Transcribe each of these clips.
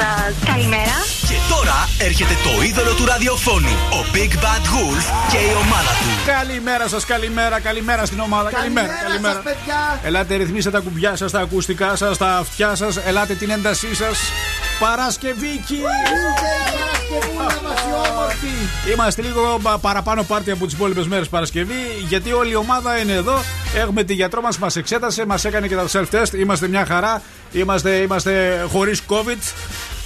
σας. Καλημέρα. Και τώρα έρχεται το είδωλο του ραδιοφώνου, ο Big Bad Wolf και η ομάδα του. Καλημέρα σας, καλημέρα, καλημέρα στην ομάδα. Καλημέρα, καλημέρα. σας, παιδιά. Ελάτε, ρυθμίστε τα κουμπιά σας, τα ακουστικά σας, τα αυτιά σας. Ελάτε την έντασή σας. Παρασκευή, Ήρθε Είμαστε λίγο πα- παραπάνω πάρτι από τις υπόλοιπες μέρες Παρασκευή, γιατί όλη η ομάδα είναι εδώ. Έχουμε τη γιατρό μας, μας εξέτασε, μας έκανε και τα self-test. Είμαστε μια χαρά. Είμαστε, είμαστε χωρίς COVID.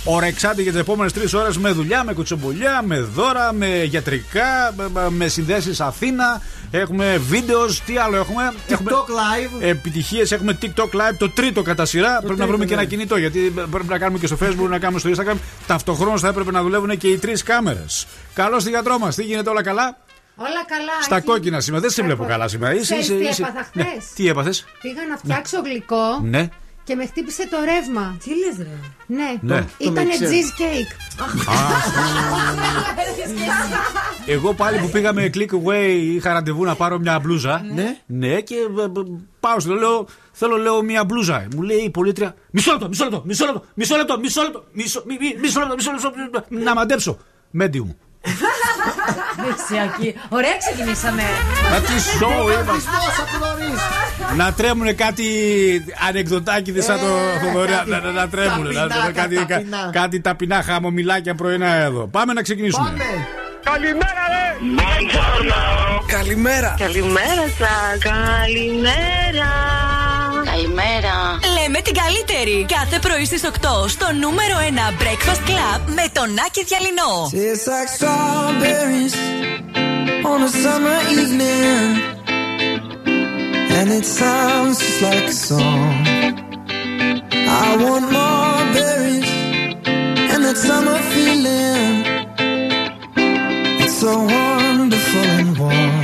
Ορεξάτη για τις επόμενες τρεις ώρες με δουλειά, με κουτσομπολιά, με δώρα, με γιατρικά, με, με- με συνδέσεις Αθήνα. Έχουμε βίντεος. Τι άλλο έχουμε; έχουμε TikTok live. Επιτυχίες. Έχουμε TikTok live, το τρίτο κατά σειρά. πρέπει να τρίτο, βρούμε και ναι. ένα κινητό. Γιατί πρέπει να κάνουμε και στο Facebook, να κάνουμε στο Instagram. Ταυτοχρόνως θα έπρεπε να δουλεύουν και οι τρεις κάμερες. Καλώς τη γιατρό μας. Τι γίνεται όλα καλά; Όλα καλά. Στα έχει- κόκκινα σήμερα. Δεν σε βλέπω καλά σήμερα. Είσαι, Ξέρεις είσαι, τι είσαι. έπαθα Ναι. χθες; Τι έπαθες; Πήγα να φτιάξω γλυκό Ναι. Και με χτύπησε το ρεύμα. Τι λες, ρε; Ναι, Ναι. ήταν μεξέρ. cheesecake. Εγώ πάλι που πήγαμε click away είχα ραντεβού να πάρω μια μπλούζα. Ναι. Ναι, και ε, ε, πάω στο λέω, θέλω λέω μια μπλούζα. Μου λέει η πολίτρια, μισό λεπτό, μισό λεπτό, μισό λεπτό, μισό λεπτό, μισό λεπτό, μισό, μι- μι- μισό λεπτό, μισό λεπτό, μισό λεπτό, να μαντέψω. Medium. Δεξιακή. Ωραία, ξεκινήσαμε. Μα τι σοου είμαστε. Χριστός από νωρίς. Να τρέμουν κάτι ανεκδοτάκι σαν το Ε, Θοδωρή. κάτι Να, να, να τρέμουν. ταπεινά, να- κάτι, κα- ταπεινά. κάτι ταπεινά χαμομηλάκια πρωινά εδώ. Πάμε να ξεκινήσουμε. Πάμε. Καλημέρα. Καλημέρα σα. Καλημέρα. Καλημέρα. Λέμε την καλύτερη. Κάθε πρωί στις 8 στο νούμερο 1 Breakfast Club με τον Άκη Διαλυνό. It's like strawberries on a summer evening, and it sounds just like a song. I want more berries and that summer feeling. It's so wonderful and warm.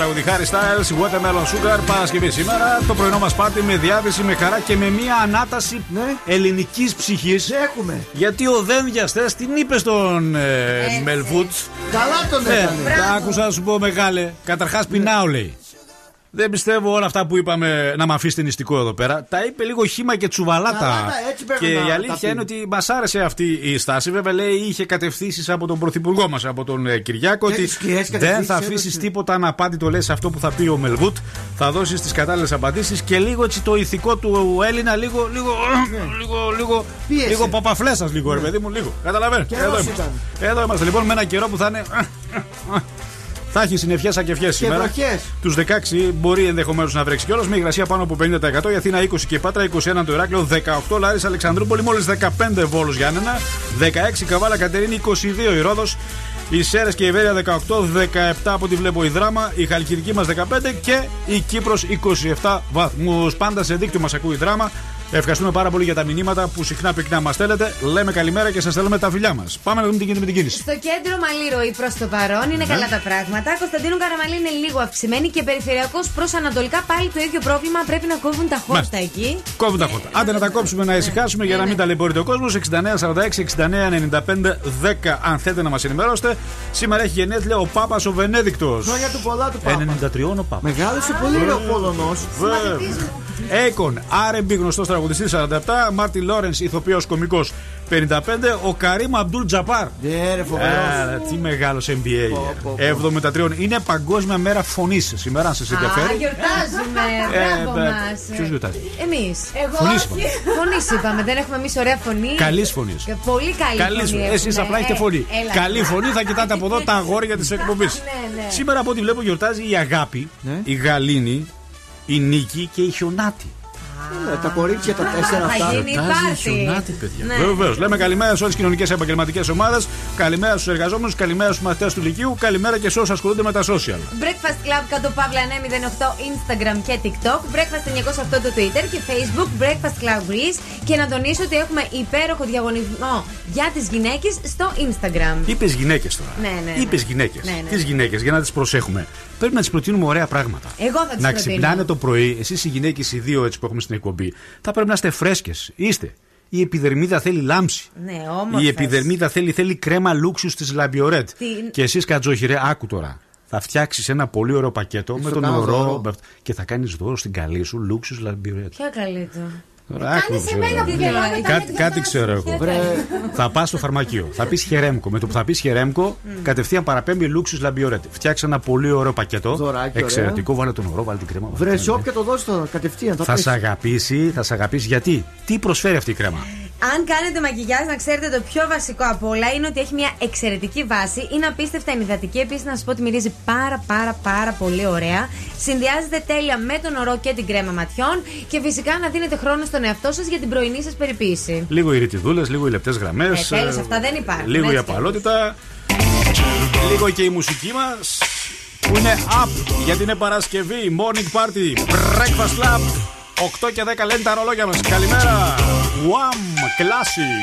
Wanna Τι ωραίο τραγούδι. Χάρη Styles, Watermelon Sugar, Παρασκευή σήμερα. Το πρωινό μας πάρτι με διάθεση, με χαρά και με μια ανάταση Ναι. ελληνικής ψυχής. Έχουμε. Γιατί ο Δένδιαστέ την είπε στον ε, Μελβούτ. Καλά τον Ναι, έκανε. τα άκουσα να σου πω μεγάλε. Καταρχάς πεινάω λέει. Δεν πιστεύω όλα αυτά που είπαμε να με αφήσετε νηστικό εδώ πέρα. Τα είπε λίγο χήμα και τσουβαλάτα. Καλά, έτσι πρέπει και να η τα αλήθεια πει. είναι ότι μας άρεσε αυτή η στάση. Βέβαια, λέει, είχε κατευθύνσεις από τον Πρωθυπουργό μας, από τον ε, Κυριάκο, Και ότι τις σκληρές δεν κατευθύνσεις θα αφήσεις έδωσε. τίποτα αναπάντητο, λες αυτό που θα πει ο Μελβούτ. Θα δώσεις τις κατάλληλες απαντήσεις και λίγο έτσι το ηθικό του Έλληνα, λίγο. λίγο, λίγο, λίγο, Ναι. Πίεσε. λίγο παπαφλέσσα, λίγο, ρε παιδί μου, λίγο. Καταλαβαίνετε. Καιρός Εδώ είμαστε. ήταν. Εδώ είμαστε λοιπόν με ένα καιρό που θα είναι. Θα έχει συννεφιές ακεφιέ σήμερα. βροχές. Τους 16 μπορεί ενδεχομένως να βρέξει κιόλας με υγρασία πάνω από 50%. Η Αθήνα 20 και η Πάτρα 21 το Ηράκλειο 18 Λάρι Αλεξανδρούπολη μόλις 15 Βόλος Γιάννενα 16 Καβάλα Κατερίνη 22 η Ρόδος. Οι Σέρες και η Βέρεια 18, 17 από ό,τι βλέπω η Δράμα, η Χαλκιδική μας 15 και η Κύπρος 27 βαθμούς. Πάντα σε δίκτυο μας ακούει η Δράμα. Ευχαριστούμε πάρα πολύ για τα μηνύματα που συχνά πυκνά μας στέλνετε. Λέμε καλημέρα και σας στέλνουμε τα φιλιά μας. Πάμε να δούμε τι γίνεται με την κίνηση. Στο κέντρο Μαλίροη προς το παρόν Ναι. είναι καλά τα πράγματα. Κωνσταντίνου Καραμαλή είναι λίγο αυξημένη και περιφερειακός προς Ανατολικά πάλι το ίδιο πρόβλημα. Πρέπει να κόβουν τα χόρτα Μάλιστα. εκεί. Κόβουν τα χόρτα. Άντε να τα κόψουμε να ησυχάσουμε για να μην ταλαιπωρείται ο κόσμος. 6946-6995-10. Αν θέλετε να μας ενημερώσετε. Σήμερα έχει γενέθλια ο Πάπας ο Βενέδικτος. Χρόνια του πολλά του Πάπα. 93 ο Πάπας. Μεγάλωσε πολύ ρε ο Πόλωνος. Έικον, RB γνωστός τραγουδιστή 47. Μάρτι Λόρενς, ηθοποιός κωμικό 55. Ο Καρύμ Αμπτούλ Τζαπάρ. Ναι ρε φοβερός. Α, τι μεγάλος NBA. Πω, πω, πω. 73. Είναι Παγκόσμια Μέρα Φωνής σήμερα, αν σας Α, ενδιαφέρει. γιορτάζουμε. Μπράβο Ε, μας. Ποιος γιορτάζει; Εμείς. Εγώ Φωνής όχι. Φωνής είπαμε. Δεν έχουμε εμείς ωραία φωνή. Καλής φωνής. Και πολύ καλή Καλής φωνή. φωνής. Εσείς έχουμε. απλά έχετε Ε, φωνή. έλα. Καλή φωνή, θα κοιτάτε από εδώ τα αγόρια της εκπομπής. Ναι, ναι. Σήμερα από ό,τι βλέπω γιορτάζει η Αγάπη, Ναι. η Γαλήνη, η Νίκη και η Χιονάτη. Ναι, Τα κορίτσια τα τέσσερα θα αυτά. γίνει Γιορτάζει η πάρτι. Χιονάτη, παιδιά. Ναι. Βεβαίως. Λέμε καλημέρα σε όλες τις κοινωνικές επαγγελματικές ομάδες. Καλημέρα στους εργαζόμενους, καλημέρα στους μαθητές του Λυκείου, καλημέρα και σε όσους ασχολούνται με τα social. Breakfast Club κάτω παύλα 908 Instagram και TikTok. Breakfast 908 το Twitter και Facebook. Breakfast Club Greece. Και να τονίσω ότι έχουμε υπέροχο διαγωνισμό για τις γυναίκες στο Instagram. Είπες γυναίκες τώρα. Ναι, ναι, ναι. Είπες γυναίκες. Ναι, ναι. Τις γυναίκες, για να τις προσέχουμε. Πρέπει να τις προτείνουμε ωραία πράγματα. Εγώ θα τις Να προτείνω. ξυπνάνε το πρωί, εσείς οι γυναίκες, οι δύο έτσι που έχουμε στην εκπομπή, θα πρέπει να είστε φρέσκες. Είστε. Η επιδερμίδα θέλει λάμψη. Ναι, όμορφες. Η επιδερμίδα θέλει, θέλει κρέμα λούξους της Λαμπιορέτ. Τι- Και εσύ, Κατζόχυρε, άκου τώρα. Θα φτιάξεις ένα πολύ ωραίο πακέτο με το τον κάνω ορό δώρο. και θα κάνεις δώρο στην καλή σου λούξους Λαμπιορέτ. Ποια καλή του. Τώρα, άκου, Κάνε σε ξέρω. μένα που γελάω με τα Κάτι, μέτια κάτι σου. ξέρω εγώ. θα πας στο φαρμακείο. Θα πεις χερέμκο. Με το που θα πεις χερέμκο, κατευθείαν παραπέμπει λούξου λαμπιορέτ. Φτιάξε ένα πολύ ωραίο πακέτο. Δωράκι, εξαιρετικό. Βάλε τον ορό, βάλε την κρέμα. Βρε, βάλε σε την- όποια το δώσει τώρα κατευθείαν. Θα πέσει. σε αγαπήσει, θα σε αγαπήσει γιατί; Τι προσφέρει αυτή η κρέμα; Αν κάνετε μακιγιάζ, να ξέρετε το πιο βασικό από όλα είναι ότι έχει μια εξαιρετική βάση. Είναι απίστευτα ενυδατική. Επίσης, να σας πω ότι μυρίζει πάρα πάρα πάρα πολύ ωραία. Συνδυάζεται τέλεια με τον ορό και την κρέμα ματιών. Και φυσικά να δίνετε χρόνο στον εαυτό σας για την πρωινή σας περιποίηση. Λίγο οι ρητιδούλε, λίγο οι λεπτές γραμμές. Ε, τέλος, αυτά δεν υπάρχουν, Λίγο η έτσι απαλότητα. Λίγο και η μουσική μας. Που είναι up γιατί είναι Παρασκευή. Morning party. Breakfast club. 8 και 10 λένε τα ρολόγια μας. Καλημέρα. Wham! Classic.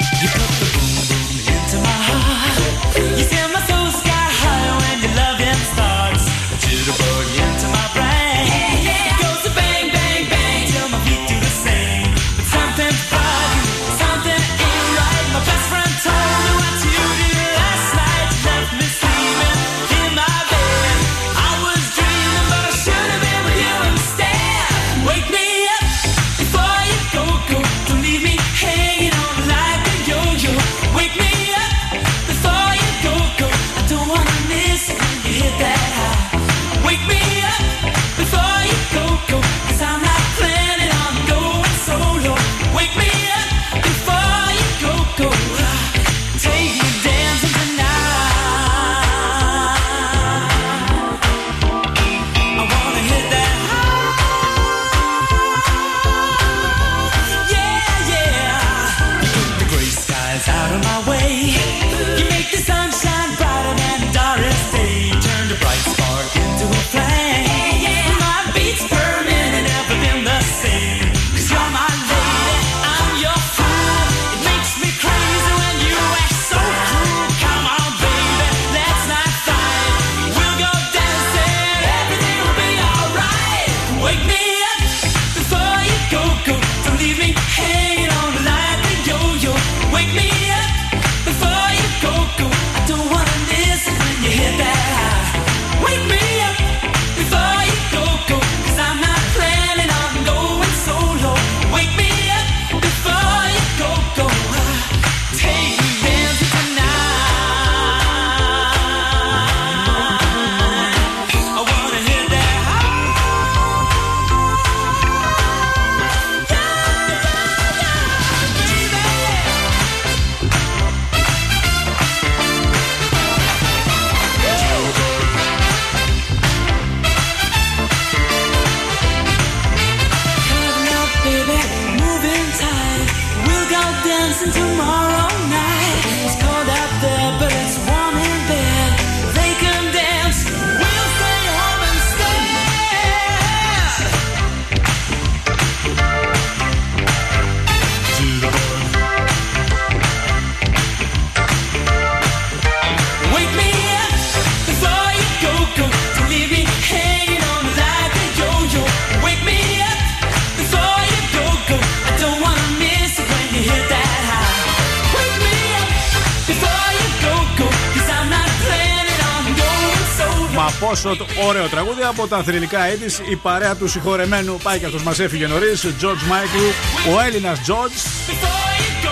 Ωραίο τραγούδι από τα θρηλυκά έτης. Η παρέα του συγχωρεμένου πάει και αυτός μας έφυγε νωρίς. George Michael, ο Έλληνας George.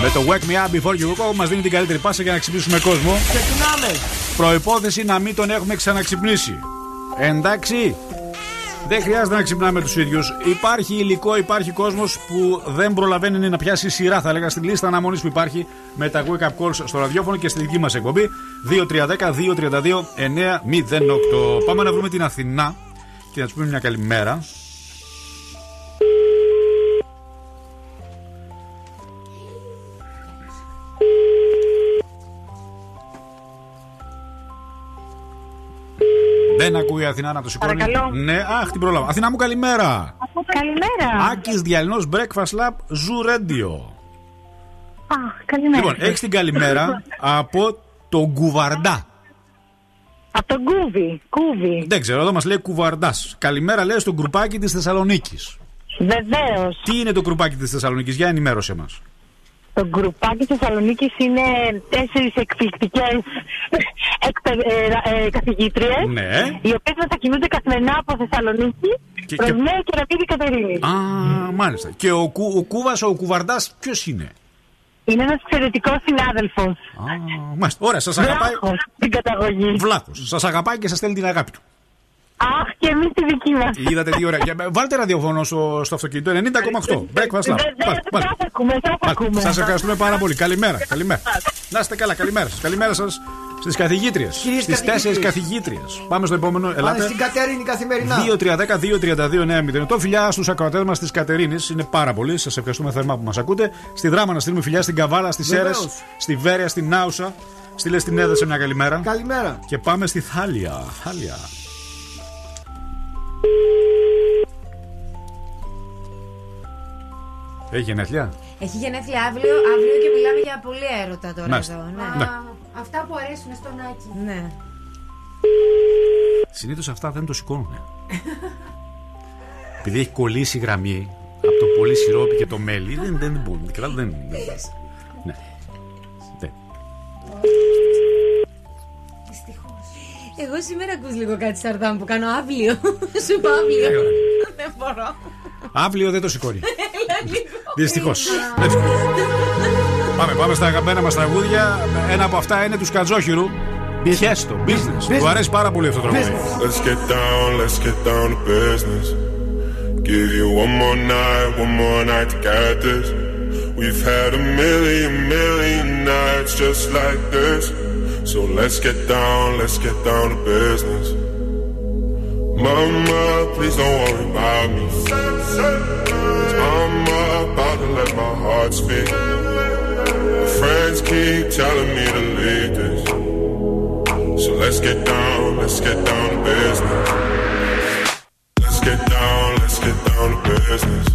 Με το Wake Me Up Before You Go μας δίνει την καλύτερη πάσα για να ξυπνήσουμε κόσμο. Ξεκινάμε. Προπόθεση να μην τον έχουμε ξαναξυπνήσει. Εντάξει. Δεν χρειάζεται να ξυπνάμε τους ίδιους. Υπάρχει υλικό, υπάρχει κόσμος που δεν προλαβαίνει να πιάσει σειρά, θα έλεγα, στη λίστα αναμονής που υπάρχει με τα wake up calls στο ραδιόφωνο και στη δική μας εκπομπή 2310-232-908. Πάμε να βρούμε την Αθηνά και να του πούμε μια καλημέρα. Δεν ακούει η Αθηνά να το σηκώνει. Παρακαλώ. Ναι, αχ, την πρόλαβα. Αθηνά μου, καλημέρα. Καλημέρα. Άκης Διαλυνός Breakfast Lab Zoo Radio. Α, καλημέρα. Λοιπόν, έχεις την καλημέρα από το Κουβαρντά. Από τον Κούβι. Κούβι. Δεν ξέρω, εδώ μας λέει Κουβαρντάς. Καλημέρα, λέει στο γκρουπάκι της Θεσσαλονίκης. Βεβαίως. Τι είναι το γκρουπάκι της Θεσσαλονίκης, για ενημέρωσέ μας. Το γκρουπάκι Θεσσαλονίκης είναι τέσσερις εκπληκτικές ε, καθηγήτριες. Ναι. Οι οποίες μετακινούνται καθημερινά από Θεσσαλονίκη Και- προς και- Νέα Κερατίδη Κατερίνη. Α, μάλιστα. Και ο, Κου, ο Κούβας, ο Κουβαρντάς, ποιος είναι; Είναι ένας εξαιρετικός συνάδελφος. Α, μάλιστα. Ωραία, σας αγαπάει. Βράχο στην καταγωγή. Βλάχος. Σας αγαπάει και σας στέλνει την αγάπη του. Αχ, και εμείς τη δική μας. Είδατε τι ωραία. Για- Βάλτε ραδιοφωνό στο, στο αυτοκίνητο 90,8. Breakfast Lab. Βάλτε, βάλτε. Σα ακούμε, σα ακούμε. Σας ευχαριστούμε πάρα πολύ. Καλημέρα. Καλημέρα. Να είστε καλά. Καλημέρα σας. Καλημέρα σας στις καθηγήτριες. Κυρίες Στις τέσσερις καθηγήτριες. καθηγήτριε. Πάμε στο επόμενο. Πάνε Ελάτε. στην Κατερίνη καθημερινά. 2-3-10-2-32-9-0. Το φιλιά στους ακροατές μας της Κατερίνης. Είναι πάρα πολύ. Σας ευχαριστούμε θερμά που μας ακούτε. Στη δράμα να στείλουμε φιλιά στην Καβάλα, στι Σέρες, Βεβαίως. στη Βέρεια, στην Νάουσα. Στείλε στην Έδεσε μια καλημέρα. Καλημέρα. Και πάμε στη Θάλια. Θάλια. Έχει γενέθλια; Έχει γενέθλια αύριο, αύριο και μιλάμε για πολύ έρωτα τώρα Μάλιστα. εδώ. Ναι. Ναι. Αυτά που αρέσουν στον Άκη. ναι. Συνήθως αυτά δεν το σηκώνουν. Επειδή έχει κολλήσει η γραμμή από το πολύ σιρόπι και το μέλι, δεν, δεν μπορούν. Καλά, δεν. δεν ναι. Ναι. Εγώ σήμερα ακούς λίγο κάτι σαρδάμ που κάνω αύριο. Σου είπα αύριο. Δεν μπορώ. Αύριο δεν το σηκώνει. Δυστυχώς. Πάμε, πάμε στα αγαπημένα μα τραγούδια. Ένα από αυτά είναι του Κατζόχυρου. Πιέστο, business. Του αρέσει πάρα πολύ αυτό το τραγούδι. Let's get down, let's get down to business. Give you one more night, one more night to get this. We've had a million, million nights just like this. So let's get down, let's get down to business. Mama, please don't worry about me. i I'm about to let my heart speak. Friends keep telling me to leave this. So let's get down, let's get down to business. Let's get down, let's get down to business.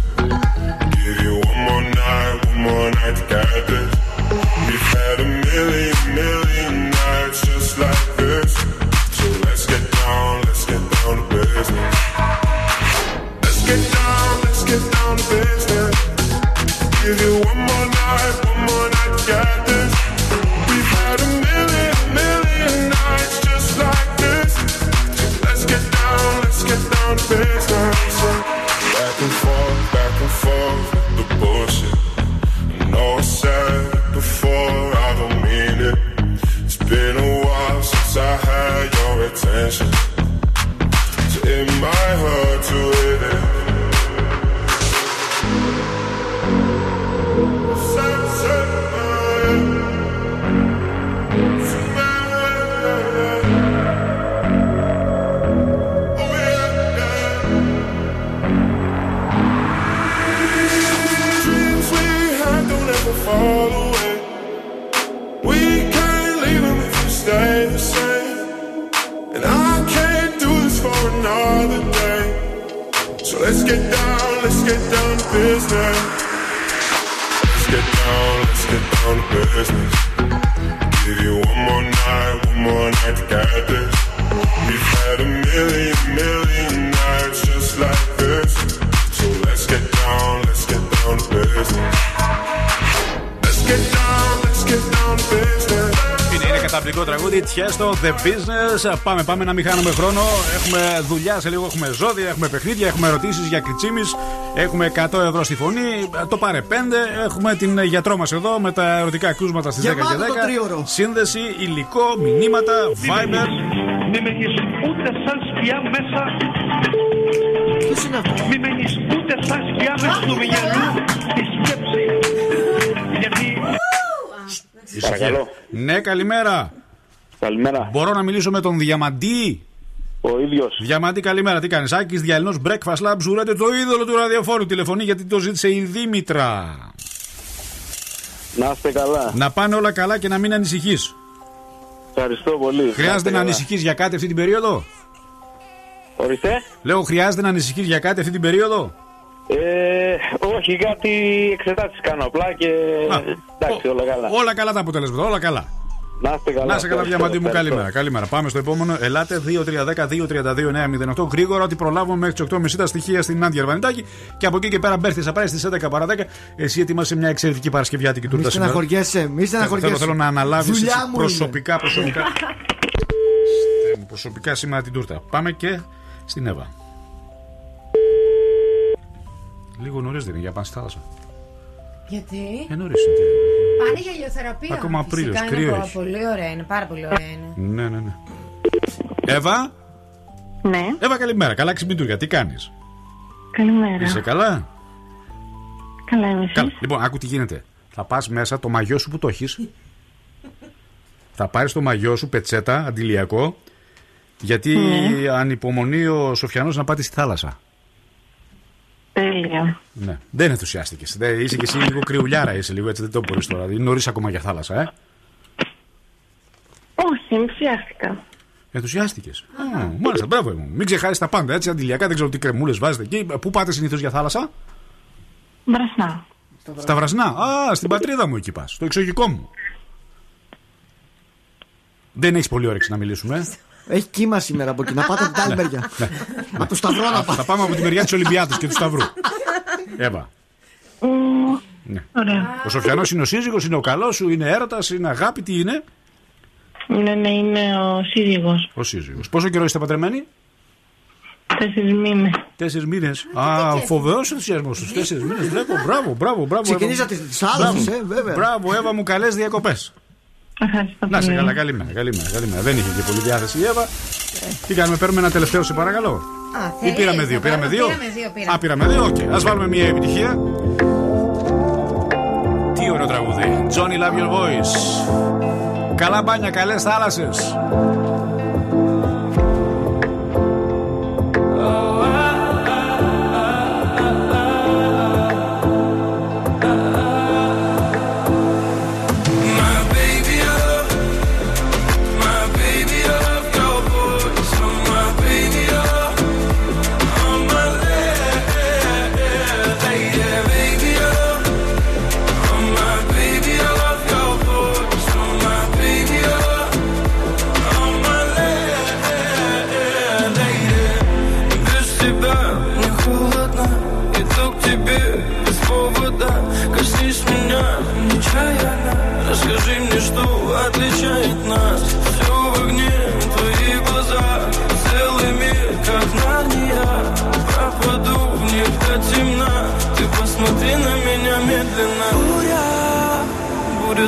The Business. Πάμε, πάμε να μην χάνουμε χρόνο. Έχουμε δουλειά σε λίγο, έχουμε ζώδια, έχουμε παιχνίδια, έχουμε ερωτήσεις για κριτσίμις. Έχουμε 100 ευρώ στη φωνή. Το πάρε 5. Έχουμε την γιατρό μας εδώ με τα ερωτικά κρούσματα στις 10 και 10. Γεμάτο το τρίωρο. Σύνδεση, υλικό, μηνύματα, Viber. Μην μένεις ούτε σαν σκιά μέσα Ποιος είναι αυτός; Μην μένεις ούτε σαν σκιά μέσα του μυαλού Τη σκέψη Γιατί Παρακαλώ. Ναι, καλημέρα. Καλημέρα. Μπορώ να μιλήσω με τον Διαμαντή; Ο ίδιος. Διαμαντή, καλημέρα. Τι κάνεις, Άκης Διαλυνός Breakfast Lab. Ζουράτε το είδωλο του ραδιοφόρου. Τηλεφωνεί γιατί το ζήτησε η Δήμητρα. Να είστε καλά. Να πάνε όλα καλά και να μην ανησυχείς. Ευχαριστώ πολύ. Χρειάζεται να ανησυχείς για κάτι αυτή την περίοδο; Ορίστε. Λέω, χρειάζεται να ανησυχείς για κάτι αυτή την περίοδο; Ε, όχι, κάτι εξετάσεις κάνω απλά και. εντάξει, όλα καλά. Όλα καλά τα αποτελέσματα, όλα καλά. Να είστε καλά. Να είσαι καλά, Ευχαριστώ, Διαμαντή μου, ευχαριστώ. καλημέρα. Καλημέρα. Πάμε στο επόμενο. Ελάτε 2-3-10-2-32-9-08. Γρήγορα ότι προλάβουμε μέχρι τις 8.30 τα στοιχεία στην Νάντια Αρβανιτάκη. Και από εκεί και πέρα μπέρθεις, θα πάει στι 11 παρα 10. Εσύ ετοιμάσαι μια εξαιρετική Παρασκευιάτικη Μη τούρτα σήμερα. στεναχωριέσαι, μη Θέλω, στεναχωριέσαι. θέλω να αναλάβεις Δουλειά μου προσωπικά, προσωπικά. Στε- προσωπικά σήμερα την τούρτα. Πάμε και στην Εύα. Λίγο νωρίς δεν είναι για να πάνε στη θάλασσα. Γιατί; Ε, νωρί είναι. Πάνε για ηλιοθεραπεία. Ακόμα Απρίλιος, Φυσικά κρύο είναι έχει. πολύ ωραία, είναι πάρα πολύ ωραία. Είναι. Ναι, ναι, ναι. Εύα; Ναι, Εύα, καλημέρα. Καλά ξυπνητούρια. Τι κάνεις; καλημέρα. Είσαι καλά; Καλά είμαι εσείς; Καλά. Λοιπόν, άκου τι γίνεται. Θα πας μέσα το μαγιό σου που το έχεις. θα πάρεις το μαγιό σου, πετσέτα, αντιλιακό. Γιατί Ναι. ανυπομονεί ο Σοφιανός να πάτε στη θάλασσα. Τέλεια. Ναι. Δεν ενθουσιάστηκες. Είσαι και εσύ λίγο κρυουλιάρα, είσαι λίγο έτσι, δεν το μπορείς τώρα. Είναι νωρίς ακόμα για θάλασσα, ε. Όχι, ενθουσιάστηκα. Ενθουσιάστηκες. Μάλιστα, μπράβο μου. Μην ξεχάσεις τα πάντα έτσι, αντιλιακά, δεν ξέρω τι κρεμούλες βάζετε εκεί. Πού πάτε συνήθως για θάλασσα, Μπρασνά. Στα Βρασνά. Α, στην πατρίδα μου εκεί πας. Στο εξωγικό μου. Δεν έχεις πολύ όρεξη να μιλήσουμε. Ε. Έχει κύμα σήμερα από εκεί. Να πάτε από την άλλη μεριά. Από το Σταυρό να Θα πάτε. πάμε από τη μεριά της Ολυμπιάδη και του Σταυρού. Εύα. Μμμ, Ναι. Ωραία. Ο Σοφιανός είναι ο σύζυγος, είναι ο καλός σου, είναι έρωτας, είναι αγάπη, τι είναι; Ναι, ναι, είναι ο σύζυγος. Ο σύζυγος. Πόσο καιρό είστε παντρεμένοι, Τέσσερις μήνες. Τέσσερις μήνες. Α, φοβερός ενθουσιασμός στου τέσσερις μήνες. Βλέπω, μπράβο, μπράβο, μπράβο. Ξεκινήσατε Εύα μου. τις θάλασσες, Μπράβο. ε, βέβαια. Μπράβο, Εύα μου, καλές διακοπές. Ευχαριστώ Να σε πολύ. καλά, καλημέρα, καλημέρα, καλημέρα. Δεν είχε και πολύ διάθεση η Εύα. Τι κάνουμε, παίρνουμε ένα τελευταίο, σε παρακαλώ. Α, Ή θέλεις πήραμε να δύο, πάρουμε; πήραμε δύο; Πήραμε δύο, πήραμε. Α, πήραμε δύο, οκ. Ας βάλουμε μια επιτυχία. Τι ωραίο τραγούδι. Johnny Love Your Voice. Καλά μπάνια, καλές θάλασσες.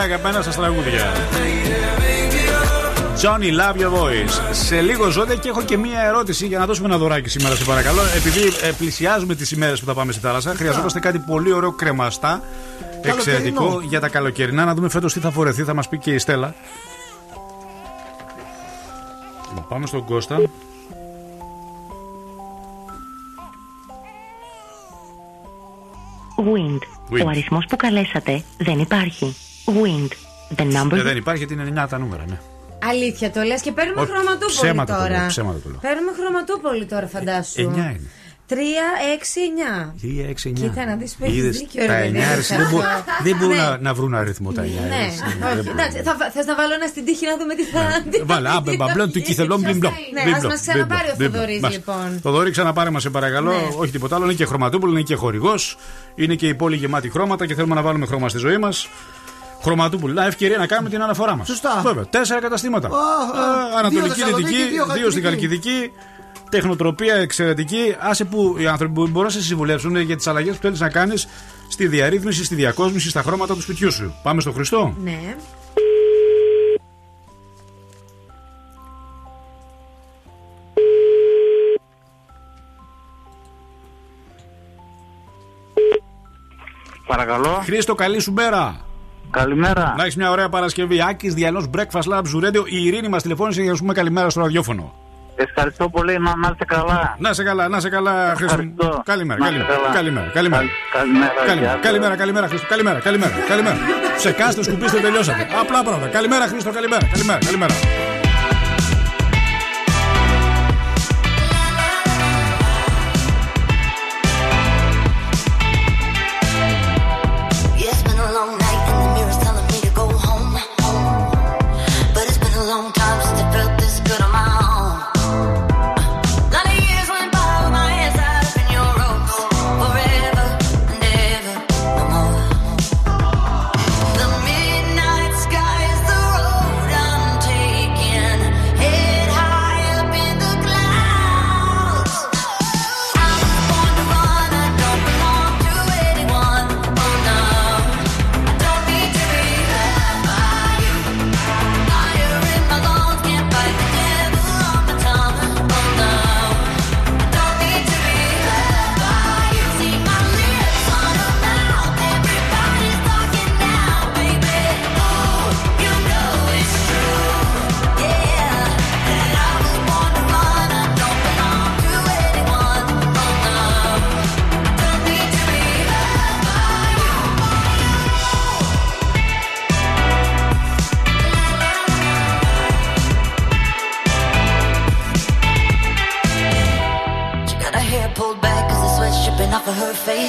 τα αγαπημένα σα τραγούδια. Johnny, love your voice. Σε λίγο ζώντα και έχω και μία ερώτηση για να δώσουμε ένα δωράκι σήμερα, σε παρακαλώ. Επειδή ε, πλησιάζουμε τις ημέρες που θα πάμε στη θάλασσα, χρειαζόμαστε κάτι πολύ ωραίο κρεμαστά. Εξαιρετικό για τα καλοκαιρινά. Να δούμε φέτος τι θα φορεθεί, θα μας πει και η Στέλλα. Λοιπόν, Πάμε στον Κώστα. Wind. Wind. Ο αριθμός που καλέσατε δεν υπάρχει. Wind. The number Ε, δεν υπάρχει γιατί είναι 9 τα νούμερα, ναι. Αλήθεια το λες και παίρνουμε Όχι, χρωματούπολη ψέματα το τώρα. λέω, ψέματα το λέω. Παίρνουμε χρωματούπολη τώρα, φαντάσου. 9 είναι. 3, 6, 9. 3, 6, 9. Κοίτα να δεις που έχεις Είδες, δίκιο, ρε Τα παιδί 9 μου, ρε, σε δεν, μπο- αυτό. δεν μπορούν Ναι. να, να βρουν αριθμό τα 9. Ναι, όχι, εντάξει, θα, θες να βάλω ένα στην τύχη να δούμε τι θα Ναι. Βάλε, άμπε, μπαμπλόν του κυθελόν μπλιμπλό. Ναι, ας μας ξαναπάρει ο Θοδωρής, λοιπόν. Το δωρή ξαναπάρε μας, σε παρακαλώ. Ναι. Όχι τίποτα άλλο. Είναι και χρωματούπολο, είναι και χορηγός. Είναι και η πόλη γεμάτη χρώματα και θέλουμε να βάλουμε χρώμα στη ζωή μας. Χρωματούπολη. Να ευκαιρία να κάνουμε την αναφορά μας. Σωστά. Βέβαια. Τέσσερα καταστήματα. Α, α. Ε, Ανατολική, Δύο Θεσσαλονίκη, Δυτική, δύο δύο στην Χαλκιδική. Καλκιδική. Τεχνοτροπία εξαιρετική. Άσε που οι άνθρωποι που μπορούν να σε συμβουλεύσουν για τις αλλαγές που θέλεις να κάνεις στη διαρρύθμιση, στη διακόσμηση, στα χρώματα του σπιτιού σου. Πάμε στο Χριστό. Ναι. Παρακαλώ. Χρήστο, καλή σου μέρα. Καλημέρα. Να έχεις μια ωραία Παρασκευή. Άκης Διαλό Breakfast Lab Zoo Radio. Η Ειρήνη μας τηλεφώνησε για να σου πούμε καλημέρα στο ραδιόφωνο. Ευχαριστώ πολύ. Να, να είστε καλά. Να σε καλά, να σε καλά, Χρήστο. Ευχαριστώ. Καλημέρα, Να καλημέρα. είστε καλά. Καλημέρα, καλημέρα. Καλημέρα. Καλημέρα, γεια σας. καλημέρα, καλημέρα, Χρήστο. Καλημέρα, καλημέρα, καλημέρα. Ψεκάστε, σκουπίστε, τελειώσατε. Απλά πράγματα. Καλημέρα, Χρήστο, καλημέρα, καλημέρα, καλημέρα.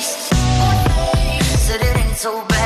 Face. Said it ain't so bad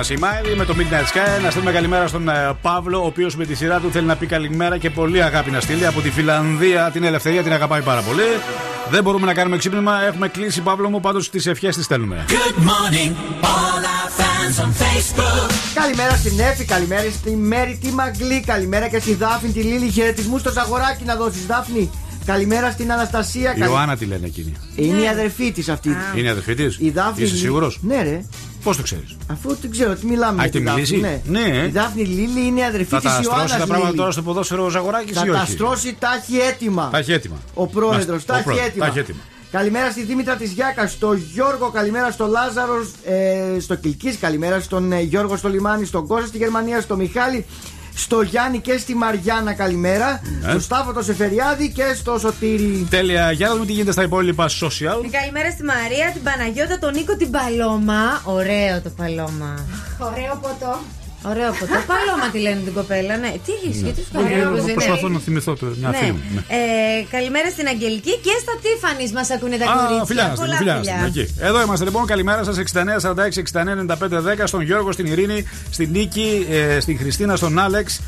μας η Μάιλι με το Midnight Sky. Να στείλουμε καλημέρα στον ε, Παύλο, ο οποίος με τη σειρά του θέλει να πει καλημέρα και πολύ αγάπη να στείλει από τη Φιλανδία. Την ελευθερία την αγαπάει πάρα πολύ. Δεν μπορούμε να κάνουμε ξύπνημα. Έχουμε κλείσει, Παύλο μου, πάντως τις ευχές τις στέλνουμε. Good morning, all our fans on Facebook. Καλημέρα στην Εφη, καλημέρα στη Μέρη τη Μαγκλή, καλημέρα και στη Δάφνη τη Λίλη. Χαιρετισμούς στο Ζαγοράκι να δώσεις, Δάφνη. Καλημέρα στην Αναστασία. Η καλη- Ιωάννα τη λένε εκείνη. Είναι η αδερφή της αυτή. Είναι η αδερφή της. Η Δάφνη. Είσαι σίγουρος; Ναι, ρε. Πώς το ξέρεις; Αφού δεν ξέρω τι μιλάμε. Α, για έχετε τη Δάφνη, μιλήσει; Ναι. Ναι. Η Δάφνη Λίλη είναι η αδερφή Θα της τα Ιωάννας. στρώσει τα πράγματα τώρα στο ποδόσφαιρο ο Ζαγοράκης Θα ή τα όχι; στρώσει, τα έχει έτοιμα. Τα έχει έτοιμα. Ο πρόεδρος, Να- τα ο έχει πρόεδρος, έτοιμα. τα έχει έτοιμα. Καλημέρα στη Δήμητρα της Γιάκας, στο Γιώργο, καλημέρα στο Λάζαρο, ε, στο Κιλκή, καλημέρα στον ε, Γιώργο στο Λιμάνι, στον Κώστα στη Γερμανία, στο Μιχάλη, στο Γιάννη και στη Μαριάννα, καλημέρα. Ναι. Στο Σταύρο το Σεφεριάδη και στο Σωτήρι. Τέλεια. Για να δούμε τι γίνεται στα υπόλοιπα social. Καλημέρα στη Μαρία, την Παναγιώτα, τον Νίκο, την Παλώμα. Ωραίο το Παλώμα. Ωραίο ποτό. Ωραίο ποτό. Παλώμα τη λένε την κοπέλα, ναι. Τι έχεις, γιατί σου Όχι, κάνει εγώ Προσπαθώ να θυμηθώ το- μια Ναι. φίλη μου. ναι. Ε, καλημέρα στην Αγγελική και στα Τίφανης μας ακούνε τα Α, κορίτσια. φιλιά να στείλουμε, Πολλά φιλιά να φιλιά. στείλουμε, εκεί. Εδώ είμαστε λοιπόν. Καλημέρα σας. 69 46 69 95 10 στον Γιώργο, στην Ειρήνη, στην Νίκη, ε, στην Χριστίνα, στον Άλεξ,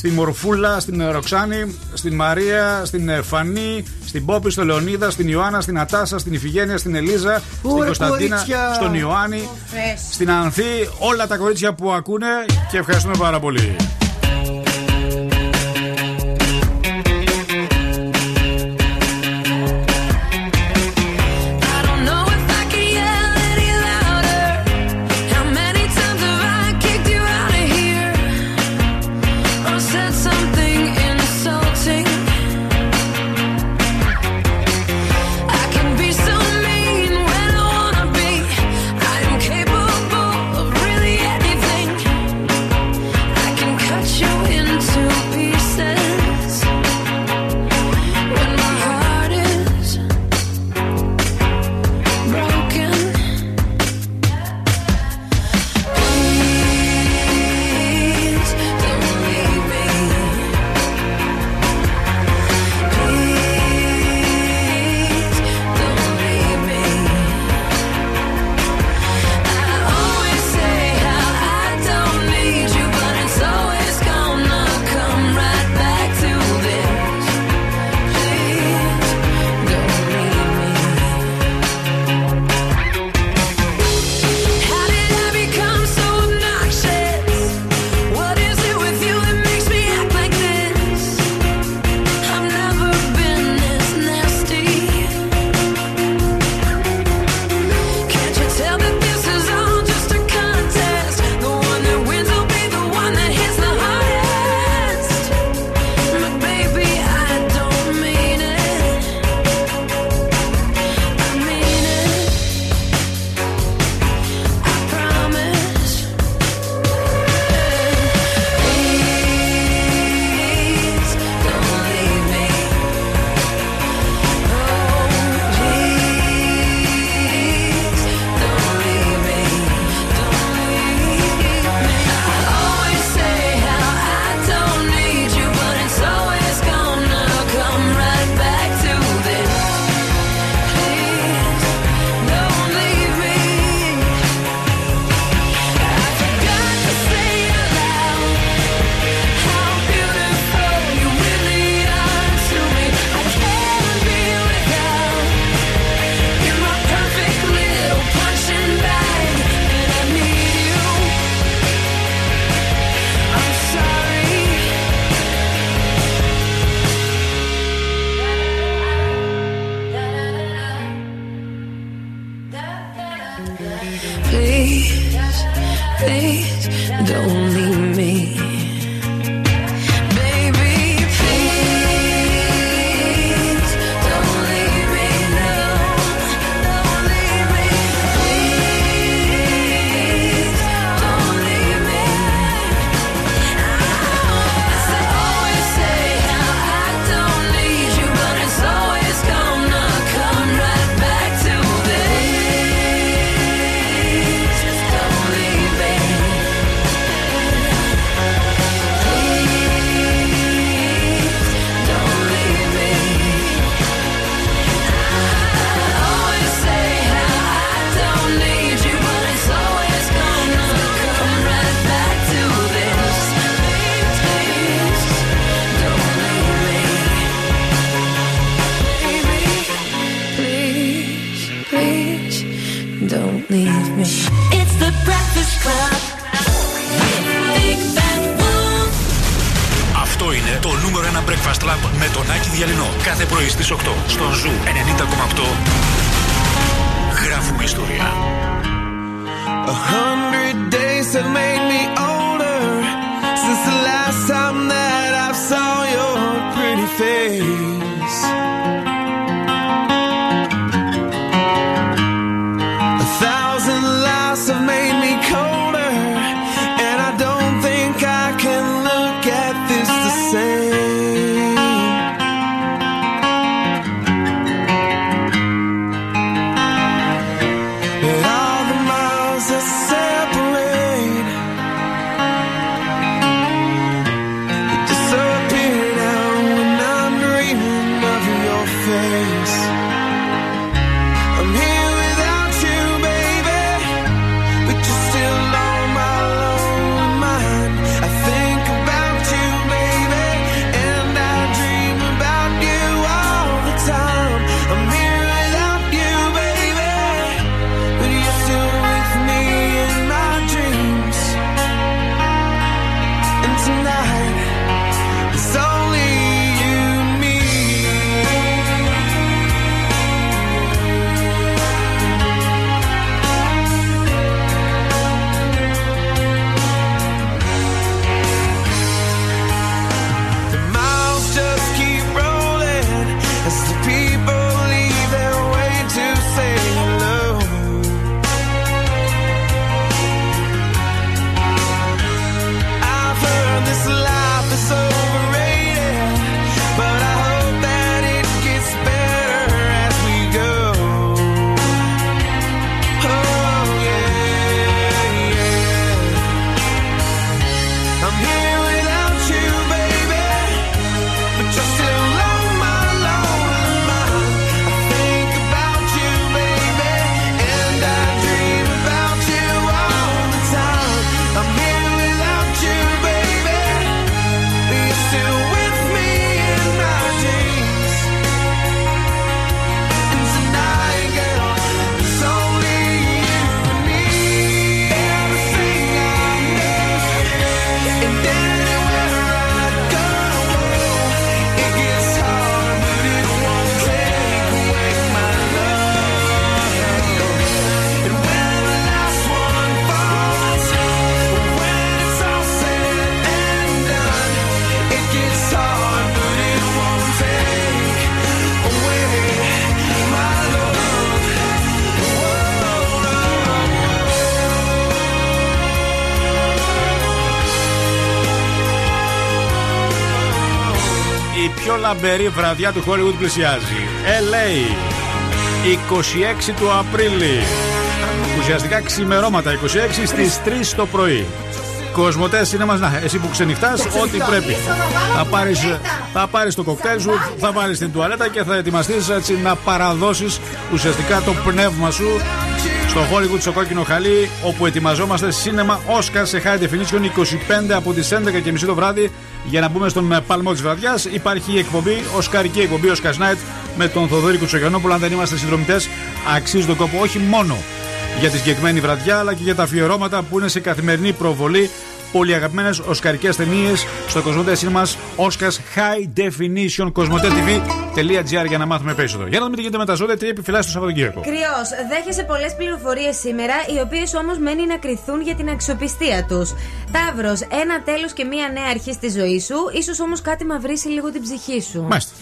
στην Μορφούλα, στην ε, Ροξάνη, στην Μαρία, στην ε, Φανή, στην Πόπη, στον Λεωνίδα, στην Ιωάννα, στην Ατάσα, στην Ιφηγένεια, στην Ελίζα, στην Ωρε, Κωνσταντίνα, κορίτσια. στον Ιωάννη, Φρέσ. στην Ανθή. Όλα τα κορίτσια που ακούνε και ευχαριστούμε πάρα πολύ. Λαμπερή βραδιά του Hollywood πλησιάζει. LA. 26 του Απρίλη. Ουσιαστικά ξημερώματα 26 στις 3 το πρωί. Κοσμοτές είναι μας, να, εσύ που ξενυχτάς, ό,τι πρέπει. Θα πάρεις θα πάρεις το κοκτέιλ σου, θα βάλεις την τουαλέτα και θα ετοιμαστείς έτσι να παραδώσεις ουσιαστικά το πνεύμα σου στο Hollywood στο κόκκινο χαλί, όπου ετοιμαζόμαστε σίνεμα Oscar σε high definition 25 από τις 11.30 το βράδυ. Για να μπούμε στον ε, παλμό της βραδιάς, υπάρχει η εκπομπή, οσκαρική εκπομπή Oscar Night με τον Θοδωρή Κουτσογιανόπουλο. Αν δεν είμαστε συνδρομητές, αξίζει τον κόπο όχι μόνο για τη συγκεκριμένη βραδιά, αλλά και για τα αφιερώματα που είναι σε καθημερινή προβολή. Πολύ αγαπημένες οσκαρικές ταινίες στο Κοσμοτέ Cinema Oscars High Definition Κοσμοτέ.tv.gr για να μάθουμε περισσότερο. Για να δούμε τι γίνεται με τα ζώδια, τι επιφυλάσσει το Σαββατοκύριακο. Κρυός, δέχεσαι πολλές πληροφορίες σήμερα, οι οποίες όμως μένει να κρυθούν για την αξιοπιστία τους. Ταύρος, ένα τέλος και μία νέα αρχή στη ζωή σου, ίσως όμως κάτι μαυρίσει λίγο την ψυχή σου. Μάλιστα.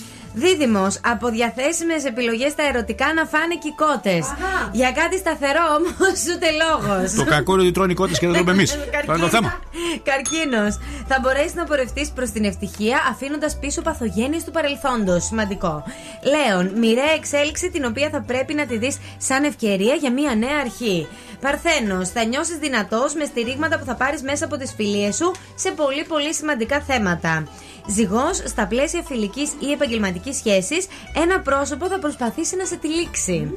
Δίδυμος, από διαθέσιμε επιλογές στα ερωτικά να φάνε κικότες. Για κάτι σταθερό όμως, ούτε λόγος. Το κακό είναι ότι τρώνε οι κότες και δεν τρώμε εμείς. Αυτό είναι το θέμα. Καρκίνος. Θα μπορέσεις να πορευτείς προς την ευτυχία αφήνοντας πίσω παθογένειες του παρελθόντος. Σημαντικό. Λέων. Μοιραία εξέλιξη την οποία θα πρέπει να τη δεις σαν ευκαιρία για μια νέα αρχή. Παρθένος. Θα νιώσεις δυνατός με στηρίγματα που θα πάρεις μέσα από τις φιλίες σου σε πολύ πολύ σημαντικά θέματα. Ζυγός, στα πλαίσια φιλικής ή επαγγελματικής σχέσης, ένα πρόσωπο θα προσπαθήσει να σε τυλίξει.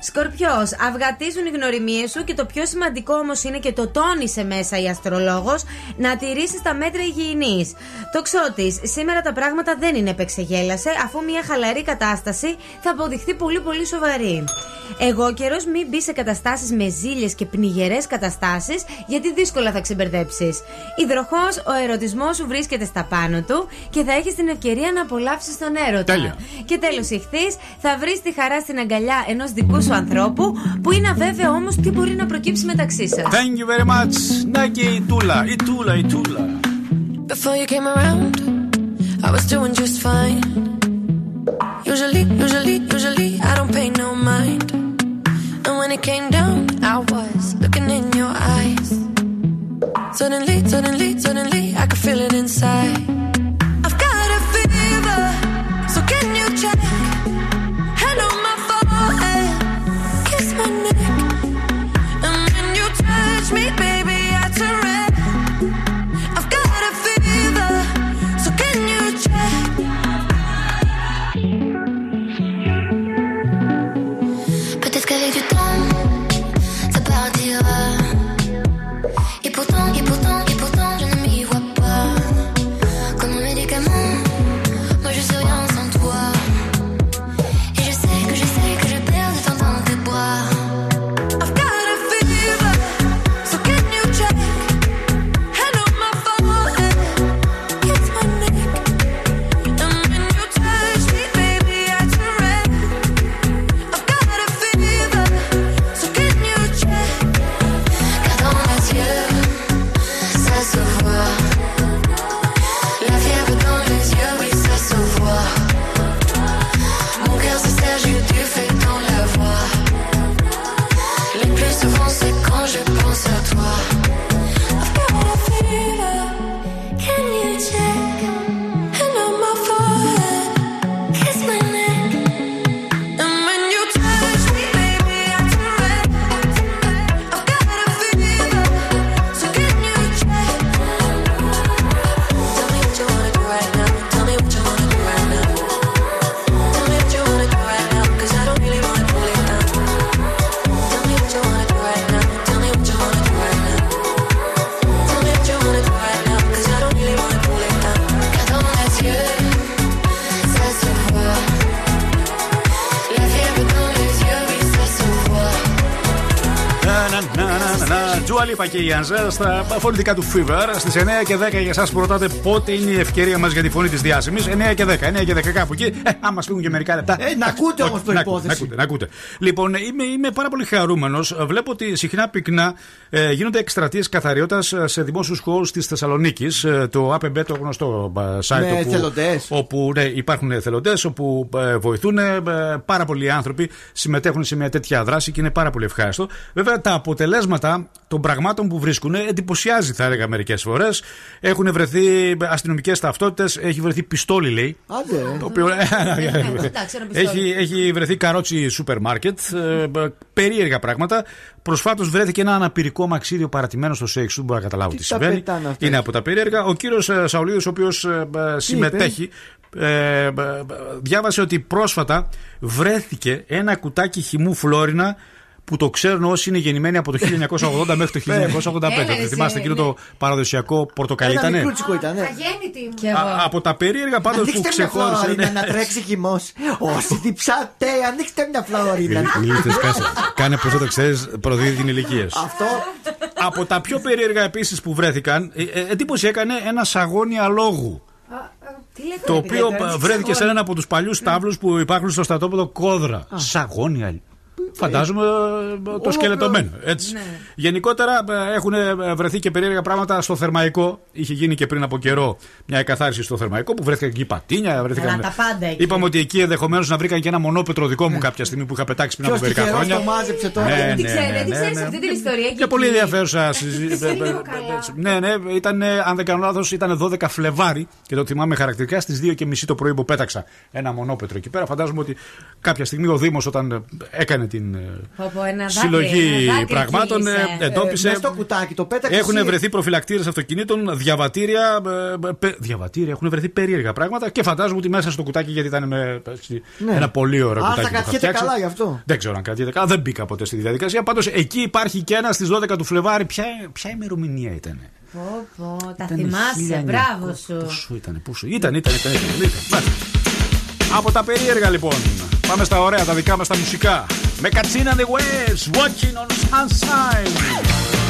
Σκορπιός, αυγατίζουν οι γνωριμίες σου και το πιο σημαντικό όμως είναι και το τόνισε μέσα η αστρολόγος να τηρήσει τα μέτρα υγιεινής. Το ξώτης, σήμερα τα πράγματα δεν είναι επεξεγέλασε, αφού μια χαλαρή κατάσταση θα αποδειχθεί πολύ πολύ σοβαρή. Εγώ καιρός μην μπει σε καταστάσεις με ζήλιες και πνιγερές καταστάσεις, γιατί δύσκολα θα ξεμπερδέψεις. Υδροχός, ο ερωτισμός σου βρίσκεται στα πάνω του και θα έχει την ευκαιρία να απολαύσει τον έρωτα. Τέλεια. Και τέλο ηχθεί, θα βρει τη χαρά στην αγκαλιά ενό δικού σου ανθρώπου, που είναι αβέβαιο όμω τι μπορεί να προκύψει μεταξύ σα. Thank you very much. Νάκη η Τούλα, η Τούλα, η Τούλα. Before you came around, I was doing just fine. Usually, usually, usually, I don't pay no mind. And when it came down, I was looking in your eyes. Suddenly, suddenly, suddenly, I could feel it inside. Να, να. Τζουα Λίπα και η Ανζέλ στα φωνητικά του Fever στις 9 και 10 για εσάς που ρωτάτε πότε είναι η ευκαιρία μας για τη φωνή της διάσημης. 9 και 10, 9 και 10 κάπου εκεί. Ε, άμα φύγουν και μερικά λεπτά. Ε, να ακούτε όμως να- να- προϋπόθεση. Να ακούτε, να ακούτε. Λοιπόν, είμαι, είμαι πάρα πολύ χαρούμενος. Βλέπω ότι συχνά πυκνά ε, γίνονται εκστρατείες καθαριότητας σε δημόσιους χώρους της Θεσσαλονίκης. Ε, το APB, το γνωστό ε, site Με όπου, εθελοντές. όπου ναι, υπάρχουν εθελοντές, όπου ε, βοηθούν ε, πάρα πολλοί άνθρωποι, συμμετέχουν σε μια τέτοια δράση και είναι πάρα πολύ ευχάριστο. Βέβαια, τα αποτελέσματα των πραγμάτων που βρίσκουν εντυπωσιάζει, θα έλεγα μερικές φορές. Έχουν βρεθεί αστυνομικές ταυτότητες, έχει βρεθεί πιστόλι, λέει. Άντε, ρε. Το οποίο, εντάξει, ένα πιστόλι. έχει, έχει βρεθεί καρότσι σούπερ μάρκετ. ε, ε, περίεργα πράγματα. Προσφάτως βρέθηκε ένα αναπηρικό μαξίδιο παρατημένο στο σέξ του. Μπορεί να καταλάβω τι, τα συμβαίνει. πετάνε αυτά. Είναι από τα περίεργα. Ο κύριος Σαουλίδης, ο οποίος συμμετέχει, ε, ε, διάβασε ότι πρόσφατα βρέθηκε ένα κουτάκι χυμού Φλόρινα που το ξέρουν όσοι είναι γεννημένοι από το 1980 μέχρι το 1985. Έλα, ρε, Δεν εσύ, θυμάστε εκείνο ναι. το παραδοσιακό πορτοκαλί Ένα ήταν. μικρούτσικο ήταν. ναι. Αγέννητη μου. Και εγώ. Από τα περίεργα πάντως που Ανοίξτε μια ξεχώρισε. φλαωρίνα ναι. να τρέξει χυμό. Όσοι διψάτε, ανοίξτε μια φλαωρίνα. Μιλήστε σκάσε. Κάνε πώς το ξέρεις, προδίδει την ηλικία σου. Αυτό Από τα πιο περίεργα επίσης που βρέθηκαν, ε, ε, εντύπωση έκανε ένα σαγόνι αλόγου. Τι λέτε, Το ρε, οποίο παιδιά, τώρα, ε, τι βρέθηκε σε ξεχωρίζει. έναν από τους παλιούς τάβλους που υπάρχουν στο στρατόπεδο Κόδρα. Σαγόνι αλ- Φαντάζομαι ε, το σκελετωμένο. Έτσι. Ναι. Γενικότερα ε, έχουν ε, βρεθεί και περίεργα πράγματα στο θερμαϊκό. Είχε γίνει και πριν από καιρό μια εκαθάριση στο θερμαϊκό που βρέθηκαν εκεί πατίνια. Βρέθηκαν... Καλά, τα πάντα εκεί. Είπαμε ότι εκεί ενδεχομένως να βρήκαν και ένα μονόπετρο δικό μου κάποια στιγμή που είχα πετάξει πριν ποιος από μερικά τυχερό χρόνια. το μάζεψε τώρα. Ναι, Δεν ναι, ξέρετε, ναι, δεν ναι, ξέρεις ναι. αυτή την ιστορία. Και πολύ εκεί. ενδιαφέρουσα συζήτηση. Ναι, ναι, ήταν, ε, αν δεν κάνω λάθος, ήταν 12 Φλεβάρι και το θυμάμαι χαρακτηριστικά στις 2.30 το πρωί που πέταξα ένα μονόπετρο εκεί πέρα. Φαντάζομαι ότι κάποια στιγμή ο Δήμος όταν ε, έκανε την ε, Πω, πω, ένα δάκρυ, συλλογή ένα δάκρυ πραγμάτων ε, κύλησε. εντόπισε. Μες στο κουτάκι το πέταξε. Έχουν εσύ. βρεθεί προφυλακτήρες αυτοκινήτων, διαβατήρια. ε, ε, πε- διαβατήρια, έχουν βρεθεί περίεργα πράγματα και φαντάζομαι ότι μέσα στο κουτάκι, γιατί ήταν με, έτσι, Ναι. ένα πολύ ωραίο Α, κουτάκι. θα που είχα κρατιέται φτιάξεις. καλά γι' αυτό. Δεν ξέρω αν κρατιέται καλά, δεν μπήκα ποτέ στη διαδικασία. Πάντως εκεί υπάρχει και ένα στις 12 του Φλεβάρι. Ποια, ποια ημερομηνία ήταν. Πω, πω, τα Ήταν θυμάσαι, 1900. μπράβο σου. Πόσο ήταν, πόσο ήταν, ήταν, ήταν. ήταν, ήταν. Μάλιστα. Από τα περίεργα λοιπόν. Πάμε στα ωραία, τα δικά μας τα μουσικά. Με κατσίνα the waves, watching on sunshine.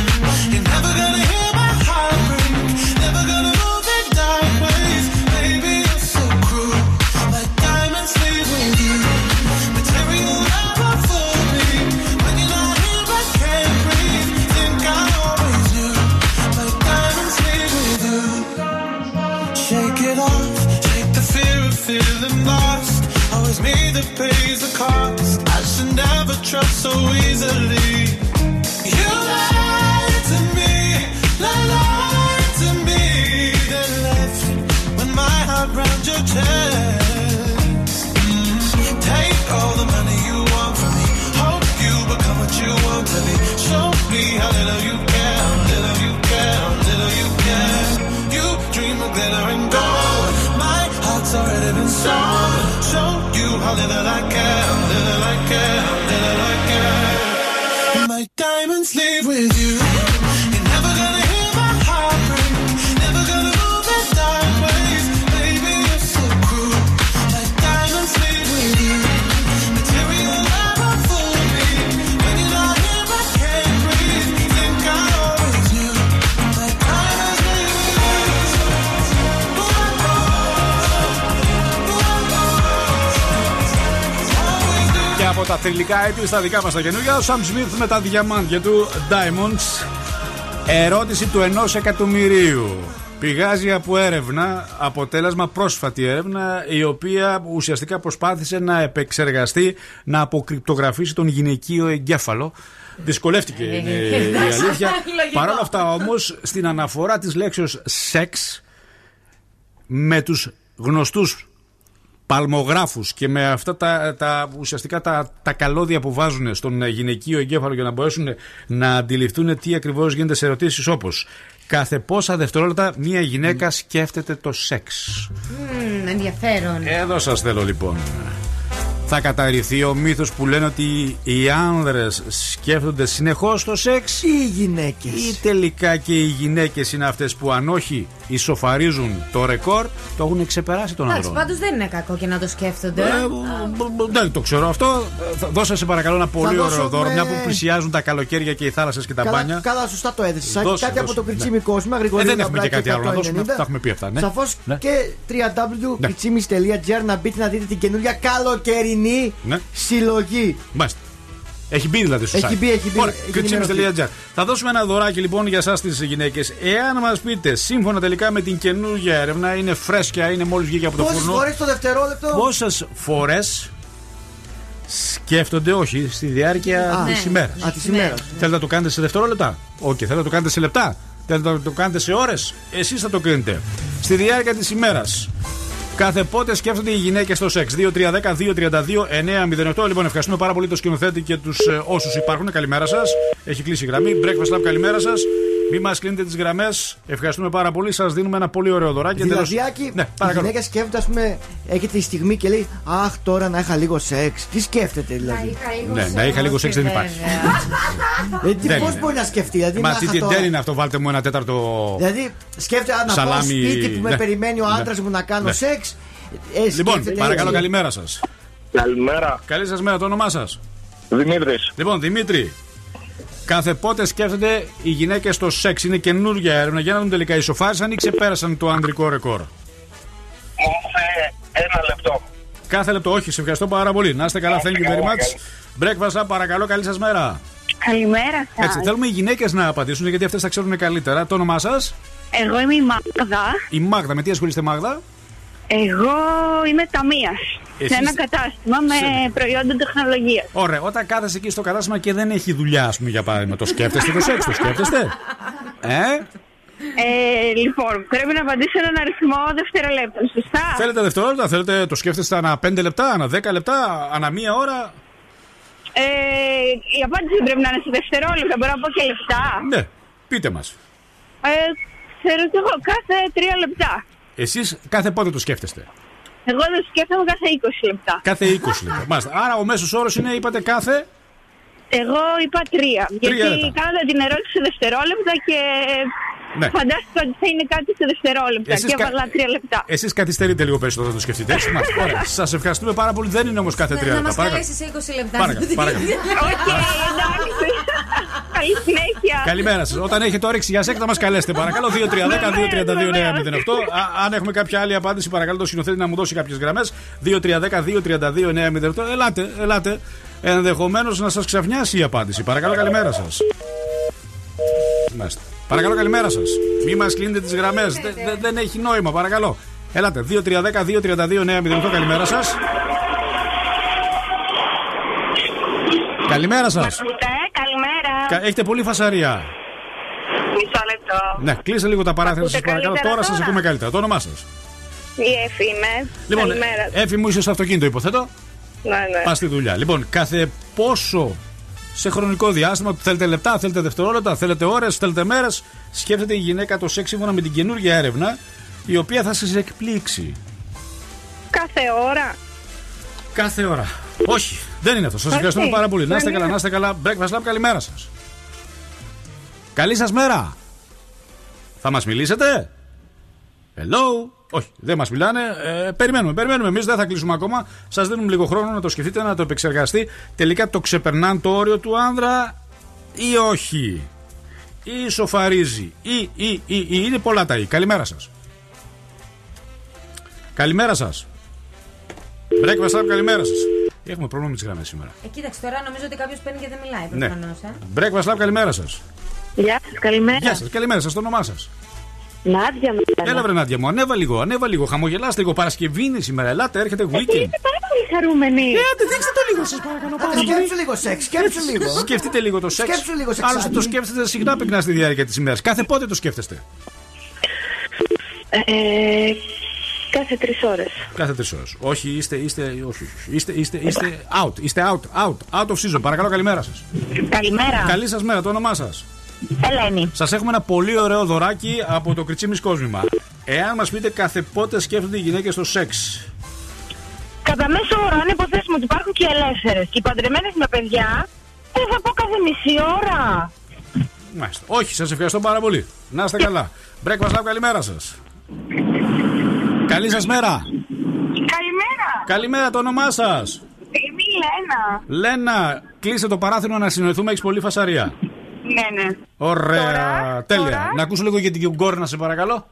trust so easily. You lied to me, lied to me, then left when my heart. Θρηλυκά έτη, στα δικά μας τα καινούργια. Ο Σαμ Σμιθ με τα διαμάντια του Diamonds. Ερώτηση του ενός εκατομμυρίου. Πηγάζει από έρευνα, αποτέλεσμα πρόσφατη έρευνα, η οποία ουσιαστικά προσπάθησε να επεξεργαστεί, να αποκρυπτογραφήσει τον γυναικείο εγκέφαλο. Δυσκολεύτηκε είναι η αλήθεια. Λογικό. Παρ' όλα αυτά όμως στην αναφορά της λέξεως σεξ με τους γνωστούς παλμογράφους και με αυτά τα, τα ουσιαστικά τα, τα καλώδια που βάζουν στον γυναικείο εγκέφαλο για να μπορέσουν να αντιληφθούν τι ακριβώς γίνεται σε ερωτήσεις όπως κάθε πόσα δευτερόλεπτα μία γυναίκα σκέφτεται το σεξ. Μμμ, ενδιαφέρον. Εδώ σας θέλω λοιπόν. Θα καταρριφθεί ο μύθος που λένε ότι οι άνδρες σκέφτονται συνεχώς το σεξ ή οι γυναίκες ή τελικά και οι γυναίκες είναι αυτές που αν όχι ισοφαρίζουν το ρεκόρ το έχουν ξεπεράσει τον Εντάξει, ανδρών. πάντως δεν είναι κακό και να το σκέφτονται. Ε, μπ- μπ- Δεν το ξέρω αυτό. Θα- Δώσε σε παρακαλώ ένα πολύ δώσω ωραίο δώρο. με- Μια που πλησιάζουν τα καλοκαίρια και οι θάλασσες και τα Καλά, μπάνια. καλά, σωστά το έδεσες. Σαν Δώσε, κάτι από δώσε, το ναι. κριτσίμι κόσμο, Ε, γρηγορία. δεν έχουμε και κάτι άλλο να δώσουμε. Τα έχουμε πει αυτά. Ναι. Σαφώς Ναι. και www.kritsimis.gr να μπείτε να δείτε την καινούργια καλοκαιρινή Ναι. συλλογή. Μάλιστα. Έχει μπει δηλαδή στο Έχει site. μπει, έχει μπει. Ωραία, Έχει κριτσίμις.gr. Θα δώσουμε ένα δωράκι λοιπόν για εσάς τις γυναίκες. Εάν μας πείτε, σύμφωνα τελικά με την καινούργια έρευνα, είναι φρέσκια, είναι μόλις βγήκε από το Πόσες φούρνο. φορές το δευτερόλεπτο; Πόσες φορές σκέφτονται, όχι, στη διάρκεια Α, της ναι. ημέρας. Α, της ημέρας. Θέλετε να το κάνετε σε δευτερόλεπτα; Όχι, θέλετε να το κάνετε σε λεπτά; Θέλετε να το κάνετε σε ώρες; Εσείς θα το κρίνετε. Στη διάρκεια της ημέρας. Κάθε πότε σκέφτονται οι γυναίκες στο σεξ. 2-3-10-2-32-9-08. Λοιπόν, ευχαριστούμε πάρα πολύ το σκηνοθέτη και τους ε, όσους υπάρχουν. Καλημέρα σας. Έχει κλείσει η γραμμή. Breakfast Lab, καλημέρα σας. Μην μας κλείνετε τις γραμμές. Ευχαριστούμε πάρα πολύ. Σας δίνουμε ένα πολύ ωραίο δωράκι. Δηλαδή, Εντελώς- Άκη, Ναι, η παρακαλώ. γυναίκα σκέφτεται, ας πούμε, έχετε τη στιγμή και λέει Αχ, τώρα να είχα λίγο σεξ. Τι σκέφτεται δηλαδή; Ναι, να είχα λίγο σεξ δεν υπάρχει. Ε, τι, Δεν πώς είναι. μπορεί να σκεφτεί, δηλαδή. Μα να τι είχα τι- τώρα- δεν είναι αυτό, βάλτε μου ένα τέταρτο. Δηλαδή, σκέφτεται «Α, να πάω Σαλάμι, σπίτι που με ναι. περιμένει ο Ναι. άντρας μου να κάνω Ναι. σεξ. Ε, Λοιπόν, σκέφτεται παρακαλώ, έτσι. καλημέρα σας. Καλημέρα. Καλή σας μέρα, το όνομά σας. Δημήτρης. Λοιπόν, Δημήτρη, κάθε πότε σκέφτεται οι γυναίκες στο σεξ. Είναι καινούργια έρευνα για να δουν τελικά ισοφάρισαν ή ξεπέρασαν το ανδρικό ρεκόρ. Ένα λεπτό. Κάθε λεπτό, όχι, σε ευχαριστώ πάρα πολύ. Να είστε καλά, thank you very much. Breakfast, Lab, παρακαλώ, καλή σας μέρα. Καλημέρα σας. Έτσι, θέλουμε οι γυναίκες να απαντήσουν γιατί αυτές θα ξέρουν καλύτερα. Το όνομά σας, Εγώ είμαι η Μάγδα. η Μάγδα. Με τι ασχολείστε, Μάγδα; Εγώ είμαι ταμείας. Σε Εσείς- ένα κατάστημα με προϊόντα τεχνολογίας. Ωραία, όταν κάθεσαι εκεί στο κατάστημα και δεν έχει δουλειά, ας πούμε, για παράδειγμα, το σκέφτεστε το σεξ, το σκέφτεστε; Ε, Ε, λοιπόν, πρέπει να απαντήσω έναν αριθμό δευτερολέπτων, σωστά; θέλετε δευτερόλεπτα, θέλετε το σκέφτεστε ανά 5 λεπτά, ανά 10 λεπτά, ανά μία ώρα; Ε, η απάντηση δεν πρέπει να είναι σε δευτερόλεπτα, μπορώ να πω και λεπτά. Ναι, πείτε μας. Ε, ξέρω κι εγώ, κάθε τρία λεπτά. Εσείς κάθε πότε το σκέφτεστε; Εγώ δεν σκέφτομαι κάθε 20 λεπτά. Κάθε 20 λεπτά. Μάλιστα. Άρα ο μέσος όρος είναι, είπατε, κάθε; Εγώ είπα τρία. γιατί λεπτά. κάνατε την ερώτηση σε δευτερόλεπτα και Ναι. φαντάστηκα ότι θα είναι κάτι σε δευτερόλεπτα. Εσείς και κα- έβαλα τρία λεπτά. Εσείς καθυστερείτε λίγο περισσότερο να το σκεφτείτε. Έτσι, μάλιστα. Ωραία. Σας ευχαριστούμε πάρα πολύ. Δεν είναι όμως κάθε 3 Να λεπτά. μας Παρακαλώ. καλέσει σε 20 λεπτά. Παρακαλώ, παρακαλώ. Οκ, εντάξει. Καλή συνέχεια. Καλημέρα σας. Όταν έχετε όρεξη για σεκ, θα μας καλέσετε. Παρακαλώ, 2-3-10-2-32-908. Αν έχουμε κάποια άλλη απάντηση, παρακαλώ το σκηνοθέτη να μου δώσει κάποιες γραμμές. 2-3-10-2-32-908. Ελάτε, ελάτε. Ενδεχομένως να σας ξαφνιάσει η απάντηση. Παρακαλώ, καλημέρα σας. Μάλιστα. Παρακαλώ, καλημέρα σας. Μην μας κλείνετε τις γραμμές. Δεν έχει νόημα, παρακαλώ. Ελάτε, 2-3-10-2-32-908. Καλημέρα σας. Καλημέρα σας. Ακούτε, καλημέρα. Έχετε πολύ φασαρία. Μισό λεπτό. Ναι, κλείστε λίγο τα παράθυρα Ακούτε σας, παρακαλώ. καλύτερα Τώρα σας τώρα; ακούμε καλύτερα. Το όνομά σας. Η Εφη είμαι. Λοιπόν, Καλημέρα. έφη μου είσαι στο αυτοκίνητο, υποθέτω. Ναι, ναι. Πας στη δουλειά. Λοιπόν, κάθε πόσο σε χρονικό διάστημα, θέλετε λεπτά, θέλετε δευτερόλεπτα, θέλετε ώρες, θέλετε μέρες, σκέφτεται η γυναίκα το σεξ σύμφωνα με την καινούργια έρευνα, η οποία θα σας εκπλήξει. Κάθε ώρα. Κάθε ώρα. Όχι, δεν είναι αυτό. Σας Όχι, ευχαριστούμε πάρα πολύ. Να είστε δεν καλά, είναι. να είστε καλά. Breakfast Lab, καλημέρα σας. Καλή σας μέρα. Θα μας μιλήσετε; Hello; Όχι, δεν μας μιλάνε. Ε, περιμένουμε, περιμένουμε. Εμείς δεν θα κλείσουμε ακόμα. Σας δίνουμε λίγο χρόνο να το σκεφτείτε, να το επεξεργαστεί. Τελικά το ξεπερνάν το όριο του άνδρα ή όχι; Ή ισοφαρίζει; Ή, ή, ή, ή. Είναι πολλά τα ή. Καλημέρα σας. Καλημέρα σας. Breakfast Lab, καλημέρα σας. Έχουμε πρόβλημα με τις γραμμές σήμερα. Ε, κοίταξε τώρα, νομίζω ότι κάποιος παίρνει και δεν μιλάει Ναι. προφανώς. Ε. Breakfast Lab, καλημέρα σας. Γεια σας, καλημέρα. Γεια σας, καλημέρα σας, το όνομά σας. Νάντια με λένε. Έλα, βρε Νάντια μου, ανέβα λίγο, ανέβα λίγο. Χαμογελάστε λίγο. Παρασκευή είναι σήμερα. Ελάτε, έρχεται weekend. Είστε πάρα πολύ χαρούμενοι. Άντε, δείξτε το λίγο, σας παρακαλώ. πάρα πολύ. Σκέψου λίγο σεξ, σκέψου λίγο. Σκεφτείτε λίγο το σεξ. Σκέψου λίγο σεξ. Άλλωστε το σκέφτεστε συχνά πυκνά στη διάρκεια της ημέρας. Κάθε πότε το σκέφτεστε; Ε, κάθε τρεις ώρες. Κάθε τρεις ώρες. Όχι, είστε, είστε, όχι, όχι. είστε, είστε, είστε out. Είστε out, out, out of season. Παρακαλώ, καλημέρα σας. Καλημέρα. Καλή σας μέρα, το όνομά σας. Ελένη. Σας έχουμε ένα πολύ ωραίο δωράκι από το κριτσίμι κόσμημα. Εάν μας πείτε κάθε πότε σκέφτονται οι γυναίκες το σεξ. Κατά μέσο όρο, αν υποθέσουμε ότι υπάρχουν και ελεύθερες και οι παντρεμένες με παιδιά, δεν θα πω κάθε μισή ώρα. Μάλιστα. Όχι, σας ευχαριστώ πάρα πολύ. Να είστε καλά. Breakfast Lab, καλημέρα σας. Καλή σας μέρα. Καλημέρα. Καλημέρα, το όνομά σας. Είμαι η Λένα. Λένα, κλείσε το παράθυρο να συνοηθούμε. Έχεις πολύ φασαρία. Ναι, ναι. Ωραία, Τώρα, τέλεια. τώρα. Να ακούσω λίγο για την κόρνα, σε παρακαλώ.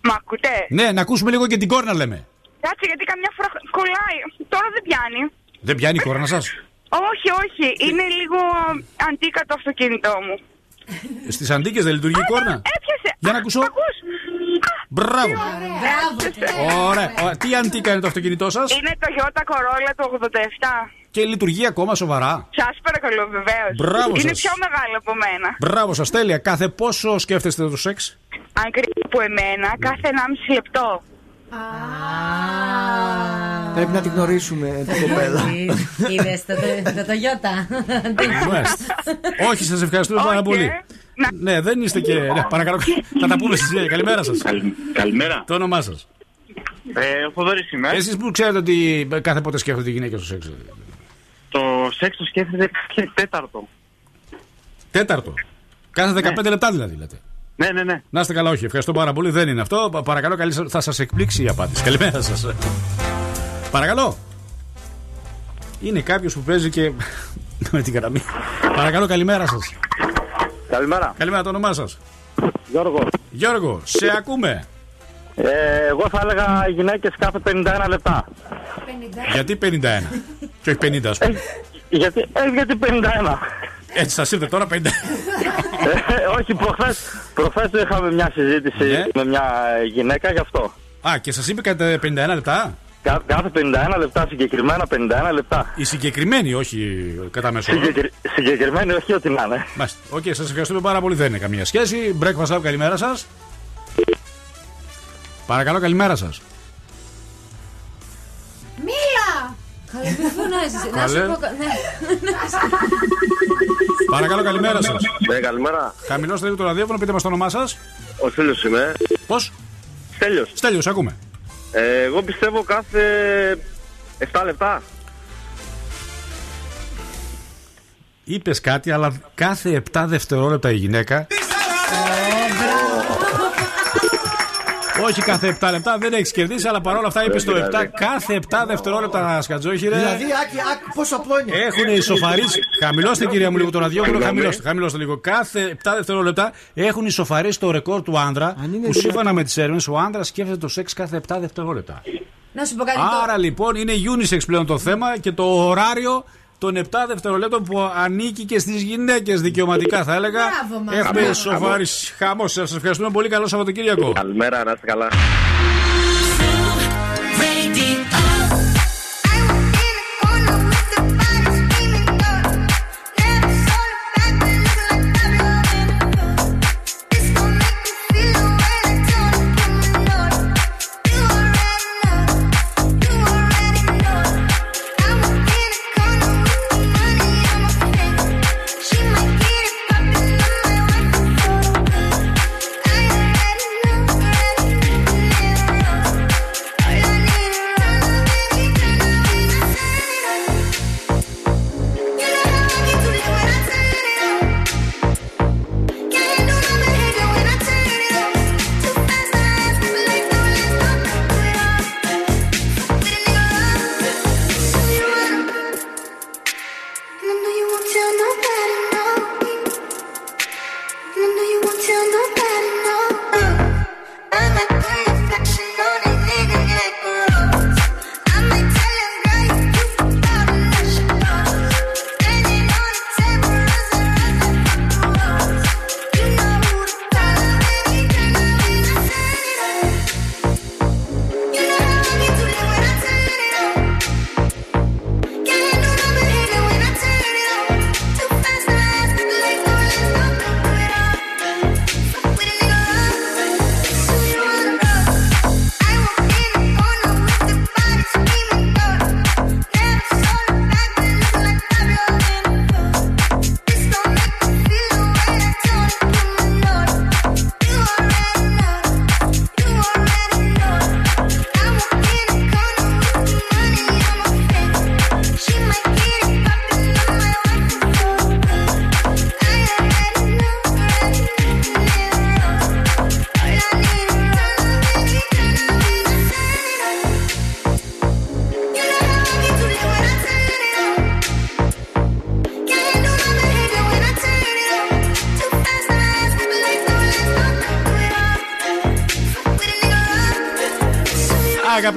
Μ' ακούτε; Ναι, να ακούσουμε λίγο για την κόρνα, λέμε. Κάτσε γιατί καμιά φορά κολλάει. Τώρα δεν πιάνει. Δεν πιάνει η κόρνα σας; Όχι, όχι. Είναι λίγο αντίκα το αυτοκίνητό μου. Στις αντίκες δεν λειτουργεί η κόρνα; Έπιασε. Για να ακούσω. Ακούς. Μπράβο. Μπράβο. Ωραία. Ωραία. Τι αντίκα είναι το αυτοκίνητό σας; Είναι το Toyota Corolla του 87. και λειτουργεί ακόμα σοβαρά; Σας παρακαλώ, βεβαίως. Μπράβο Είναι σας. πιο μεγάλο από μένα. Μπράβο σας, τέλεια. Κάθε πόσο σκέφτεστε το σεξ; Αν κρίνει από εμένα, κάθε 1,5 λεπτό. Πρέπει να την γνωρίσουμε την κοπέλα. Είδες το, το, το Toyota. Μάλιστα. Όχι, σας ευχαριστούμε πάρα πολύ. Ναι, δεν είστε και. Ναι, παρακαλώ, θα τα πούμε στη συνέχεια. Καλημέρα σας. Καλημέρα. Το όνομά σας. Ε, ο Θοδωρής είμαι. Εσείς που ξέρετε ότι κάθε πότε σκέφτονται οι γυναίκες στο σεξ. Το σεξ το σκέφτεται κάθε τέταρτο. Τέταρτο. Κάθε 15 λεπτά δηλαδή λέτε. Ναι, ναι, ναι. Να είστε καλά, όχι. Ευχαριστώ πάρα πολύ. Δεν είναι αυτό. Πα- Παρακαλώ, καλή σας- θα σας εκπλήξει η απάντηση. Καλημέρα σας. Παρακαλώ. Είναι κάποιος που παίζει και. με την γραμμή. Παρακαλώ, καλημέρα σας. Καλημέρα. Καλημέρα, το όνομά σας. Γιώργο. Γιώργο, σε ακούμε. Ε, εγώ θα έλεγα γυναίκες κάθε 51 λεπτά. Γιατί 51 και όχι 50, ας πούμε. Γιατί, ε, γιατί 51. Έτσι, σας ήρθε τώρα 50. Ε, όχι, προχθές, προχθές είχαμε μια συζήτηση Ναι. με μια γυναίκα γι' αυτό. Α, και σας είπε κατά 51 λεπτά; Κα- Κάθε 51 λεπτά, συγκεκριμένα 51 λεπτά. Η συγκεκριμένη, όχι κατά μέσο όρο. Συγκεκρι... Συγκεκριμένη, όχι ό,τι να είναι. Μάλιστα. Οκ, σας ευχαριστούμε πάρα πολύ. Δεν είναι καμία σχέση. Breakfast Club, καλημέρα σας. Παρακαλώ, καλημέρα σας. Μίλα! Καλέ, μην φωνάζεις. Να Καλέ. σου πω. κα- ναι. Παρακαλώ, καλημέρα σας. Ναι, καλημέρα. Χαμηλώστε λίγο το ραδιόφωνο, πείτε μας το όνομά σας. Ο Στέλιος είμαι. Πώς; Στέλιος. Στέλιος, ακούμε. Ε, εγώ πιστεύω κάθε 7 λεπτά. Είπες κάτι, αλλά κάθε 7 δευτερόλεπτα η γυναίκα. Όχι κάθε 7 λεπτά, δεν έχεις κερδίσει, αλλά παρόλα αυτά είπες στο 7 κάθε 7 δευτερόλεπτα σκατζόχυρε. Δηλαδή, Άκη, Άκη, πόσο απλό είναι. Έχουν ισοφαρίσει. Χαμηλώστε, κυρία μου, λίγο το ραδιόφωνο. Χαμηλώστε, χαμηλώστε λίγο. Κάθε 7 δευτερόλεπτα έχουν ισοφαρίσει το ρεκόρ του άντρα. Που δυνατόν. σύμφωνα με τις έρευνες, ο άντρα σκέφτεται το σεξ κάθε 7 δευτερόλεπτα. Να σου πω κάτι. Άρα λοιπόν είναι unisex πλέον το θέμα και το ωράριο των 7 δευτερολέπτων που ανήκει και στις γυναίκες δικαιωματικά, θα έλεγα. Μπράβο μας. Έχουμε Μπράβο. ισοφαρίσει. Χαμός, σας ευχαριστούμε πολύ. Καλό Σαββατοκύριακο. Καλημέρα, να είστε καλά.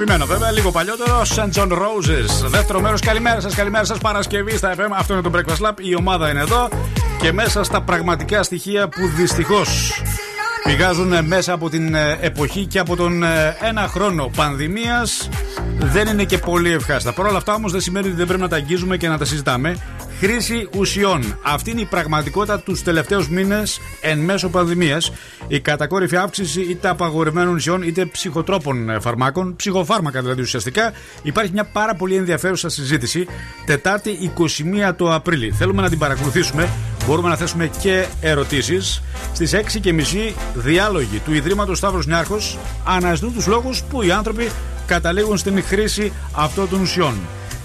Αγαπημένο βέβαια, λίγο παλιότερο. St. John Roses. Δεύτερο μέρος, καλημέρα σας, καλημέρα σας. Παρασκευή στα FM. Αυτό είναι το Breakfast Lab. Η ομάδα είναι εδώ και μέσα στα πραγματικά στοιχεία που δυστυχώς πηγάζουν μέσα από την ε, εποχή και από τον ε, ένα χρόνο πανδημίας δεν είναι και πολύ ευχάριστα. Παρ' όλα αυτά όμως δεν σημαίνει ότι δεν πρέπει να τα αγγίζουμε και να τα συζητάμε. Χρήση ουσιών. Αυτή είναι η πραγματικότητα τους τελευταίους μήνες εν μέσω πανδημίας. Η κατακόρυφη αύξηση είτε απαγορευμένων ουσιών είτε ψυχοτρόπων ε, φαρμάκων, ψυχοφάρμακα δηλαδή ουσιαστικά. Υπάρχει μια πάρα πολύ ενδιαφέρουσα συζήτηση. Τετάρτη 21 το Απρίλη. Θέλουμε να την παρακολουθήσουμε. Μπορούμε να θέσουμε και ερωτήσεις. Στις 6.30 διάλογοι του Ιδρύματος Σταύρος Νιάρχος αναζητούν τους λόγους που οι άνθρωποι καταλήγουν στην χρήση αυτών των ουσιών.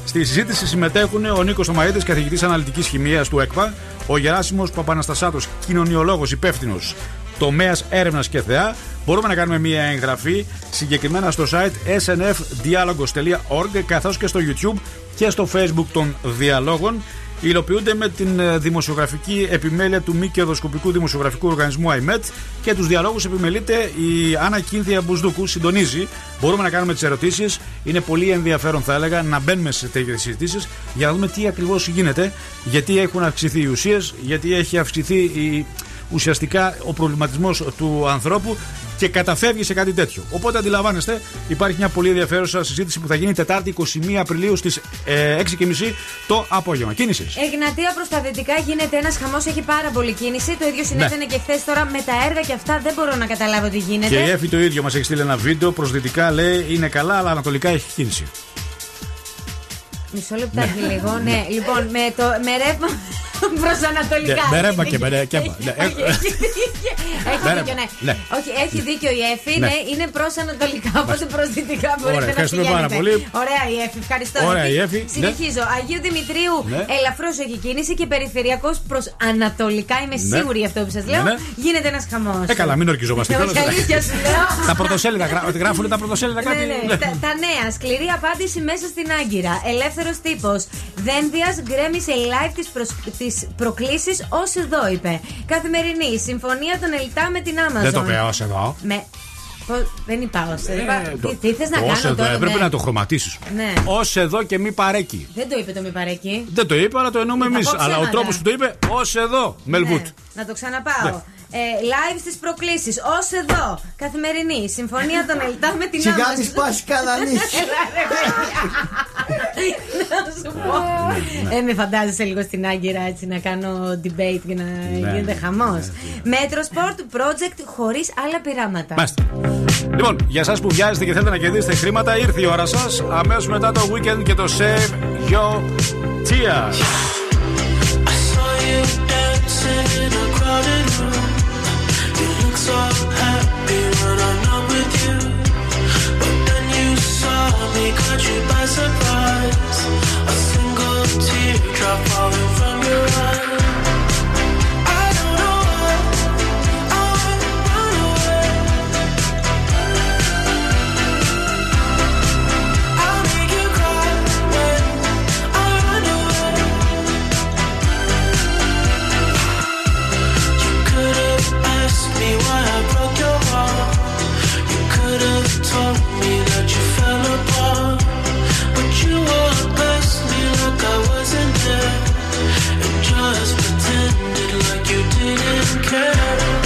Στη συζήτηση συμμετέχουν ο Νίκος Τομαίδη, καθηγητής αναλυτικής χημίας του ΕΚΠΑ, ο Γεράσιμος Παπαναστασάτος, κοινωνιολόγος υπεύθυνος τομέας έρευνας και θεά. Μπορούμε να κάνουμε μια εγγραφή συγκεκριμένα στο site snfdialogos.org καθώς και στο YouTube και στο Facebook των διαλόγων. Υλοποιούνται με την ε, δημοσιογραφική επιμέλεια του μη κερδοσκοπικού δημοσιογραφικού οργανισμού IMET και τους διαλόγους επιμελείται η Άννα Κίνθια Μπουσδούκου. Συντονίζει. Μπορούμε να κάνουμε τις ερωτήσεις. Είναι πολύ ενδιαφέρον, θα έλεγα, να μπαίνουμε σε τέτοιες συζητήσεις για να δούμε τι ακριβώς γίνεται, γιατί έχουν αυξηθεί οι ουσίες, γιατί έχει αυξηθεί η, ουσιαστικά ο προβληματισμός του ανθρώπου και καταφεύγει σε κάτι τέτοιο. Οπότε αντιλαμβάνεστε, υπάρχει μια πολύ ενδιαφέρουσα συζήτηση που θα γίνει Τετάρτη 21 Απριλίου στις ε, 6.30 το απόγευμα. Κίνηση. Εγνατία προς τα δυτικά γίνεται ένας χαμός, έχει πάρα πολύ κίνηση. Το ίδιο συνέβαινε Ναι. και χθες τώρα με τα έργα και αυτά δεν μπορώ να καταλάβω τι γίνεται. Και η Εφη το ίδιο μας έχει στείλει ένα βίντεο. Προς δυτικά λέει είναι καλά, αλλά ανατολικά έχει κίνηση. Μισό λεπτάκι λίγο. Ναι, λοιπόν, με, το, με ρεύμα προς ανατολικά. Ναι, με Έχει ρεύμα και δίκιο. με ρε- και- Έχει- ναι, όχι, ε, Έχει δίκιο. Έχει Με δίκιο, ρεύμα, ναι. ναι. Όχι, έχει δίκιο η Εφη, Ναι. ναι, είναι προς ανατολικά. Οπότε προς δυτικά μπορείτε Ωραία, να ευχαριστούμε πηγαίνετε. πάρα πολύ. Ωραία η Εφη, ευχαριστώ. Ωραία, Εφη. η Εφη, ναι. Συνεχίζω. Αγίου Δημητρίου, Ναι. ελαφρώς έχει κίνηση και περιφερειακός προς ανατολικά. Είμαι Ναι. σίγουρη γι' αυτό που σας λέω. Ναι, ναι. Γίνεται ένας χαμός. Ε, καλά, μην ορκιζόμαστε. Όχι, κιόλας. αλήθεια σου λέω. τα πρωτοσέλιδα γρά- ότι γράφουν τα πρωτοσέλιδα κάτι. Ναι, ναι. Τα, τα νέα. Σκληρή απάντηση μέσα στην Άγκυρα. Ελεύθερο τύπος. Δένδιας γκρέμισε live τις τις προκλήσεις ως εδώ, είπε. Καθημερινή. Συμφωνία των Ελτά με την Amazon. Δεν το λέω ως εδώ. Με... Πώς- Δεν είπα ως εδώ. Ε, Τι- το- Τι θες να το ως κάνω εδώ, τώρα. Έπρεπε ναι. να το χρωματίσεις. Ναι. Ω εδώ και μη παρέκει. Δεν το είπε το μη παρέκει. Δεν το είπα, αλλά το εννοούμε Θα εμείς. πω Αλλά ο ψέματα. τρόπος που το είπε, ως εδώ. Μελβούτ. Ναι, να το ξαναπάω. Ε, live στις προκλήσεις. Ω εδώ. Καθημερινή. Συμφωνία των Ελτά με την Σιγά Amazon. μη σπάσει κανανής. Έλα, ρε, παιδιά. Να σου πω. Ε, με φαντάζεσαι λίγο στην Άγκυρα έτσι να κάνω debate και να Ναι, γίνεται ναι, χαμός. Metro Sport Project χωρίς άλλα πειράματα. Μάλιστα. Λοιπόν, για εσάς που βιάζετε και θέλετε να κερδίσετε χρήματα, ήρθε η ώρα σας. Αμέσως μετά το weekend και το Save Your Tears. Surprise. A single teardrop falling from your eye. me I broke your. You could have told me that you fell apart, but you past me like I wasn't there, and just pretended like you didn't care.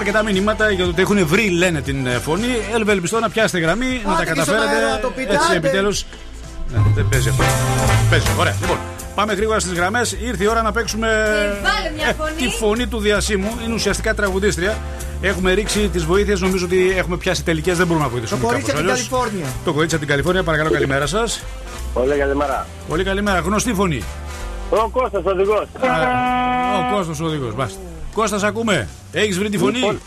Αρκετά μηνύματα για το ότι έχουν βρει, λένε την ε, φωνή. Ευελπιστώ να πιάσετε γραμμή, να τα και στον αέρα καταφέρετε. να το πείτε, Έτσι, άντε. επιτέλους. Ναι, δεν παίζει αυτό. Παίζει, ωραία. Λοιπόν, πάμε γρήγορα στις γραμμές. Ήρθε η ώρα να παίξουμε. βάλε μια ε, φωνή. τη φωνή του διασύμου. Είναι ουσιαστικά τραγουδίστρια. Έχουμε ρίξει τις βοήθειες. Νομίζω ότι έχουμε πιάσει τελικές. Δεν μπορούμε να βοηθήσουμε. Το κορίτσι κάπως από την αλλιώς. Καλιφόρνια. Το κορίτσι από την Καλιφόρνια, παρακαλώ, καλημέρα σας. Πολύ καλημέρα. Πολύ καλημέρα. Γνωστή φωνή. Ο Κώστας οδηγός. Ο Κώστας ο οδηγός. Μάλιστα. Κώστας ακούμε. Έχεις βρει τη φωνή; Λοιπόν,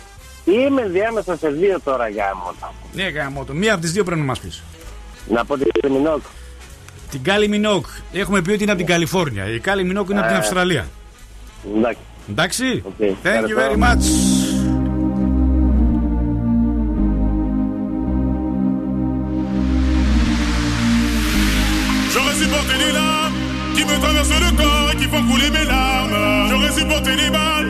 Είμαι διάμεσα σε δύο τώρα για έμοτα. Ναι, γάμο το. Μία από τις δύο πρέπει να μας πεις. Να πω την Μινόκ. Την Κάλι Μινόκ. Έχουμε πει ότι είναι από την Καλιφόρνια. Η Κάλι Μινόκ είναι από την Ε. Αυστραλία. Εντάξει. Εντάξει. Okay. Thank you very much. J'aurais supporté les larmes qui me traversent le corps et qui font couler mes larmes. J'aurais supporté les balles,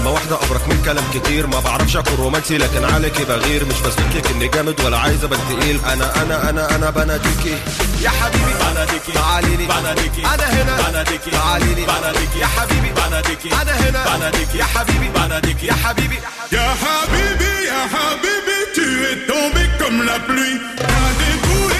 كلمة واحدة أبرك من كلام كتير. ما بعرفش أكون رومانسي لكن عليكي بغير. مش بثبت لك إني جامد ولا عايز أبان تقيل. أنا أنا أنا أنا بناديكي. يا حبيبي بناديكي. تعالي لي. بناديكي. أنا هنا. بناديكي. تعالي لي. بناديكي. يا حبيبي. بناديكي. أنا هنا. بناديكي. يا حبيبي. بناديكي. يا حبيبي. Ya Habibi, Ya Habibi, tu es tombé comme la pluie. T'as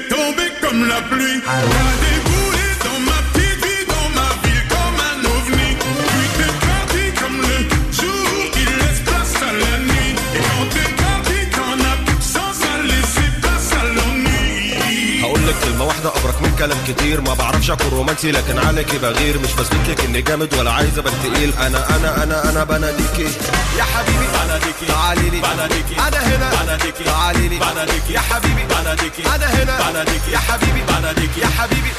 tombé comme la pluie. كلمة واحدة أبرك من كلام كتير. ما بعرفش أكون رومانسي لكن عليكي بغير. مش بثبت لك إني جامد ولا عايز أبان تقيل. أنا أنا أنا أنا بناديكي. يا حبيبي بناديكي. تعالي لي. بناديكي. أنا هنا. بناديكي. تعالي لي. بناديكي. يا حبيبي. بناديكي. أنا هنا. بناديكي. يا حبيبي. بناديكي. يا حبيبي.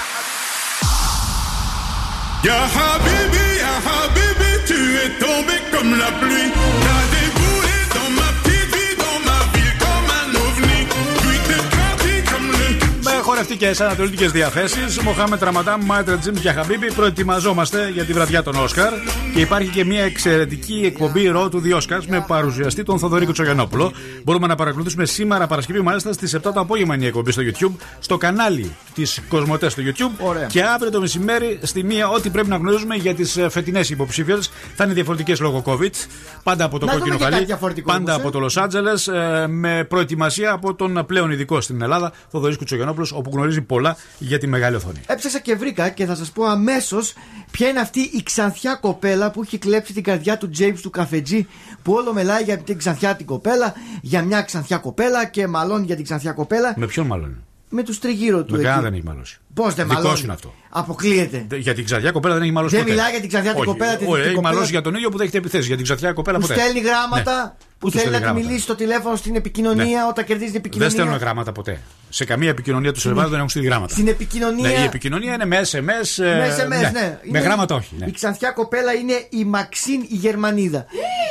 Ya Habibi, Ya Habibi, tu es tombé comme la pluie. Χορευτικές ανατολικές διαθέσεις, Μοχάμεντ Ραμαντάν, Maître Gims και Χαμπίμπι, προετοιμαζόμαστε για τη βραδιά των Όσκαρ. Και υπάρχει και μια εξαιρετική εκπομπή Road to the Oscars με παρουσιαστή τον Θοδωρή Κουτσογιανόπουλο. Μπορούμε να παρακολουθήσουμε σήμερα Παρασκευή, μάλιστα στις 7 το απόγευμα είναι η εκπομπή στο YouTube, στο κανάλι της Cosmote στο YouTube. Και αύριο το μεσημέρι στη μία, ό,τι πρέπει να γνωρίζουμε για τις φετινές υποψήφιες θα είναι διαφορετικές λόγω COVID. Πάντα από το Να κόκκινο δούμε και κάτι χαλί, διαφορετικό πάντα όμως, ε. από το Λος Άντζελες, με προετοιμασία από τον πλέον ειδικό στην Ελλάδα, Θοδωρής Κουτσογιανόπουλος, όπου γνωρίζει πολλά για τη μεγάλη οθόνη. Έψαξα και βρήκα και θα σας πω αμέσως ποια είναι αυτή η ξανθιά κοπέλα που έχει κλέψει την καρδιά του James του καφετζή. Που όλο μιλάει για την ξανθιά την κοπέλα, για μια ξανθιά κοπέλα και μαλώνει για την ξανθιά κοπέλα. Με ποιον μάλλον. Με τους τριγύρω του. Με κανένα εκεί. δεν έχει μαλώσει. Πώς δεν Δικός μαλώνει; είναι αυτό. Αποκλείεται. Δε- Για την ξαδιά κοπέλα δεν έχει μαλώσει Δεν ποτέ. μιλάει για την ξαδιά την Όχι, κοπέλα, την- όχι, την έχει κοπέλα- μαλώσει για τον ίδιο που δέχεται επιθέσει. Για την ξαδιά κοπέλα Που ποτέ. στέλνει γράμματα, Ναι. που Πού θέλει στέλνει να τη γράμματα. μιλήσει στο τηλέφωνο στην επικοινωνία Ναι. όταν κερδίζει την Δεν επικοινωνία. στέλνουν γράμματα ποτέ. Σε καμία επικοινωνία του survivor δεν έχουν στείλει γράμματα. Στην επικοινωνία. Ναι, η επικοινωνία είναι με SMS. ε, Με SMS, ναι. Με Είναι- γράμματα όχι. ναι. Η ξανθιά κοπέλα είναι η Μαξίν η Γερμανίδα.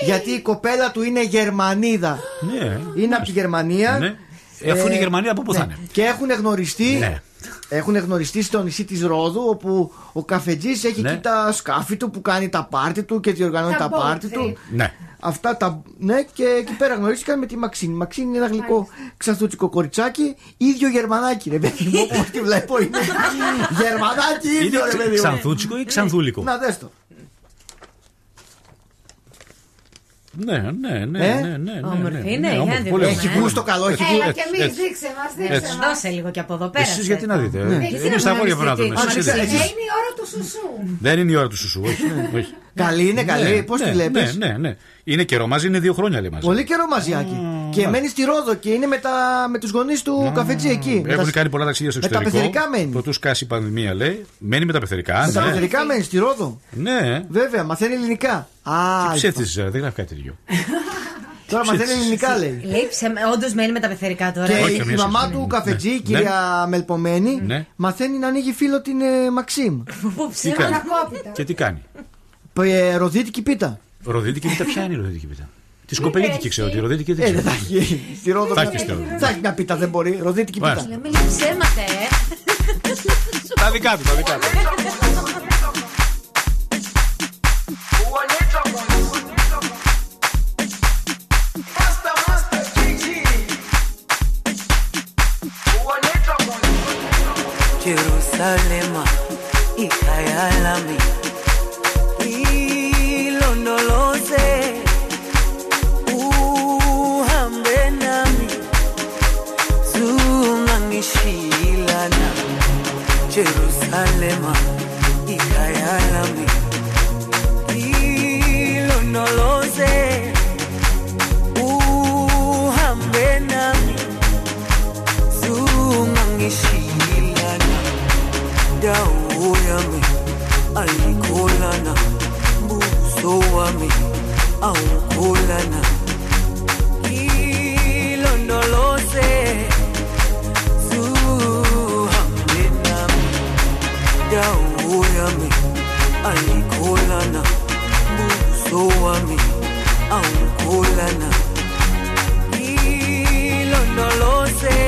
Γιατί η κοπέλα του είναι Γερμανίδα. Ναι. Είναι από τη Γερμανία. Ναι. Ε, αφού είναι η Γερμανία, από πού θα ναι. είναι; Και έχουν γνωριστεί Ναι. Έχουν γνωριστεί στο νησί της Ρόδου, όπου ο καφετζής έχει Ναι. εκεί τα σκάφη του που κάνει τα πάρτι του και διοργανώνει Τα τα, boat πάρτι trip. του. Ναι. Αυτά τα. Ναι, και εκεί πέρα γνωρίστηκαν με τη Μαξίνη. Η Μαξίνη είναι ένα γλυκό ξανθούτσικο κοριτσάκι, ίδιο Γερμανάκι, ρε παιδί μου. Όπω τη βλέπω είναι. Γερμανάκι, ίδιο ρε Είναι παιδί μου. ξανθούτσικο ή ξανθούλικο; Να δες το. Ναι, ναι, ναι. Ε; ναι, ναι, ναι, Όμορφη ναι, είναι, ναι, για όμορφη, να τη πολύ δούμε. όμορφη. Έχει γούστο καλό, έχει Έλα γούστο. και εμείς, έτσι. δείξε μας, Έτσι. δείξε μας. Δώσε λίγο και από εδώ πέρα. Εσεί γιατί να δείτε. ε; Ναι. Είναι να στα μην βόρεια πρέπει να δεις δούμε. τι- Εσείς τι- γιατί. Ε, είναι η ώρα του σουσού. Δεν είναι η ώρα του σουσού, όχι. όχι. Καλή είναι, καλή. Ναι, Πώς ναι, τη βλέπεις; Ναι, ναι, ναι. Είναι καιρό μαζί, είναι δύο χρόνια λέει μαζί. Πολύ καιρό μαζιάκι. Και μένεις στη Ρόδο και είναι με, τα, με τους γονείς του καφετζή εκεί. Με Έχουν τα- κάνει πολλά ταξίδια στο με τα εξωτερικό. πεθερικά μένεις. Πρωτού σκάσει η πανδημία, λέει. Μένει με τα πεθερικά. Με τα ναι. πεθερικά μένεις στη Ρόδο. Ναι. Βέβαια, μαθαίνει ελληνικά. Α, Ψεύτη, δεν γράφει κάτι τέτοιο. τώρα μαθαίνει ψεύτης. ελληνικά λέει. Λέει ψέμα, όντως μένει με τα πεθερικά τώρα. Και Όχι, η καμία μαμά σχέση. του Ναι. καφετζή, η Ναι. κυρία Μελπομένη, Ναι. μαθαίνει να ανοίγει φίλο την ε, Μαξίμ. Τι κάνει; Ανακόπητα. Και τι κάνει; Ε, ροδίτικη πίτα. Ροδίτικη πίτα, ποια είναι η ροδίτικη πίτα. Τη σκοπελίτικη ξέρω, τη ροδίτικη Ε, δεν δεν θα ξέρω. έχει. Στη Ρόδο Θα μια- έχεις στη Ρόδο. θα έχεις μια πίτα, δεν μπορεί. Ροδίτικη πίτα. Μάλιστα. Λέμε λίγο ψέματα, ε. Τα δικά του, τα δικά του. Jerusalema ikhaya Jerusalema ikhaya lami ilondoloze uhambe nami. Zungangishilana dawo yami ayikholana buso wami awukholana ilondoloze ayikholana buso wami awukholana ilondoloze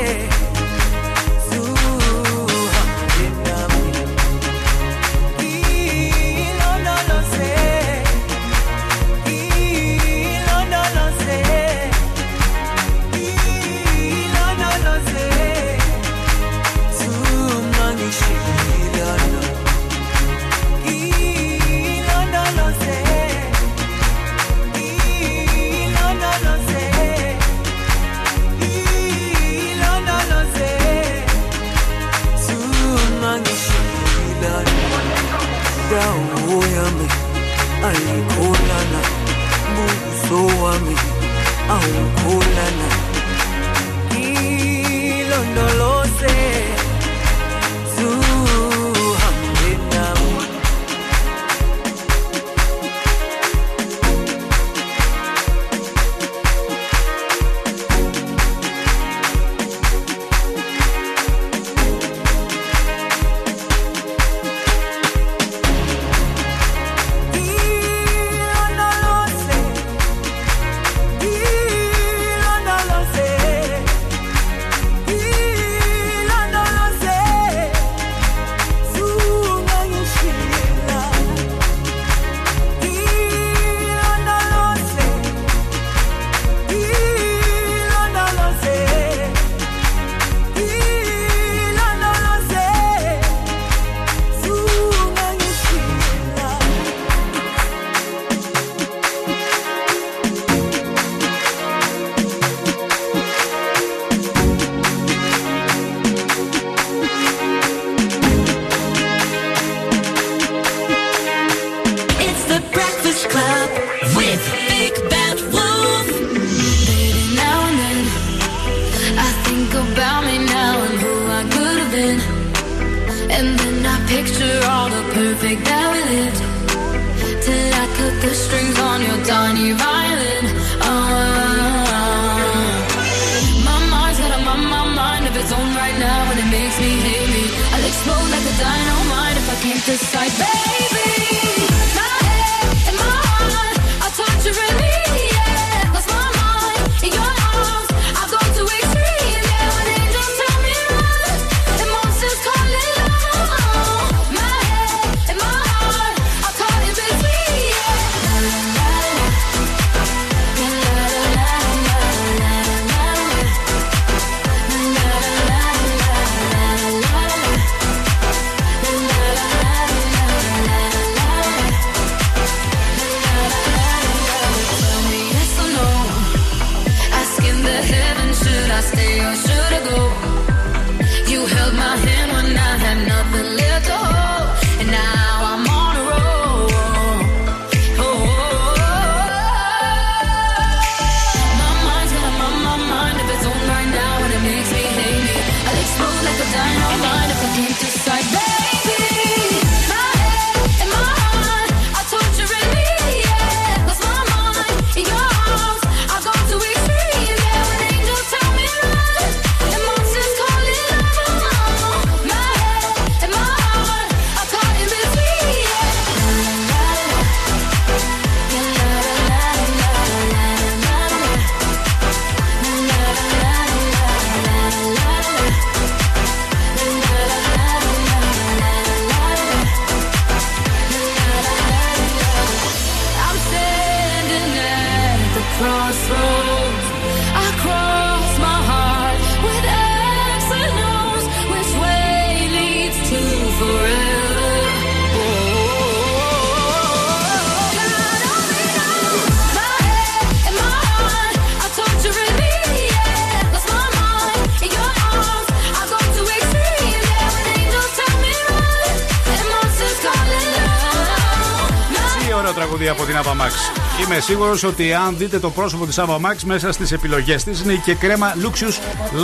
Είμαι σίγουρος ότι αν δείτε το πρόσωπο της Ava Max μέσα στις επιλογές της είναι και κρέμα Luxus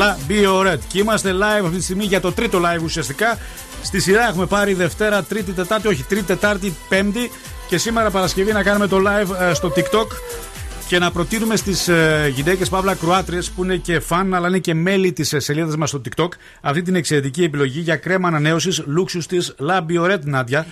La Bio Red. Και είμαστε live αυτή τη στιγμή για το τρίτο live ουσιαστικά. Στη σειρά έχουμε πάρει Δευτέρα, Τρίτη, Τετάρτη, όχι Τρίτη, Τετάρτη, Πέμπτη και σήμερα Παρασκευή να κάνουμε το live ε, στο TikTok και να προτείνουμε στις ε, γυναίκες Παύλα Κρουάτριε που είναι και φαν αλλά είναι και μέλη της σελίδας μας στο TikTok αυτή την εξαιρετική επιλογή για κρέμα ανανέωσης Luxus της La Bio Red, Νάντια.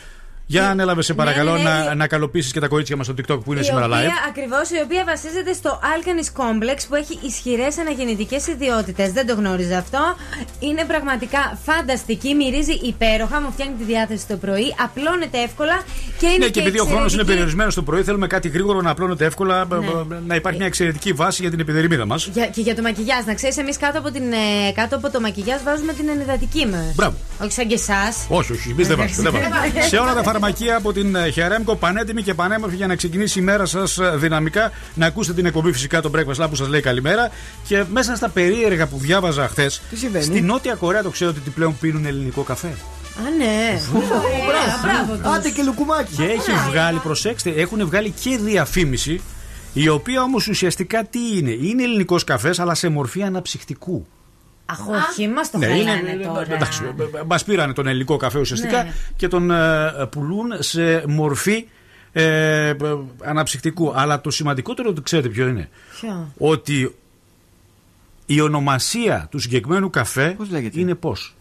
Για ανέλαβες, σε παρακαλώ, ναι, ναι, να, να καλοποιήσει και τα κορίτσια μας στο TikTok που είναι η σήμερα οποία, live. Ακριβώς, η οποία βασίζεται στο Alkanis Complex που έχει ισχυρές αναγεννητικές ιδιότητες. Δεν το γνώριζα αυτό. Είναι πραγματικά φανταστική, μυρίζει υπέροχα, μου φτιάχνει τη διάθεση το πρωί, απλώνεται εύκολα και είναι Ναι, και επειδή ο χρόνος είναι εξαιρετική- περιορισμένος το πρωί, θέλουμε κάτι γρήγορο να απλώνεται εύκολα, Ναι. ε, να υπάρχει μια εξαιρετική βάση για την επιδερμίδα μας. Για, και για το μακιγιάζ, να ξέρεις, εμείς κάτω, από την, ε, κάτω από το μακιγιάζ βάζουμε την ενυδατική μα. Μπράβο. Όχι σαν και εσάς. Όχι, όχι, εμείς δεν βάζουμε. δεν βάζουμε. Εντάξει. Σε όλα τα φαρμακεία από την ε, Χερέμκο, πανέτοιμη και πανέμορφη για να ξεκινήσει η μέρα σας δυναμικά. Να ακούσετε την εκπομπή φυσικά το Breakfast Lab που σας λέει καλημέρα. Και μέσα στα περίεργα που διάβαζα χθες, στη Νότια Κορέα το ξέρω ότι πλέον πίνουν ελληνικό καφέ. Α, ναι. Μπράβο, τους. Άντε και λουκουμάκι. Και έχει βγάλει, προσέξτε, έχουν βγάλει και διαφήμιση. Η οποία όμως ουσιαστικά τι είναι, είναι ελληνικός καφές αλλά σε μορφή αναψυκτικού. Αχ, όχι, μας το Ναι, χαλάνε τώρα. Εντάξει, μας πήραν τον ελληνικό καφέ ουσιαστικά Ναι. και τον ε, πουλούν σε μορφή ε, ε, αναψυκτικού. Αλλά το σημαντικότερο το ξέρετε ποιο είναι; Ποιο; Ότι η ονομασία του συγκεκριμένου καφέ είναι πώς;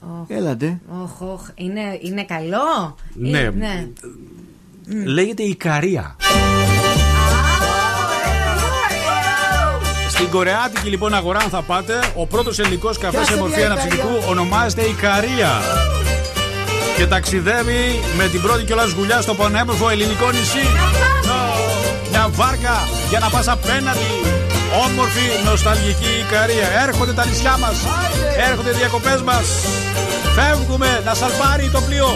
Οχ. Έλατε. Οχ, οχ. Είναι, είναι καλό; Ναι. Είναι- ναι. Λέγεται Ικαρία. Στην Κορεάτικη λοιπόν αγορά, αν θα πάτε, ο πρώτος ελληνικός καφές Πιάσε σε μορφή μια αναψυκτικού Ικαρία. ονομάζεται Ικαρία. Και ταξιδεύει με την πρώτη κιόλας γουλιά στο πανέμορφο ελληνικό νησί. Μια βάρκα για να πας απέναντι. Όμορφη, νοσταλγική Ικαρία. Έρχονται τα νησιά μας. Έρχονται οι διακοπές μας. Φεύγουμε να σαλπάρει το πλοίο.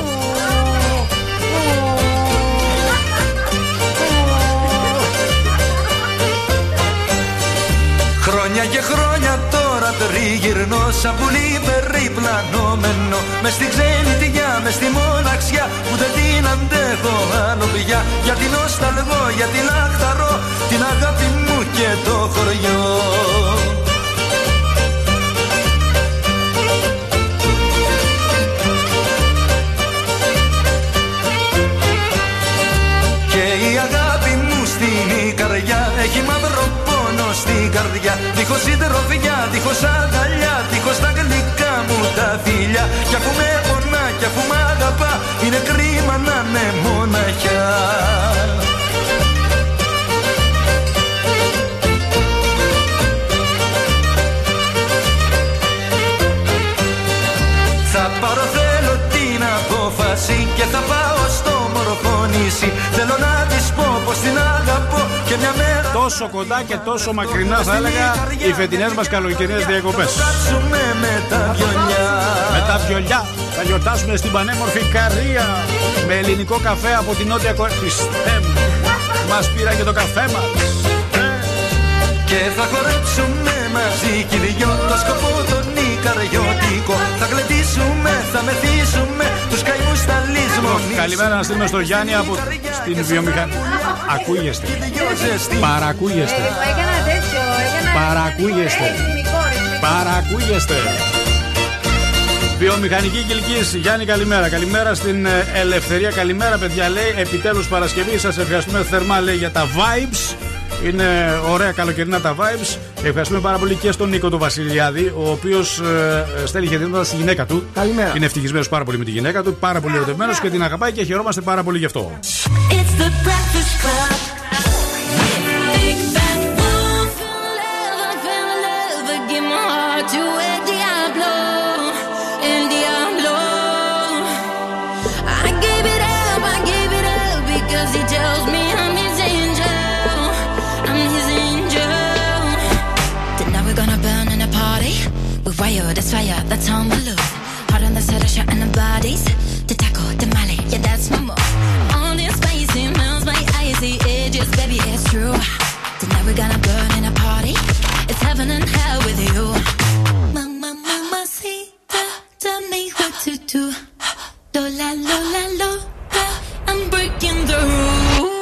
Χρόνια και χρόνια τώρα τριγυρνώ σαν πουλί περιπλανόμενο μες στη ξενιτιά, μες στη μοναξιά που δεν την αντέχω άλλο πια για την νοσταλγώ, για την αχταρώ την αγάπη μου και το χωριό. Και η αγάπη μου στην Ικαριά έχει μαύρο πόνο στην καρδιά. Δίχως συντροφιά, δίχως αγκαλιά, δίχως τα γλυκά μου τα φιλιά. Κι αφού με πονά, κι αφού μ' αγαπά, είναι κρίμα να είναι μοναχιά τόσο κοντά και τόσο μακρινά θα έλεγα οι φετινές μας καλοκαιρινές διακοπές. Με τα βιολιά τα θα γιορτάσουμε στην πανέμορφη Καρία με ελληνικό καφέ από την Νότια Κορέα. Μας πήρα και το καφέ μας. Και θα χορέψουμε μαζί κι δυο Το σκοπό τον Ικαριώτικο Θα κλετήσουμε, θα μεθύσουμε Καλημέρα να στείλουμε στο Γιάννη από στην βιομηχανία. Ακούγεστε. Παρακούγεστε. Εγώ έκανα τέτοιο. Έκανα. Παρακούγεστε. Ρυθμικό, ρυθμικό. Παρακούγεστε. Βιομηχανική Κυλκής, Γιάννη, καλημέρα. Καλημέρα στην ε, Ελευθερία. Καλημέρα, παιδιά. Λέει επιτέλους Παρασκευή. Σας ευχαριστούμε θερμά, λέει, για τα vibes. Είναι ωραία καλοκαιρινά τα vibes. Ευχαριστούμε πάρα πολύ και στον Νίκο του Βασιλιάδη, ο οποίος ε, στέλνει χαιρετήματα στη γυναίκα του. Καλημέρα. Είναι ευτυχισμένος πάρα πολύ με τη γυναίκα του, πάρα πολύ ερωτευμένος και την αγαπάει και χαιρόμαστε πάρα πολύ γι' αυτό. It's the Breakfast Club. Big bad wolf. Feel love, I give my heart to El It's fire, that's we look. Hard on the I shot in the bodies. To tackle the Mali, yeah, that's my move. All this spicy melts my icy edges, baby, it's true. Tonight we're gonna burn in a party. It's heaven and hell with you. Mama, mama, see, tell me what to do. Do la, lo, la, lo, I'm breaking the rules.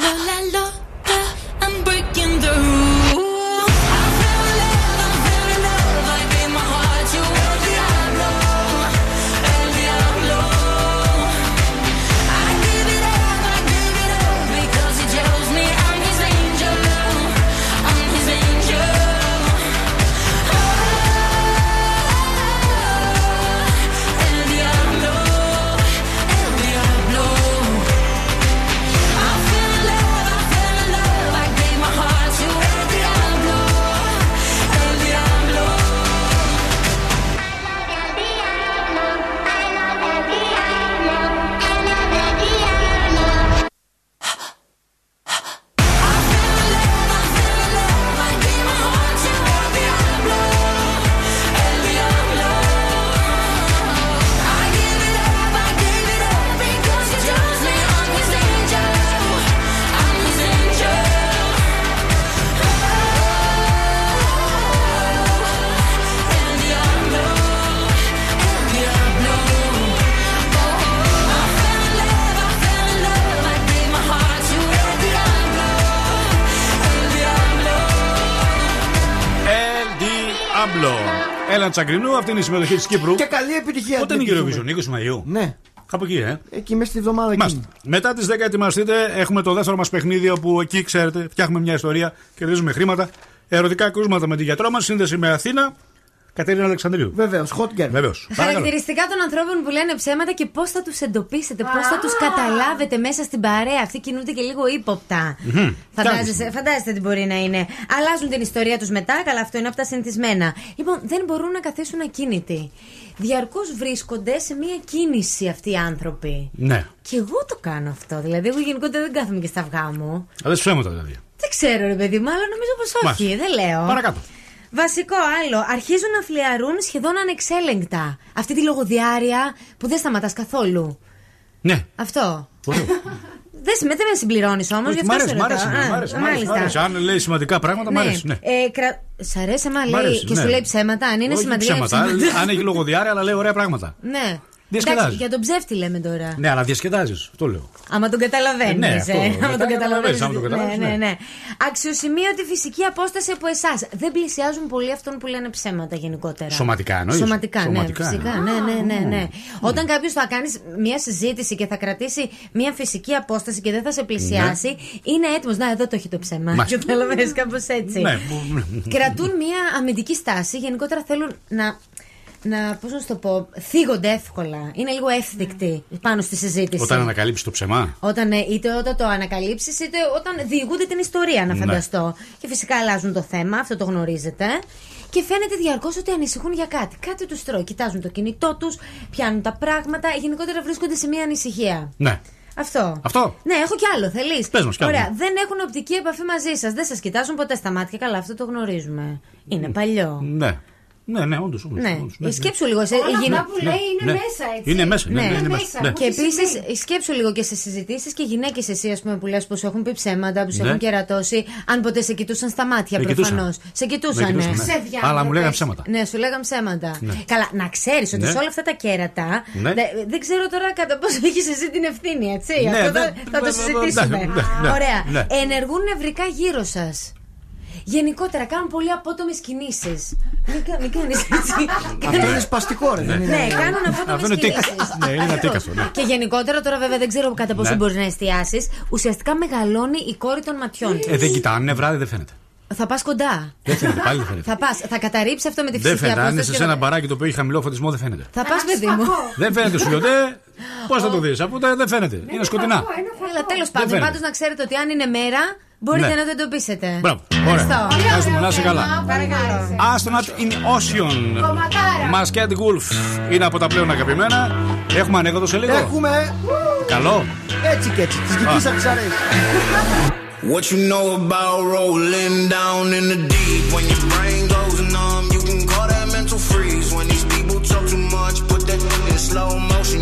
Τσαγκρινού, αυτή είναι η συμμετοχή της Κύπρου. Και καλή επιτυχία. Πότε είναι η την Eurovision, 20 Μαου. Ναι. Κάπου εκεί, ε. Εκεί μέσα στη εβδομάδα Μάλιστα. εκεί. Μετά τις 10 ετοιμαστείτε, έχουμε το δεύτερο μας παιχνίδι όπου εκεί ξέρετε, φτιάχνουμε μια ιστορία, κερδίζουμε χρήματα. Ερωτικά κρούσματα με τη γιατρό μας, σύνδεση με Αθήνα. Κατερίνα Αλεξανδρίου. Βεβαίως, hot girl. Βεβαίως. Χαρακτηριστικά των ανθρώπων που λένε ψέματα και πώς θα τους εντοπίσετε, πώς θα τους καταλάβετε μέσα στην παρέα. Αυτοί κινούνται και λίγο ύποπτα. Μμμ. Φαντάζεσαι, φαντάζεστε τι μπορεί να είναι. Αλλάζουν την ιστορία τους μετά, καλά, αυτό είναι από τα συνηθισμένα. Λοιπόν, δεν μπορούν να καθίσουν ακίνητοι. Διαρκώς βρίσκονται σε μία κίνηση αυτοί οι άνθρωποι. Ναι. Και εγώ το κάνω αυτό. Δηλαδή, εγώ γενικότερα δεν κάθομαι και στα αυγά μου. Αλλά ψέματα δηλαδή. Δεν ξέρω, ρε παιδί μου, αλλά νομίζω πως όχι. Μάλιστα. Δεν λέω. Παρακάτω. Βασικό άλλο, αρχίζουν να φλιαρούν σχεδόν ανεξέλεγκτα. Αυτή τη λογοδιάρεια που δεν σταματάς καθόλου. Ναι. Αυτό. Ωραίο. Δεν με, δεν με συμπληρώνεις όμως, Όχι, γι' μ' αυτό αρέσει, σε μ' ρωτάω. αρέσει, Α, μ' αρέσει, μ' αρέσει, μ' μάλιστα. αρέσει. Αν λέει σημαντικά πράγματα, μ' αρέσει. Ναι. Ε, κρα... Σ' αρέσει άμα Μ' λέει αρέσει, και ναι. σου λέει ψέματα, αν είναι Όχι σημαντικά. ψέματα. ψέματα. Αν έχει λογοδιάρεια, αλλά λέει ωραία πράγματα. ναι. Διασκεδάζεις. για τον ψεύτη λέμε τώρα. Ναι, αλλά διασκεδάζεις. Αυτό λέω. Άμα τον καταλαβαίνεις. Ε, ναι, αυτό. Άμα Μετά τον καταλαβαίνεις. καταλαβαίνεις, άμα τον καταλαβαίνεις, ναι, ναι, ναι. ναι. Αξιοσημείωτη φυσική απόσταση από εσάς. Δεν πλησιάζουν πολύ αυτόν που λένε ψέματα γενικότερα. Σωματικά εννοείς; Σωματικά, Σωματικά, ναι, φυσικά. ναι. Ναι, ναι, ναι, ναι. Όταν κάποιος θα κάνεις μια συζήτηση και θα κρατήσει μια φυσική απόσταση και δεν θα σε πλησιάσει, είναι έτοιμος. Να, εδώ το έχει το ψέμα. Μάλιστα. Καταλαβαίνεις κάπως έτσι. Ναι, που- Κρατούν μια αμυντική στάση. Γενικότερα θέλουν να. Να, πώς να σου το πω, θίγονται εύκολα. Είναι λίγο εύθυκτοι πάνω στη συζήτηση. Όταν ανακαλύψεις το ψεμά. Όταν, ε, είτε όταν το ανακαλύψεις, είτε όταν διηγούνται την ιστορία, να Ναι. φανταστώ. Και φυσικά αλλάζουν το θέμα, αυτό το γνωρίζετε. Και φαίνεται διαρκώς ότι ανησυχούν για κάτι. Κάτι τους τρώει. Κοιτάζουν το κινητό τους, πιάνουν τα πράγματα. Γενικότερα βρίσκονται σε μια ανησυχία. Ναι. Αυτό. Αυτό. Ναι, έχω κι άλλο. Θέλει. Πες μας κι άλλο. Ωραία. Δεν έχουν οπτική επαφή μαζί σας. Δεν σας κοιτάζουν ποτέ στα μάτια. Καλά, αυτό το γνωρίζουμε. Είναι παλιό. Ναι. Ναι, ναι, όντως. Ναι, σκέψου λίγο. Σε, Όλα η γυναι- αυτά που λέει είναι μέσα, έτσι. Είναι μέσα, ναι, Ναι. ναι, είναι Είναι μέσα. μέσα. Ναι. Και επίσης, σκέψου λίγο και σε συζητήσεις και γυναίκες εσύ, ας πούμε, που λες πως σου έχουν πει ψέματα, που σου Ναι. έχουν κερατώσει, αν ποτέ σε κοιτούσαν στα μάτια Με κοιτούσαν. προφανώς. Σε κοιτούσαν. Με κοιτούσαν, ναι. Ξεδιάντροπες. Αλλά μου λέγανε ψέματα. Ναι, σου λέγαν ψέματα. Ναι. Καλά, να ξέρεις ότι Ναι. σε όλα αυτά τα κέρατα. Ναι. δε- δεν ξέρω τώρα κατά πόσο έχεις εσύ την ευθύνη, έτσι. Ναι, Αυτό θα, ναι, θα το ναι, συζητήσουμε. ναι, ναι, ναι. Ωραία. Ναι. Ενεργούν νευρικά γύρω σας. Γενικότερα κάνουν πολύ απότομες κινήσεις. Μην, κα- μην κάνεις έτσι. Αυτό είναι σπαστικό, ρε. δεν είναι- Ναι, κάνουν Αυτό απότομε είναι τίκα. κινήσεις. Ναι, είναι ένα τίκαστο. ναι. Και γενικότερα τώρα, βέβαια, δεν ξέρω κατά πόσο Ναι. μπορείς να εστιάσεις. Ουσιαστικά μεγαλώνει η κόρη των ματιών. Ε, δεν κοιτάνε, βράδυ δεν φαίνεται. Θα πας κοντά. Δεν φαίνεται, πάλι δεν φαίνεται. Θα πας, θα καταρρύψει αυτό με τη Δεν φυσική φαίνεται. Αν είναι απόσταση. σε ένα μπαράκι το οποίο έχει χαμηλό φωτισμό, δεν φαίνεται. Θα πας, παιδί μου. Δεν φαίνεται σου λέω. Πώς θα το δεις, αφού δεν δεν φαίνεται. Είναι σκοτεινά. Έλα, τέλος πάντων, φαίνεται. πάντως να ξέρετε ότι αν είναι μέρα, Μπορείτε ναι. να το εντοπίσετε. Μπράβο, ωραία. Να συμμετάσχε καλά. Να, in Ocean. Μασκέτ Γουλφ είναι από τα πλέον αγαπημένα. Έχουμε ανοίξει το σελίδα. Έχουμε. Καλό. Έτσι και έτσι. Τι κυκλοί σαν. What you know about rolling down in the deep; When your brain goes numb, you can mental freeze. When these people talk too much, put that in slow motion.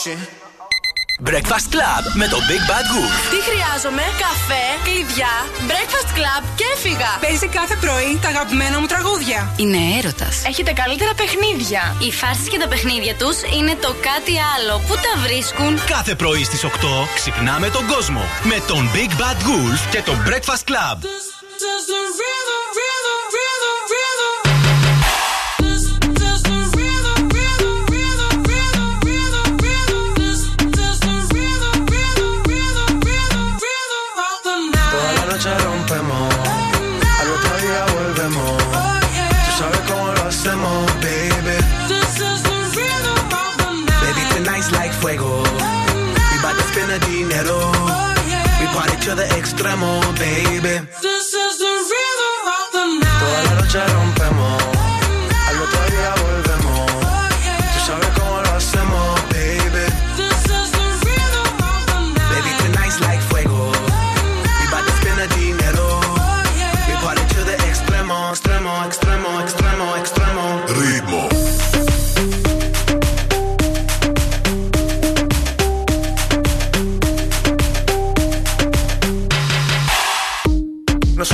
ocean. Breakfast Club με το Big Bad Wolf. Τι χρειάζομαι, καφέ, κλειδιά, breakfast club και έφυγα. Παίζει κάθε πρωί τα αγαπημένα μου τραγούδια. Είναι έρωτας. Έχετε καλύτερα παιχνίδια. Οι φάρσει και τα παιχνίδια τους είναι το κάτι άλλο. Πού τα βρίσκουν; Κάθε πρωί στις 8 ξυπνάμε τον κόσμο με τον Big Bad Wolf και το Breakfast Club. Toda quiero. Oh, yeah. Mi parche de extremo, baby. This is the rhythm of the night. Toda la noche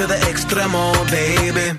to the extremo, baby.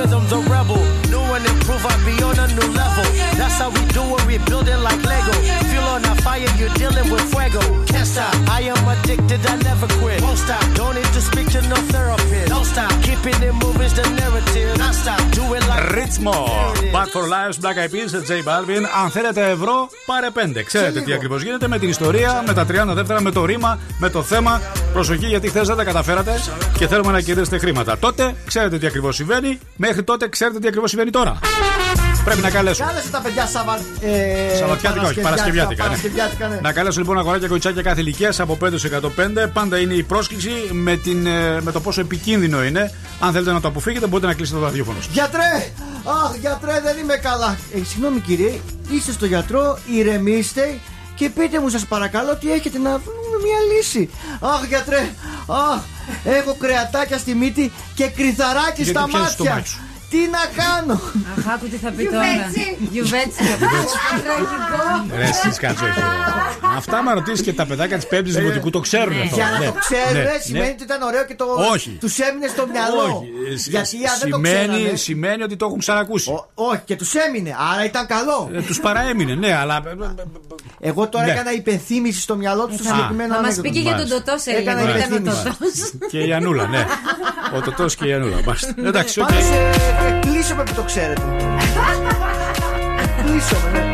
rhythm, the rebel. New and improve, I be on a new level. That's how we do it, we build it like Lego. Feel on a fire, you're dealing with fuego. Can't stop, I am addicted, I never quit. Won't stop, don't need to speak to no therapist. Don't stop, keeping it moving's the narrative. Non stop, do it like Ρίτσμο. Back for Lives, Black Eyed Peas, J Balvin. Αν θέλετε ευρώ, πάρε πέντε. Ξέρετε τι ακριβώ γίνεται με την ιστορία, με τα 30 δεύτερα, με το ρήμα, με το θέμα. Προσοχή γιατί χθε δεν τα καταφέρατε και θέλουμε να κερδίσετε χρήματα. Τότε ξέρετε τι ακριβώ συμβαίνει. Μέχρι τότε ξέρετε τι ακριβώς συμβαίνει τώρα. Πρέπει να καλέσω. Κάλεσε τα παιδιά Σαββα... ε, Σαββατιάτικα, όχι, Παρασκευιάτικα. ναι. Παρασκευιάτικα, ναι. Να καλέσω λοιπόν αγοράκια κοτσάκια κάθε ηλικίας από 5 σε 105. Πάντα είναι η πρόσκληση με, την, ε, με το πόσο επικίνδυνο είναι. Αν θέλετε να το αποφύγετε, μπορείτε να κλείσετε το ραδιόφωνο σας. Γιατρέ! Αχ, γιατρέ, δεν είμαι καλά. Ε, συγγνώμη κύριε, είστε στο γιατρό, ηρεμήστε και πείτε μου σας παρακαλώ τι έχετε να βρούμε μια λύση. Αχ, γιατρέ, αχ, έχω κρεατάκια στη μύτη και κρυθαράκι Γιατί στα πιάνεις το μάτια. Μάτι σου. Τι να κάνω; Αχ, άκου τι θα πει τώρα; Γιουβέτσι. Τραγικό. Ρε, εσείς κάτσε, όχι. ρε. Αυτά με ρωτήσεις και τα παιδάκια της Πέμπτης Δημοτικού το ξέρουν αυτό. Για να Ναι, το ξέρουν, ναι, σημαίνει ναι. ότι ήταν ωραίο και το Όχι. τους έμεινε στο μυαλό. Όχι. Ε, σ- Γιατί αν δεν το σημαίνει, ξέρανε. σημαίνει ότι το έχουν ξανακούσει. Όχι, και τους έμεινε, άρα ήταν καλό. Ε, τους παραέμεινε, ναι, αλλά. Εγώ τώρα Ναι. έκανα υπενθύμηση στο μυαλό τους στο Α. συγκεκριμένο Θα μας ανέκδοτο. πει και για τον Μάλιστα. Τοτό σε λίγο. Έκανα Ήταν ο υπενθύμηση. Τωτό. Και η Ανούλα, ναι. Ο Τοτό και η Ανούλα. Μάλιστα. Εντάξει, οκ. Πάντως ε, εκπλήσωμαι που το ξέρετε. Εκπλήσωμαι, ναι.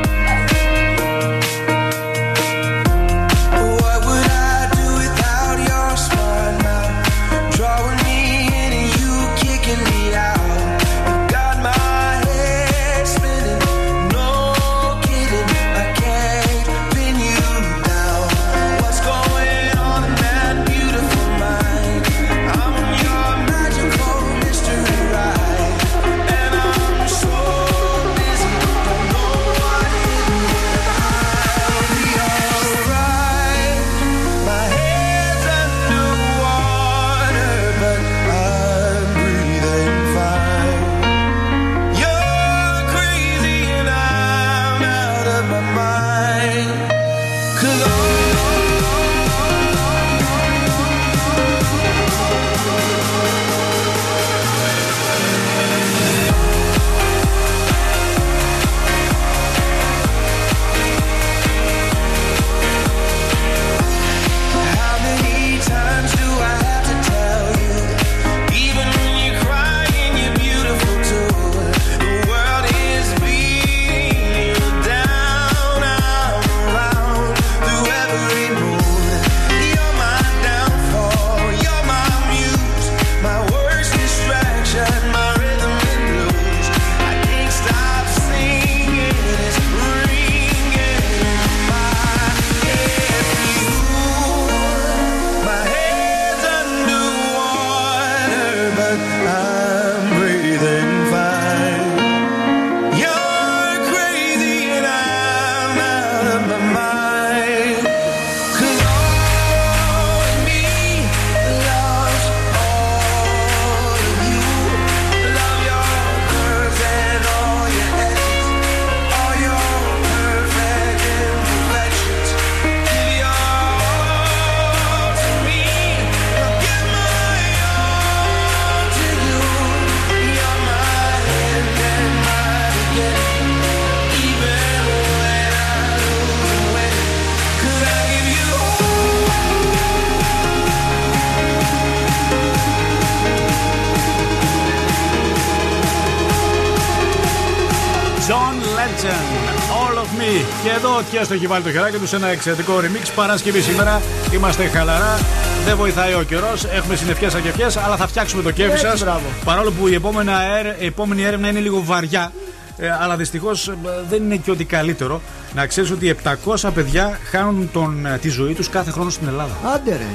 Και εδώ και στο έχει βάλει το χεράκι τους σε ένα εξαιρετικό remix. Παρασκευή σήμερα. Είμαστε χαλαρά. Δεν βοηθάει ο καιρός. Έχουμε συνεφιέ ακεφιέ, αλλά θα φτιάξουμε το κέφι Έτσι, σας. μπράβο. Παρόλο που η επόμενη, αέρ- η επόμενη έρευνα είναι λίγο βαριά. ε, αλλά δυστυχώς δεν είναι και ότι καλύτερο. Να ξέρεις ότι 700 παιδιά χάνουν τον, ε, τη ζωή τους κάθε χρόνο στην Ελλάδα. Άντε ρε.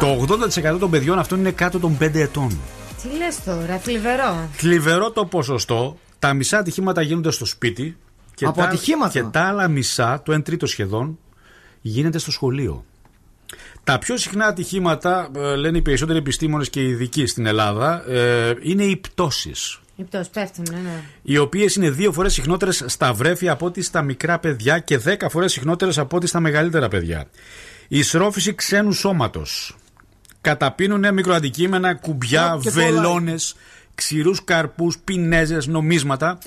Το 80% των παιδιών αυτών είναι κάτω των 5 ετών. Τι λες τώρα, θλιβερό. Θλιβερό το ποσοστό. Τα μισά ατυχήματα γίνονται στο σπίτι. Και Από τα, ατυχήματα; Και τα άλλα μισά, το 1 τρίτο σχεδόν, γίνεται στο σχολείο. Τα πιο συχνά ατυχήματα, ε, λένε οι περισσότεροι επιστήμονες και οι ειδικοί στην Ελλάδα, ε, είναι οι πτώσεις. Οι πτώσεις πέφτουν, ναι, ναι. Οι οποίες είναι δύο φορές συχνότερες στα βρέφη από ό,τι στα μικρά παιδιά και δέκα φορές συχνότερες από ό,τι στα μεγαλύτερα παιδιά. Η σρόφηση ξένου σώματος. Καταπίνουν μικροαντικείμενα, κουμπιά, Και κολλάει. βελόνες, ξηρούς καρπούς, πινέζες, νομίσματα.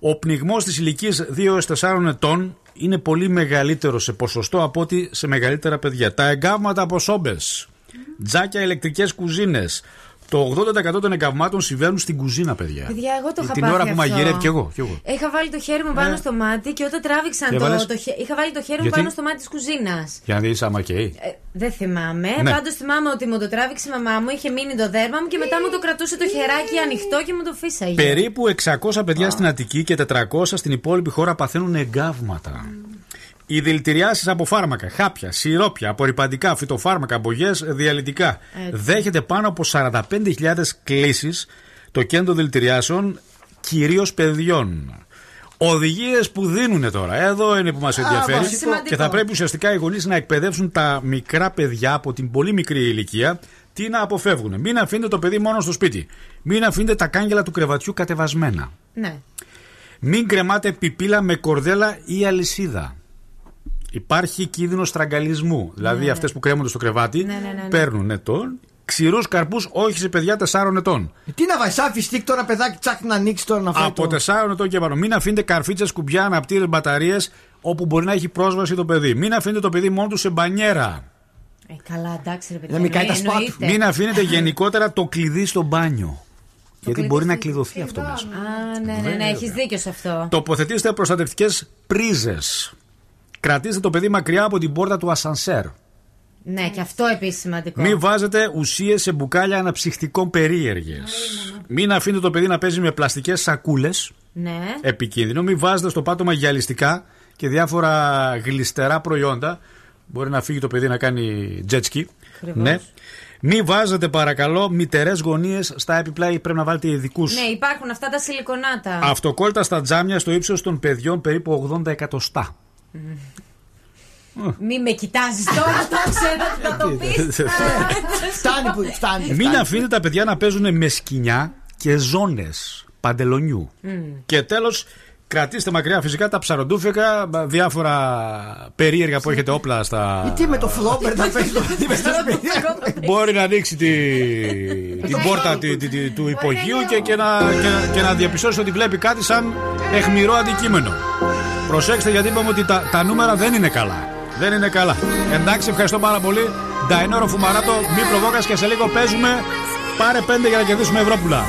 Ο πνιγμός της ηλικίας 2 έως 4 ετών είναι πολύ μεγαλύτερος σε ποσοστό από ό,τι σε μεγαλύτερα παιδιά. Τα εγκάβματα από σόμπες, τζάκια ηλεκτρικές κουζίνες. Το 80% των εγκαυμάτων συμβαίνουν στην κουζίνα, παιδιά. Παιδιά, εγώ το είχα Την πάθει ώρα που αυτό. μαγειρεύει κι εγώ. Κι εγώ. Είχα βάλει το χέρι μου πάνω Ναι. στο μάτι και όταν τράβηξαν Τι το, έβαλες; το χε- Είχα βάλει το χέρι μου Γιατί; πάνω στο μάτι της κουζίνας. Για να δεις άμα καίει. Ε, δεν θυμάμαι. Ναι. Πάντως θυμάμαι ότι μου το τράβηξε η μαμά μου, είχε μείνει το δέρμα μου και μετά μου το κρατούσε το χεράκι ανοιχτό και μου το φύσαγε. Περίπου 600 παιδιά στην Αττική και 400 στην υπόλοιπη χώρα παθαίνουν εγκάβματα. Οι δηλητηριάσεις από φάρμακα, χάπια, σιρόπια, απορριπαντικά, φυτοφάρμακα, αμπογέ, διαλυτικά. Έτσι. Δέχεται πάνω από 45.000 κλήσεις το κέντρο δηλητηριάσεων, κυρίως παιδιών. Οδηγίες που δίνουν τώρα. Εδώ είναι που μας ενδιαφέρει. βασικό. Σημαντικό. Και θα πρέπει ουσιαστικά οι γονείς να εκπαιδεύσουν τα μικρά παιδιά από την πολύ μικρή ηλικία τι να αποφεύγουν. Μην αφήνετε το παιδί μόνο στο σπίτι. Μην αφήνετε τα κάγκελα του κρεβατιού κατεβασμένα. Ναι. Μην κρεμάτε πιπίλα με κορδέλα ή αλυσίδα. Υπάρχει κίνδυνο στραγγαλισμού. Δηλαδή Ναι. αυτές που κρέμονται στο κρεβάτι Ναι, ναι, ναι, ναι. παίρνουν τον. Ξηρούς καρπούς όχι σε παιδιά 4 ετών. Τι να βάζει, σαν φιστίκ τώρα παιδάκι ψάχνει να ανοίξει τώρα να φάει. Από το- 4 ετών και πάνω. Μην αφήνετε καρφίτσες, κουμπιά, αναπτύρε, μπαταρίες όπου μπορεί να έχει πρόσβαση το παιδί. Μην αφήνετε το παιδί μόνο του σε μπανιέρα. Ε, καλά, εντάξει, ρε παιδιά. Να μην κάει τα εννοεί- σπάτου. εννοείται. Μην αφήνετε γενικότερα το κλειδί στο μπάνιο. Γιατί κλειδί μπορεί να στο- κλειδωθεί αυτό μέσα. Α, ναι, ναι, ναι, έχεις δίκιο σε αυτό. Τοποθετήστε προστατευτικές πρίζες. Κρατήστε το παιδί μακριά από την πόρτα του ασανσέρ. Ναι, και αυτό επίσης σημαντικό. Μην βάζετε ουσίες σε μπουκάλια αναψυχτικών περίεργε. Μην αφήνετε το παιδί να παίζει με πλαστικές σακούλες. Ναι. Επικίνδυνο. Μην βάζετε στο πάτωμα γυαλιστικά και διάφορα γλιστερά προϊόντα. Μπορεί να φύγει το παιδί να κάνει jet ski. Ακριβώς. Ναι. Μην βάζετε παρακαλώ μητερές γωνίες στα έπιπλα ή πρέπει να βάλετε ειδικούς. Ναι, υπάρχουν αυτά τα σιλικονάτα. Αυτοκόλλητα στα τζάμια στο ύψος των παιδιών περίπου 80 εκατοστά. Μη με κοιτάζεις τώρα, το ξέρω ότι θα το πεις. Φτάνει που φτάνει. Μην φτάνει. αφήνετε τα παιδιά να παίζουν με σκοινιά και ζώνες παντελονιού. Και τέλος, κρατήστε μακριά φυσικά τα ψαροντούφικα, διάφορα περίεργα που έχετε όπλα στα. Ε, Τι με το φλόμπερ να παίζει το παιδί μες στο σπίτι. Μπορεί να ανοίξει τη... την πόρτα τη- τη- τη- του υπογείου και, και, να, και, να- και να διαπιστώσει ότι βλέπει κάτι σαν εχμηρό αντικείμενο. Προσέξτε γιατί είπαμε ότι τα, τα νούμερα δεν είναι καλά. Δεν είναι καλά. Εντάξει, ευχαριστώ πάρα πολύ. Νταϊνόρο Φουμαράτο, μη προβόκας και σε λίγο παίζουμε. Πάρε πέντε για να κερδίσουμε Ευρώπουλα.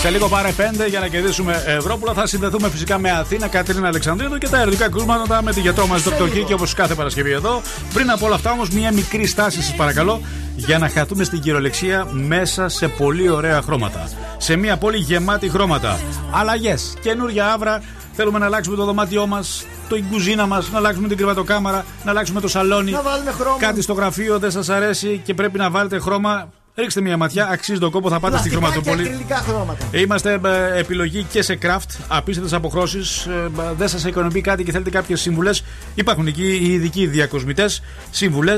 Σε λίγο πάρε 5 για να κερδίσουμε Ευρώπουλα. Θα συνδεθούμε φυσικά με Αθήνα, Κατρίνα Αλεξανδρίδου και τα ερωτικά κρούσματα με τη γιατρό μας Dr. Kiki όπως κάθε Παρασκευή εδώ. Πριν από όλα αυτά όμως, μια μικρή στάση σας παρακαλώ για να χαθούμε στην κυριολεξία μέσα σε πολύ ωραία χρώματα. Σε μια πόλη γεμάτη χρώματα. Αλλαγές, καινούργια άβρα. Θέλουμε να αλλάξουμε το δωμάτιό μας, το η κουζίνα μας, να αλλάξουμε την κρεβατοκάμαρα, να αλλάξουμε το σαλόνι. Να βάλουμε χρώμα. Κάτι στο γραφείο δεν σας αρέσει και πρέπει να βάλετε χρώμα. Ρίξτε μια ματιά, αξίζει τον κόπο, θα πάτε στη Πλαστικά και χρωματοπολή. ακριλικά χρώματα. Είμαστε ε, επιλογή και σε craft, απίστευτες αποχρώσεις. δεν σας ικανοποιεί κάτι και θέλετε κάποιες σύμβουλε. Υπάρχουν εκεί οι ειδικοί διακοσμητές, σύμβουλε,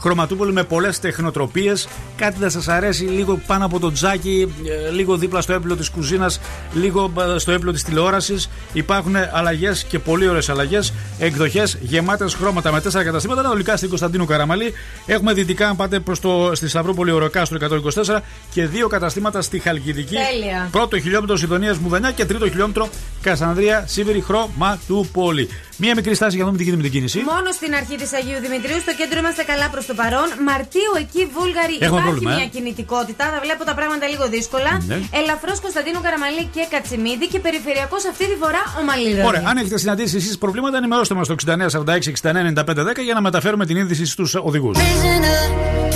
χρωματούπολοι με πολλές τεχνοτροπίες. Κάτι δεν σας αρέσει, λίγο πάνω από το τζάκι, ε, λίγο δίπλα στο έπλο της κουζίνας, λίγο ε, στο έπλο της τηλεόρασης. Υπάρχουν αλλαγές και πολύ ωραίες αλλαγές. Εκδοχές γεμάτες χρώματα με τέσσερα καταστήματα ανατολικά στην Κωνσταντίνου Καραμαλή. Έχουμε δυτικά, αν πάτε προς το, στη Σταυρούπολη Οροκάστρο 124 και δύο καταστήματα στη Χαλκιδική. Τέλεια. Πρώτο χιλιόμετρο Συντονία Μουδανιά και τρίτο χιλιόμετρο Κασανδρία Σίβηρη Χρωματούπολη. Μία μικρή στάση για να δούμε τι γίνεται με την κίνηση. Μόνο στην αρχή της Αγίου Δημητρίου, στο κέντρο είμαστε καλά προς το παρόν. Μαρτίου εκεί Βούλγαροι Έχουμε υπάρχει πρόβλημα, μια ε. κινητικότητα. Θα βλέπω τα πράγματα λίγο δύσκολα. Ναι. Ελαφρώς Κωνσταντίνου Καραμαλή και Κατσιμίδη και περιφερειακός αυτή τη φορά ο Μαλίρος. Ωραία, αν έχετε συναντήσει εσείς προβλήματα, ενημερώστε μας στο 6946-699510 για να μεταφέρουμε την είδηση στους οδηγούς. Prisoner,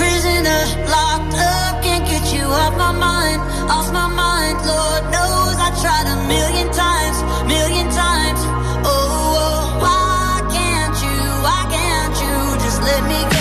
prisoner, locked up, can't get you off my mind, off my mind. Lord knows I tried a million times, million times. Let me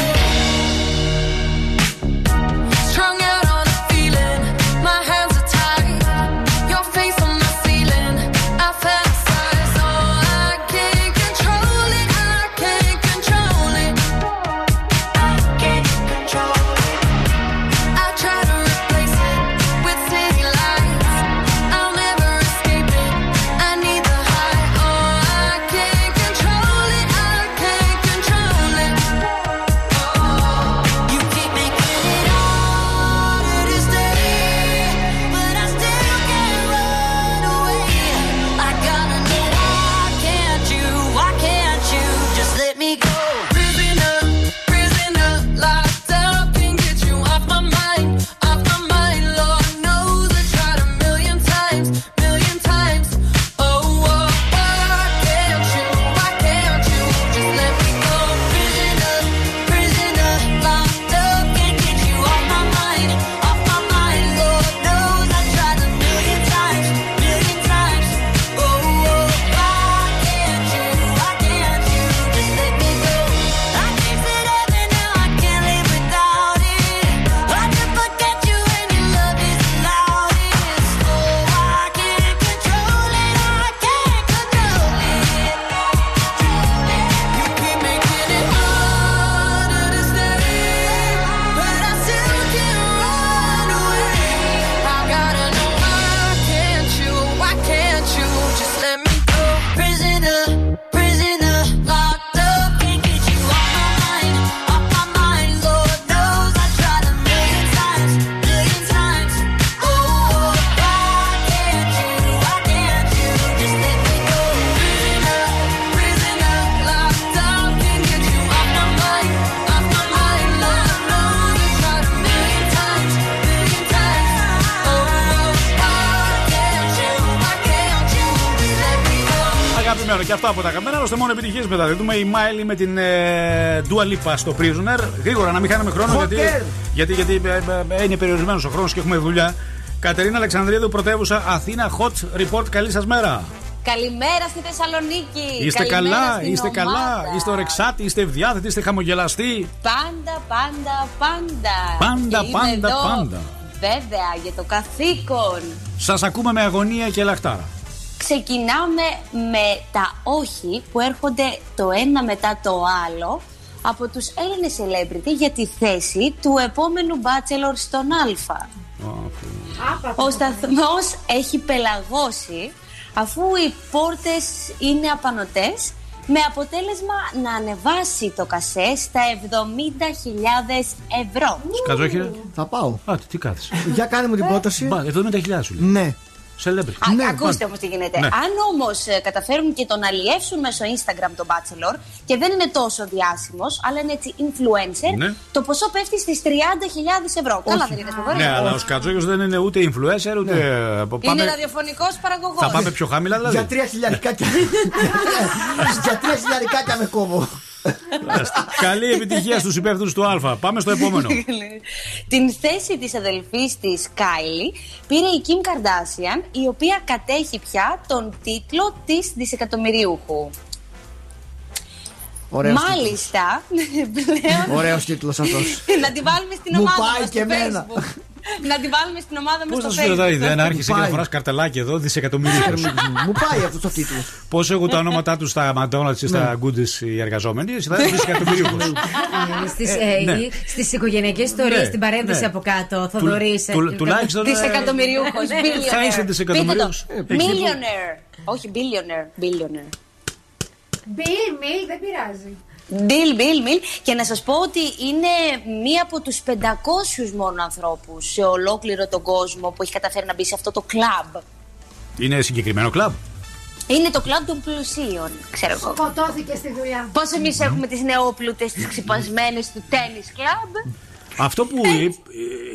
μόνο επιτυχίες μετά. Θα δούμε η Miley με την ε, Dua Lipa στο Prisoner. Γρήγορα, να μην χάνουμε χρόνο, γιατί, Χοκέρ. γιατί, γιατί ε, ε, είναι περιορισμένος ο χρόνος και έχουμε δουλειά. Κατερίνα Αλεξανδρίδου, πρωτεύουσα Αθήνα, hot report. Καλή σας μέρα. Καλημέρα στη Θεσσαλονίκη. Είστε Καλημέρα καλά, στην είστε ομάδα. καλά, είστε ορεξάτοι, είστε ευδιάθετοι, είστε χαμογελαστοί. Πάντα, πάντα, πάντα. Πάντα, Και είμαι πάντα, εδώ, πάντα. Βέβαια, για το καθήκον. Σας ακούμε με αγωνία και λαχτάρα. Ξεκινάμε με τα όχι που έρχονται το ένα μετά το άλλο από τους Έλληνες celebrity για τη θέση του επόμενου bachelor στον Α. Ο σταθμός έχει πελαγώσει αφού οι πόρτες είναι απανοτές με αποτέλεσμα να ανεβάσει το κασέ στα 70.000 ευρώ. Σκατζόχυρα. Θα πάω. Α, τι κάθεσαι. Για κάνε μου την πρόταση. Μπα, 70.000 σου λέει. Ναι. Celebrity. Α, ακούστε όμως τι γίνεται. Ναι. Αν όμως καταφέρουν και τον αλλιεύσουν μέσω Instagram τον Bachelor και δεν είναι τόσο διάσημος, αλλά είναι έτσι influencer, Ναι. το ποσό πέφτει στις 30.000 ευρώ. Καλά, δεν είναι φοβερό. Ναι, αλλά ο Σκατζόχυρο δεν είναι ούτε influencer ούτε. Είναι Πάμε, ραδιοφωνικός παραγωγός. θα πάμε πιο χαμηλά δηλαδή. Για τρία χιλιαρικάκια. Για τρία χιλιαρικάκια με κόβω. Καλή επιτυχία στους υπεύθυνους του Α. Πάμε στο επόμενο. Την θέση της αδελφής της Κάιλι πήρε η Kim Kardashian, η οποία κατέχει πια τον τίτλο της δισεκατομμυρίουχου. Ωραίος Μάλιστα, πλέον Ωραίος τίτλος αυτός. να τη βάλουμε στην Μου ομάδα πάει μας και στο εμένα. Facebook. να τη βάλουμε στην ομάδα μας Πώς στο θα σου φέρω τα Facebook. ιδέα να άρχισε και να Πάει. φοράς καρτελάκι εδώ δισεκατομμύρια. Μου πάει αυτό το τίτλο. Πώς έχουν τα ονόματά τους στα McDonald's ή στα Goodies οι εργαζόμενοι, εσύ θα είσαι δισεκατομμύριο. Στις, Ε, ε, ναι. ή στις οικογενειακές ιστορίες, Ναι, στην παρένθεση ναι. από κάτω, Θοδωρής. ε, του- τουλάχιστον, ε, Δισεκατομμυρίουχος, billionaire. Θα είσαι δισεκατομμυρίουχος. Πείτε το. Ε, Millionaire. Όχι, billionaire. Billionaire. Μπιλ, μιλ, δεν πειράζει. Bill, Bill, Bill. Και να σας πω ότι είναι μία από τους 500 μόνο ανθρώπους σε ολόκληρο τον κόσμο που έχει καταφέρει να μπει σε αυτό το κλαμπ. Είναι συγκεκριμένο κλαμπ; Είναι το κλαμπ των πλουσίων, ξέρω εγώ. Σκοτώθηκε στη δουλειά. Πώς εμείς έχουμε τις νεόπλουτες, τις ξυπασμένες του τένις κλαμπ; Αυτό που εί-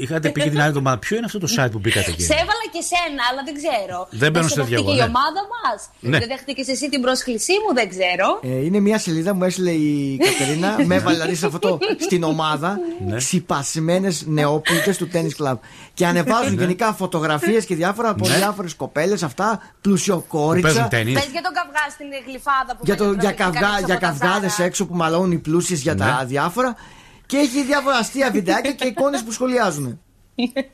είχατε πει και την άλλη εβδομάδα, ποιο είναι αυτό το site που μπήκατε εκεί; Σε έβαλα και σένα, αλλά δεν ξέρω. Δεν μπαίνω σε σε τέτοια δέχτηκε εγώ, η ναι. ομάδα μας. Ναι. Δεν δέχτηκες εσύ την πρόσκλησή μου, δεν ξέρω. Ε, είναι μια σελίδα που μου έστειλε η Κατερίνα. με έβαλε δηλαδή σε αυτό το, στην ομάδα Ναι. ξυπασμένες νεόπλητες του τέννη κλαμπ. Και ανεβάζουν Ναι. γενικά φωτογραφίες και διάφορα από Ναι. διάφορες κοπέλες αυτά, Που πλουσιοκόριτσα. παίζουν τέννη. Πες για τον καυγά στην γλυφάδα που Για, το, πάνε για, τραβηγικά καυγά, έξω για από τα καυγάδες Ζάρα. έξω που μαλώνουν οι πλούσιες για τα Ναι. διάφορα. Και έχει διάφορα αστεία βιντεάκια και εικόνες που σχολιάζουν.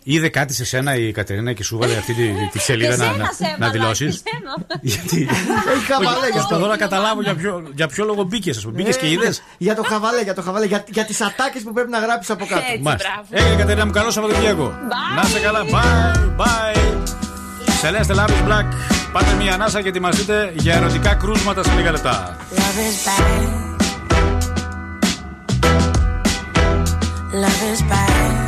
Είδε κάτι σε σένα η Κατερίνα και σου βάλε αυτή τη, τη σελίδα Και να, σένα να, σε να έβαλα, δηλώσεις; και σένα. Γιατί. Έχει χαβαλέ γι' αυτό. Προσπαθώ να καταλάβω για ποιο, για ποιο λόγο μπήκες, ας πούμε. Μπήκες και Ε, είδες; ναι. Για το χαβαλέ, για το χαβαλέ, για, για τις ατάκες που πρέπει να γράψεις από κάτω. Έτσι, Μάλιστα. μπράβο. Έγινε Κατερίνα μου, καλό Σαββατοκύριακο. Bye. Να είστε καλά. Bye, bye. Celeste Lavis Black. Πάτε μια ανάσα και ετοιμαστείτε για ερωτικά κρούσματα σε λίγα λεπτά. Love is bad.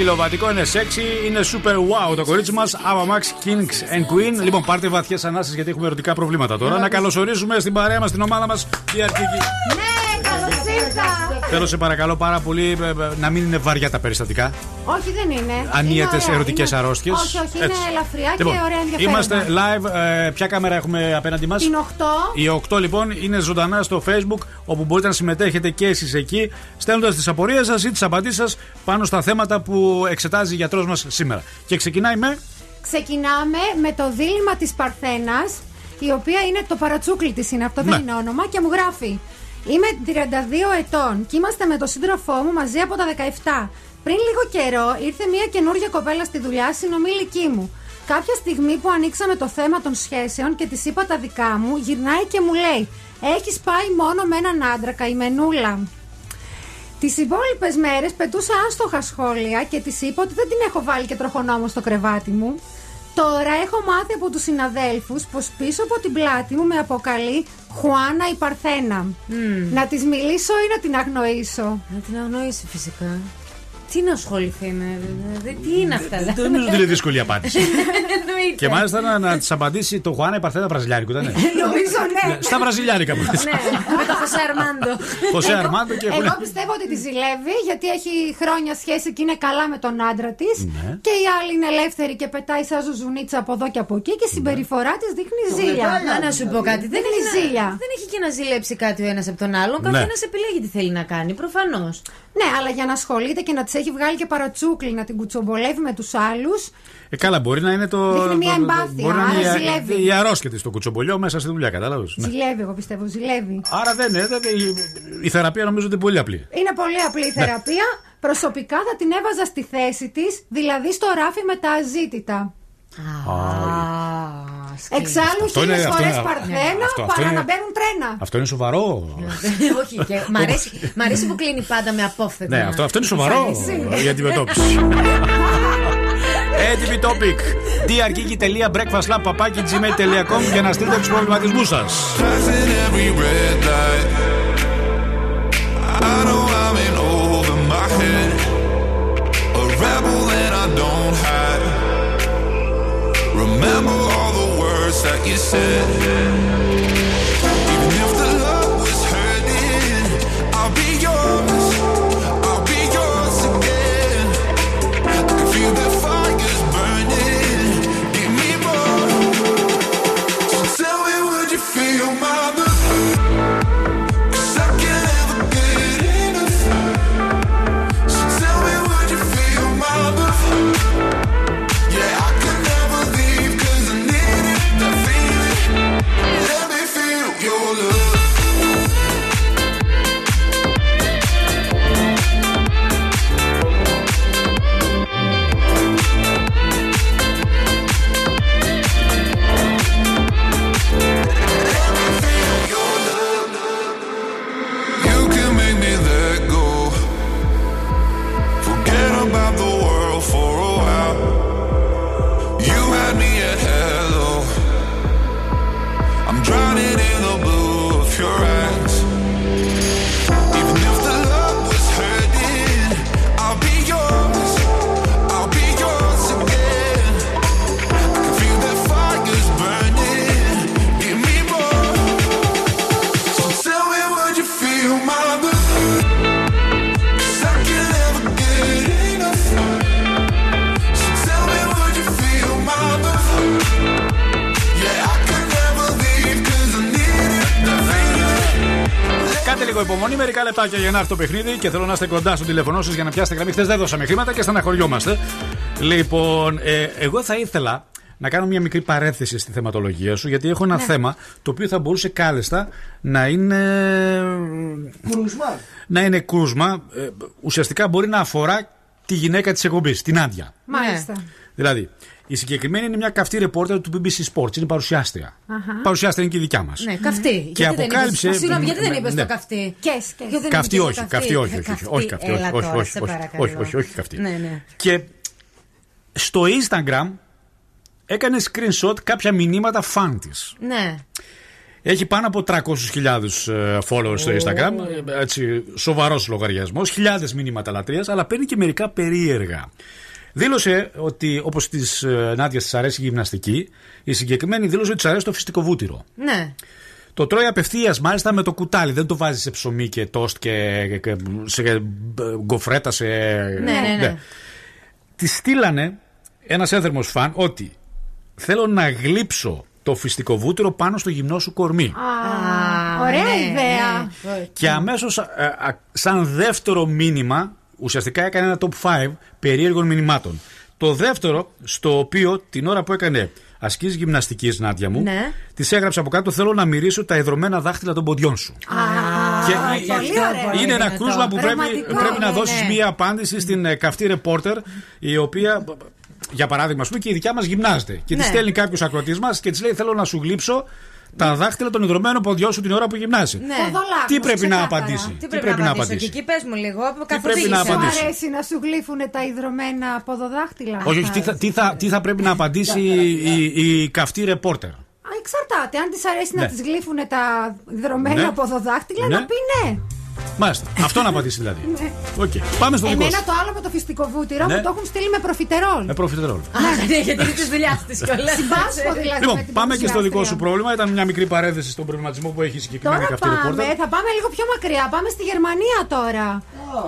Κιλοβατικό, είναι σεξι, είναι super wow το κορίτσι μας. Ava Max Kings and Queen. Λοιπόν, πάρτε βαθιές ανάσες γιατί έχουμε ερωτικά προβλήματα τώρα. Να καλωσορίσουμε στην παρέα μας, στην ομάδα μας, η Αρκική. Ναι, καλώς ήρθα. Θέλω σε παρακαλώ πάρα πολύ ε, ε, να μην είναι βαριά τα περιστατικά. Όχι, δεν είναι. Ανίατε Είναι ωραία, ερωτικές είναι- αρρώστιες. Όχι, όχι, είναι ελαφριά και ωραία ενδιαφέροντα. Είμαστε live. ε, ποια κάμερα έχουμε απέναντι μας; Την 8. Η 8 λοιπόν είναι ζωντανά στο Facebook όπου μπορείτε να συμμετέχετε και εσείς εκεί στέλνοντας τις απορίες σας ή τις απαντήσεις σας πάνω στα θέματα που εξετάζει η γιατρός μας σήμερα. Και ξεκινάει με; Ξεκινάμε με το δίλημα της Παρθένας η οποία είναι το παρατσούκλι της είναι αυτό, Ναι. δεν είναι όνομα και μου γράφει Είμαι 32 ετών και είμαστε με τον σύντροφό μου μαζί από τα 17. Πριν λίγο καιρό ήρθε μια καινούργια κοπέλα στη δουλειά, συνομήλικη μου. Κάποια στιγμή που ανοίξαμε το θέμα των σχέσεων και της είπα τα δικά μου, γυρνάει και μου λέει: Έχεις πάει μόνο με έναν άντρα, καημενούλα. Τις υπόλοιπες μέρες πετούσα άστοχα σχόλια και της είπα ότι δεν την έχω βάλει και τροχονόμο στο κρεβάτι μου. Τώρα έχω μάθει από τους συναδέλφους πως πίσω από την πλάτη μου με αποκαλεί Χουάνα η Παρθένα. Να της μιλήσω ή να την αγνοήσω; Να την αγνοήσει φυσικά. Τι να ασχοληθεί με. δηλαδή, Τι είναι αυτά. Δεν νομίζω ότι είναι δύσκολη η απάντηση. Εννοείται. Και μάλιστα να, να της απαντήσει το Χουάνα η Παρθένα Βραζιλιάνικο ήταν. Νομίζω ναι. Στα Βραζιλιάνικα που Ναι, με το Χωσέ Αρμάντο. Χωσέ Εγώ- Αρμάντο και Εγώ έχουν. πιστεύω ότι τη ζηλεύει γιατί έχει χρόνια σχέση και είναι καλά με τον άντρα της. Ναι. Και η άλλη είναι ελεύθερη και πετάει σαν ζουζουνίτσα από εδώ και από εκεί και η συμπεριφορά της δείχνει ζήλια. Μα να σου πω κάτι. Δεν Δείχνει έχει, ζήλια. να, δεν έχει και να ζηλέψει κάτι ο ένας από τον άλλον. Ναι. Καθένας επιλέγει τι θέλει να κάνει. Προφανώς. Ναι, αλλά για να ασχολείται και να της έχει βγάλει και παρατσούκλι να την κουτσομπολεύει με τους άλλους. Ε, καλά, μπορεί να είναι το. Δείχνει μια το- το- εμπάθεια, Μπορεί να είναι άρα η- ζηλεύει. η αρρώστια της το κουτσομπολιό μέσα στη δουλειά, κατάλαβες; Ζηλεύει, εγώ πιστεύω, ζηλεύει. Άρα δεν είναι. δεν- η- Η θεραπεία νομίζω ότι είναι πολύ απλή. Είναι πολύ απλή η θεραπεία. Προσωπικά θα την έβαζα στη θέση της, δηλαδή στο ράφι με τα αζήτητα. Εξάλλου Αυτό είναι- χίλιες αυτό φορές είναι- παρθένα αυτό- αυτό παρά είναι- να μπαίνουν τρένα. Αυτό είναι σοβαρό. Όχι. Και μ, αρέσει, μ' αρέσει που κλείνει πάντα με απόφθεγμα. Ναι, αυτό, αυτό είναι σοβαρό Εμφάνιση. για αντιμετώπιση. Έτοιμη topic. drgteliabreakfastlab.gmail.com για να στείλετε τους προβληματισμούς σας. Passing every red light. I know I'm in over my head. A rebel and I don't hide. Remember all the words that you said. Υπομονή, μερικά λεπτάκια για να έρθει το παιχνίδι και θέλω να είστε κοντά στο τηλεφωνό σας για να πιάσετε γραμμή. Χθες δεν δώσαμε χρήματα και στεναχωριόμαστε. Λοιπόν, ε, εγώ θα ήθελα να κάνω μια μικρή παρέθεση στη θεματολογία σου, γιατί έχω ένα Ναι. θέμα το οποίο θα μπορούσε κάλλιστα να είναι. Κρούσμα. να είναι κρούσμα. Ε, ουσιαστικά μπορεί να αφορά τη γυναίκα της εκπομπής, την Άντια. Μάλιστα. Δηλαδή, η συγκεκριμένη είναι μια καυτή ρεπόρτερ του BBC Sports, είναι παρουσιάστρια. Αχα. Παρουσιάστρια είναι και η δικιά μας. Ναι, καυτή. Γιατί δεν αποκάλυψε- είπες- Συγγνώμη, γιατί δεν Ναι, είπες ναι. το καυτή; Κες, κες. Γιατί δεν Καυτή είπες όχι, το καυτή όχι, όχι, όχι, όχι, καυτή, Έλα όχι, τώρα, όχι, σε όχι, παρακαλώ. όχι, όχι, όχι, καυτή. Ναι, ναι. Και στο Instagram έκανε screenshot κάποια μηνύματα φαν της. Ναι. Έχει πάνω από 300.000 ε, followers στο Instagram. ε, Έτσι, σοβαρός λογαριασμός. Χιλιάδες μηνύματα λατρείας, αλλά παίρνει και μερικά περίεργα. Δήλωσε ότι όπως της ε, Νάντιας της αρέσει η γυμναστική, η συγκεκριμένη δήλωσε ότι της αρέσει το φυστικό βούτυρο. Ναι. Το τρώει απευθείας μάλιστα με το κουτάλι. Δεν το βάζει σε ψωμί και τόστ και, και- και σε ε, γκοφρέτα. Σε... Ναι, ναι, ναι. Της στείλανε ένας έθερμο φαν ότι θέλω να γλύψω το φυστικό βούτυρο πάνω στο γυμνό σου κορμί. Α, ωραία ναι, ιδέα. Και αμέσως, σαν δεύτερο μήνυμα, ουσιαστικά έκανε ένα top 5 περίεργων μηνυμάτων. Το δεύτερο, στο οποίο την ώρα που έκανε ασκήσει γυμναστικής, Νάντια μου, Ναι. της έγραψε από κάτω: Θέλω να μυρίσω τα ιδρωμένα δάχτυλα των ποντιών σου. Και πολύ ωραίο. είναι ένα δυνατό. κρούσμα που πρέπει, Ρομαντικό, πρέπει να ναι, δώσεις ναι. μία απάντηση στην ε, καυτή ρεπόρτερ, η οποία, για παράδειγμα, ας πούμε, και η δικιά μας γυμνάζεται. Και Ναι. τη στέλνει κάποιος ακροτή μας και της λέει: Θέλω να σου γλύψω τα δάχτυλα των ιδρωμένων ποδιών σου την ώρα που γυμνάζει. Ναι. Ποδολάκος, Τι πρέπει να ξεκάθαρα. απαντήσει; Τι πρέπει να απαντήσω; Και εκεί πες μου λίγο. πρέπει να Σου απαντήσει; αρέσει να σου γλύφουν τα ιδρωμένα ποδοδάχτυλα; Όχι, όχι, τι θα, τι, θα, τι θα πρέπει να απαντήσει η, η, καυτή ρεπόρτερ; Α, εξαρτάται. Αν της αρέσει Ναι. να της γλύφουν τα ιδρωμένα Ναι. ποδοδάχτυλα, Ναι. να πει ναι. Μάλιστα. Αυτό να απαντήσει δηλαδή. Οκ. Πάμε στο δικό Εμένα σου. το άλλο με το φυστικοβούτυρο Ναι. μου το έχουν στείλει με προφιτερόλ. Με προφιτερόλ. Ναι, γιατί είναι της δουλειάς της κιόλας. Συμπάσχω δηλαδή. Λοιπόν, με την πάμε και στο δικό σου παρουσιάστρια. πρόβλημα. Ήταν μια μικρή παρένθεση στον προβληματισμό που έχει η συγκεκριμένη Τώρα καυτή πάμε, ρεπόρτερ. θα πάμε λίγο πιο μακριά. Πάμε στη Γερμανία τώρα.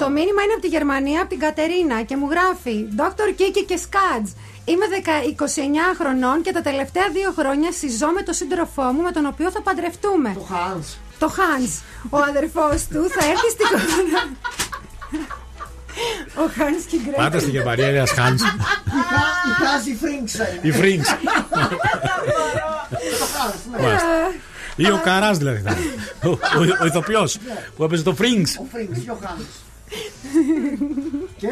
Το μήνυμα είναι από τη Γερμανία, από την Κατερίνα και μου γράφει Dr. Kiki και Skadz. Είμαι 10 29 χρονών και τα τελευταία δύο χρόνια συζώ με τον σύντροφό μου με τον οποίο θα παντρευτούμε. Το Hans. Το Hans. Ο αδερφός του θα έρθει στην κοντά. Ο Hans και η Γκρέτα. Πάτε στη Γερμανία, ένας Χάντ. Η Κάζι Φρίνξ. Η Φρίνξ. Το Hans, ναι. Μάλιστα. Ή ο Καράς δηλαδή. θα είναι. Ο, ο, ο ηθοποιός που έπαιζε το Φρίνξ. Ο Φρίνξ, Γιωχάνης. Και;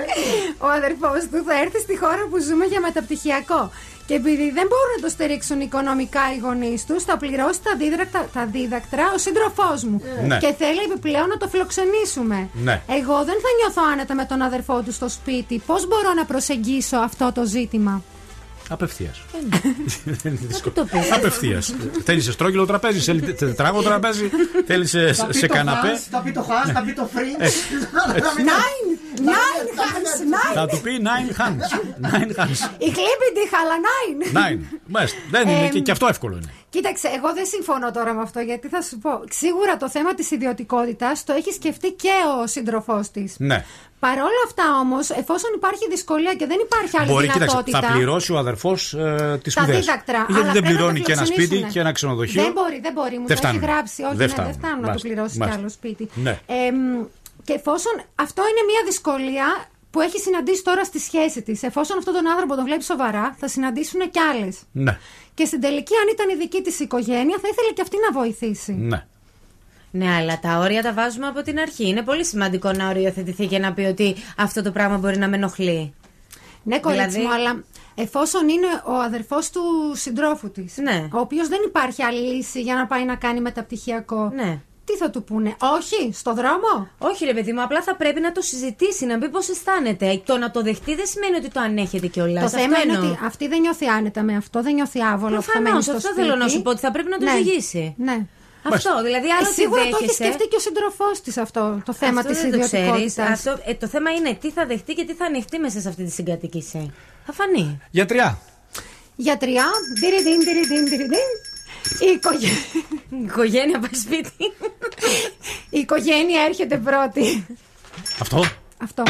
Ο αδερφός του θα έρθει στη χώρα που ζούμε για μεταπτυχιακό. Και επειδή δεν μπορούν να το στηρίξουν οικονομικά οι γονείς τους, θα πληρώσει τα δίδακτρα, τα δίδακτρα ο σύντροφός μου. Ναι. Και θέλει επιπλέον να το φιλοξενήσουμε. Ναι. Εγώ δεν θα νιώθω άνετα με τον αδερφό του στο σπίτι. Πώς μπορώ να προσεγγίσω αυτό το ζήτημα; Απευθείας. το πεις. Απευθείας. Θέλεις σε στρόγγυλο τραπέζι, θέλει τε- τετράγωνο τραπέζι, θέλεις σε, θα πει σε το καναπέ. Hans, Θα πει το Hans, θα πει το Φρίνξ. Nine! Nine hands! Nine! Θα του πει nine hands. Nine hands. Η χλίπιντη χαλα nine! Nine. Μάλιστα. Δεν είναι και, και αυτό εύκολο είναι. Κοίταξε, εγώ δεν συμφωνώ τώρα με αυτό γιατί θα σου πω. Σίγουρα το θέμα της ιδιωτικότητας το έχει σκεφτεί και ο σύντροφός της. Ναι. Παρ' όλα αυτά όμως, εφόσον υπάρχει δυσκολία και δεν υπάρχει άλλη Μπορεί, κοίταξε, δυνατότητα. θα πληρώσει ο αδερφός ε, τις τα σπουδές. δίδακτρα. Γιατί αλλά δεν πρέπει να πληρώνει τα και ένα σπίτι φιλοξενήσουνε. και ένα ξενοδοχείο. Δεν μπορεί, δεν μπορεί. Μου Δεν το έχει φτάνουν. γράψει. Όχι, Δεν ναι, δεν φτάνουν. φτάνουν να το Μάλιστα. πληρώσει κι Μάλιστα. άλλο σπίτι. Ναι. Εμ, και εφόσον αυτό είναι μια δυσκολία που έχει συναντήσει τώρα στη σχέση της, εφόσον αυτόν τον άνθρωπο τον βλέπει σοβαρά, θα συναντήσουν κι άλλες. Ναι. Και στην τελική, αν ήταν η δική της οικογένεια, θα ήθελε και αυτή να βοηθήσει. Ναι. Ναι, αλλά τα όρια τα βάζουμε από την αρχή. Είναι πολύ σημαντικό να οριοθετηθεί και να πει ότι αυτό το πράγμα μπορεί να με ενοχλεί. Ναι, κορίτσι Δηλαδή- μου, αλλά εφόσον είναι ο αδερφός του συντρόφου της, Ναι. ο οποίος δεν υπάρχει άλλη λύση για να πάει να κάνει μεταπτυχιακό. Ναι. Τι θα του πούνε, Όχι, στο δρόμο; Όχι, ρε παιδί μου, απλά θα πρέπει να το συζητήσει, να πει πώς αισθάνεται. Το να το δεχτεί δεν σημαίνει ότι το ανέχεται κιόλας. Το θέμα είναι ότι αυτή δεν νιώθει άνετα με αυτό, δεν νιώθει άβολο που θα Προφανώς, μένει στο αυτό σπίτι. θέλω να σου πω, ότι θα πρέπει να το Ναι. ζυγίσει. Ναι. Αυτό, δηλαδή άλλο Ε, σίγουρα τι το έχει δέχεσαι. σκεφτεί και ο σύντροφό της αυτό το θέμα Αυτό της δεν το ξέρεις. ιδιωτικότητας. Αυτό, ε, το θέμα είναι τι θα δεχτεί και τι θα ανεχτεί μέσα σε αυτή τη συγκατοίκηση. Θα φανεί. Γιατριά. Γιατριά, ντυριντίν, ντυριντίν, ντυριντίν. Η οικογένεια. Η οικογένεια πάει σπίτι. Η οικογένεια έρχεται πρώτη. Αυτό. Αυτό.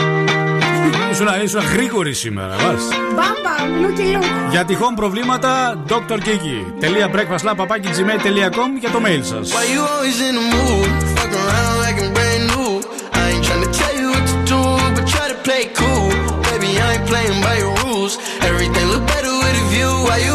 Ήσουν, ήσουν γρήγορη σήμερα, μα Μπάμπα, λούκι. Για τυχόν προβλήματα, drkiki.breakfastlab.gmail.com για το mail σας. Everything look better with a view. Why you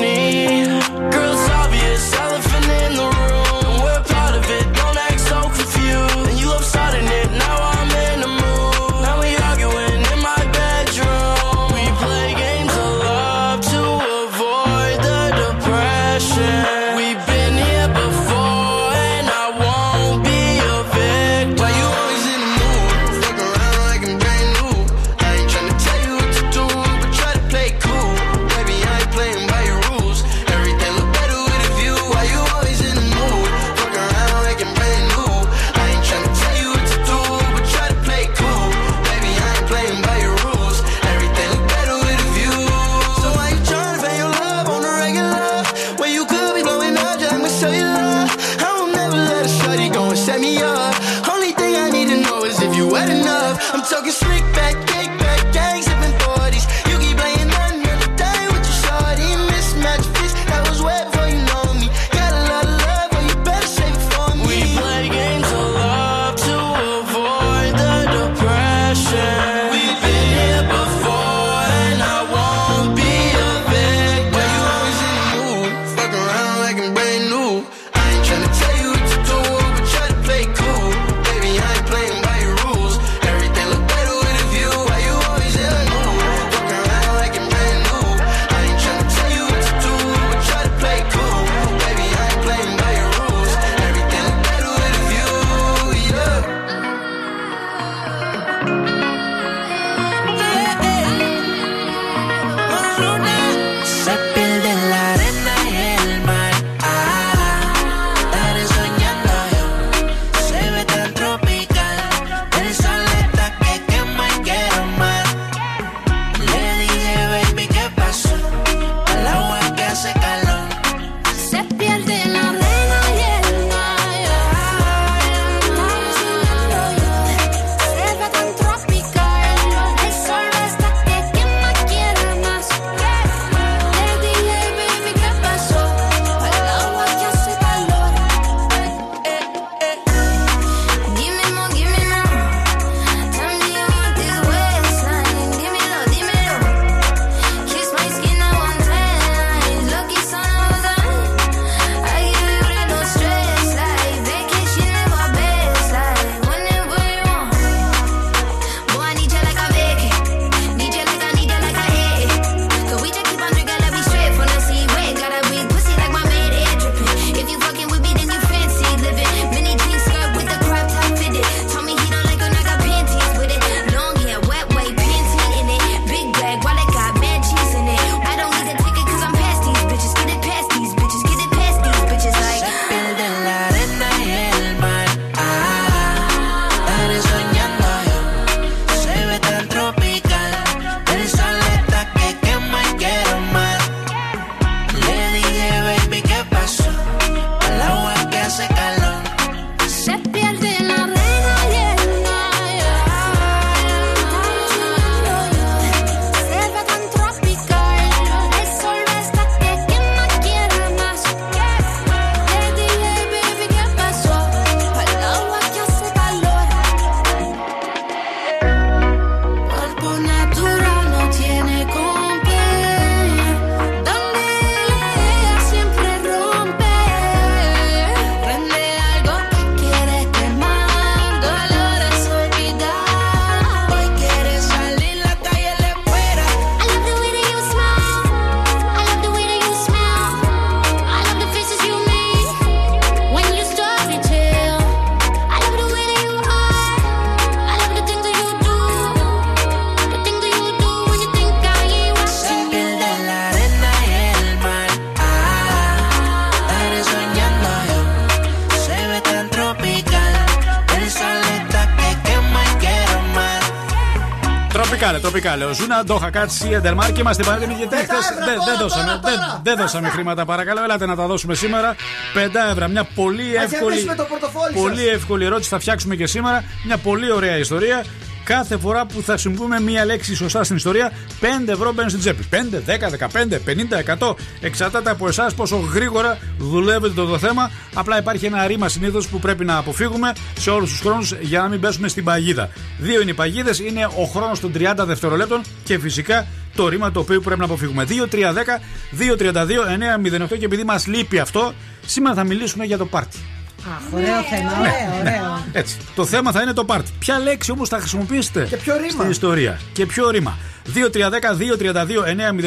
Brand Τροπικάλε, τροπικάλε. Ο Ζούνα, Ντόχα, Κάτσι, Εντερμάρ και είμαστε πανέτοιμοι γιατί χθες δεν, δεν, δώσαμε, δεν, δεν δώσαμε χρήματα. Παρακαλώ, ελάτε να τα δώσουμε σήμερα. 5 ευρώ. Μια πολύ Ας εύκολη. γεμίσουμε το πορτοφόλι σας. Πολύ εύκολη ερώτηση θα φτιάξουμε και σήμερα. Μια πολύ ωραία ιστορία. Κάθε φορά που θα χρησιμοποιούμε μία λέξη σωστά στην ιστορία, 5 ευρώ μπαίνουν στην τσέπη. 5, 10, 15, 50, 100. Εξαρτάται από εσάς πόσο γρήγορα δουλεύετε το, το θέμα. Απλά υπάρχει ένα ρήμα συνήθως που πρέπει να αποφύγουμε σε όλους τους χρόνους για να μην πέσουμε στην παγίδα. Δύο είναι οι παγίδες, είναι ο χρόνος των 30 δευτερολέπτων και φυσικά το ρήμα το οποίο πρέπει να αποφύγουμε. 2, 3, 10, 2, 32, 9, 08 και επειδή μας λείπει αυτό, σήμερα θα μιλήσουμε για το πάρτι. Αχ, ωραίο θέμα, ωραίο, ωραίο. Έτσι. Το θέμα θα είναι το πάρτι. Ποια λέξη όμως θα χρησιμοποιήσετε Και ποιο ρήμα; στην ιστορία; Και ποιο ρήμα;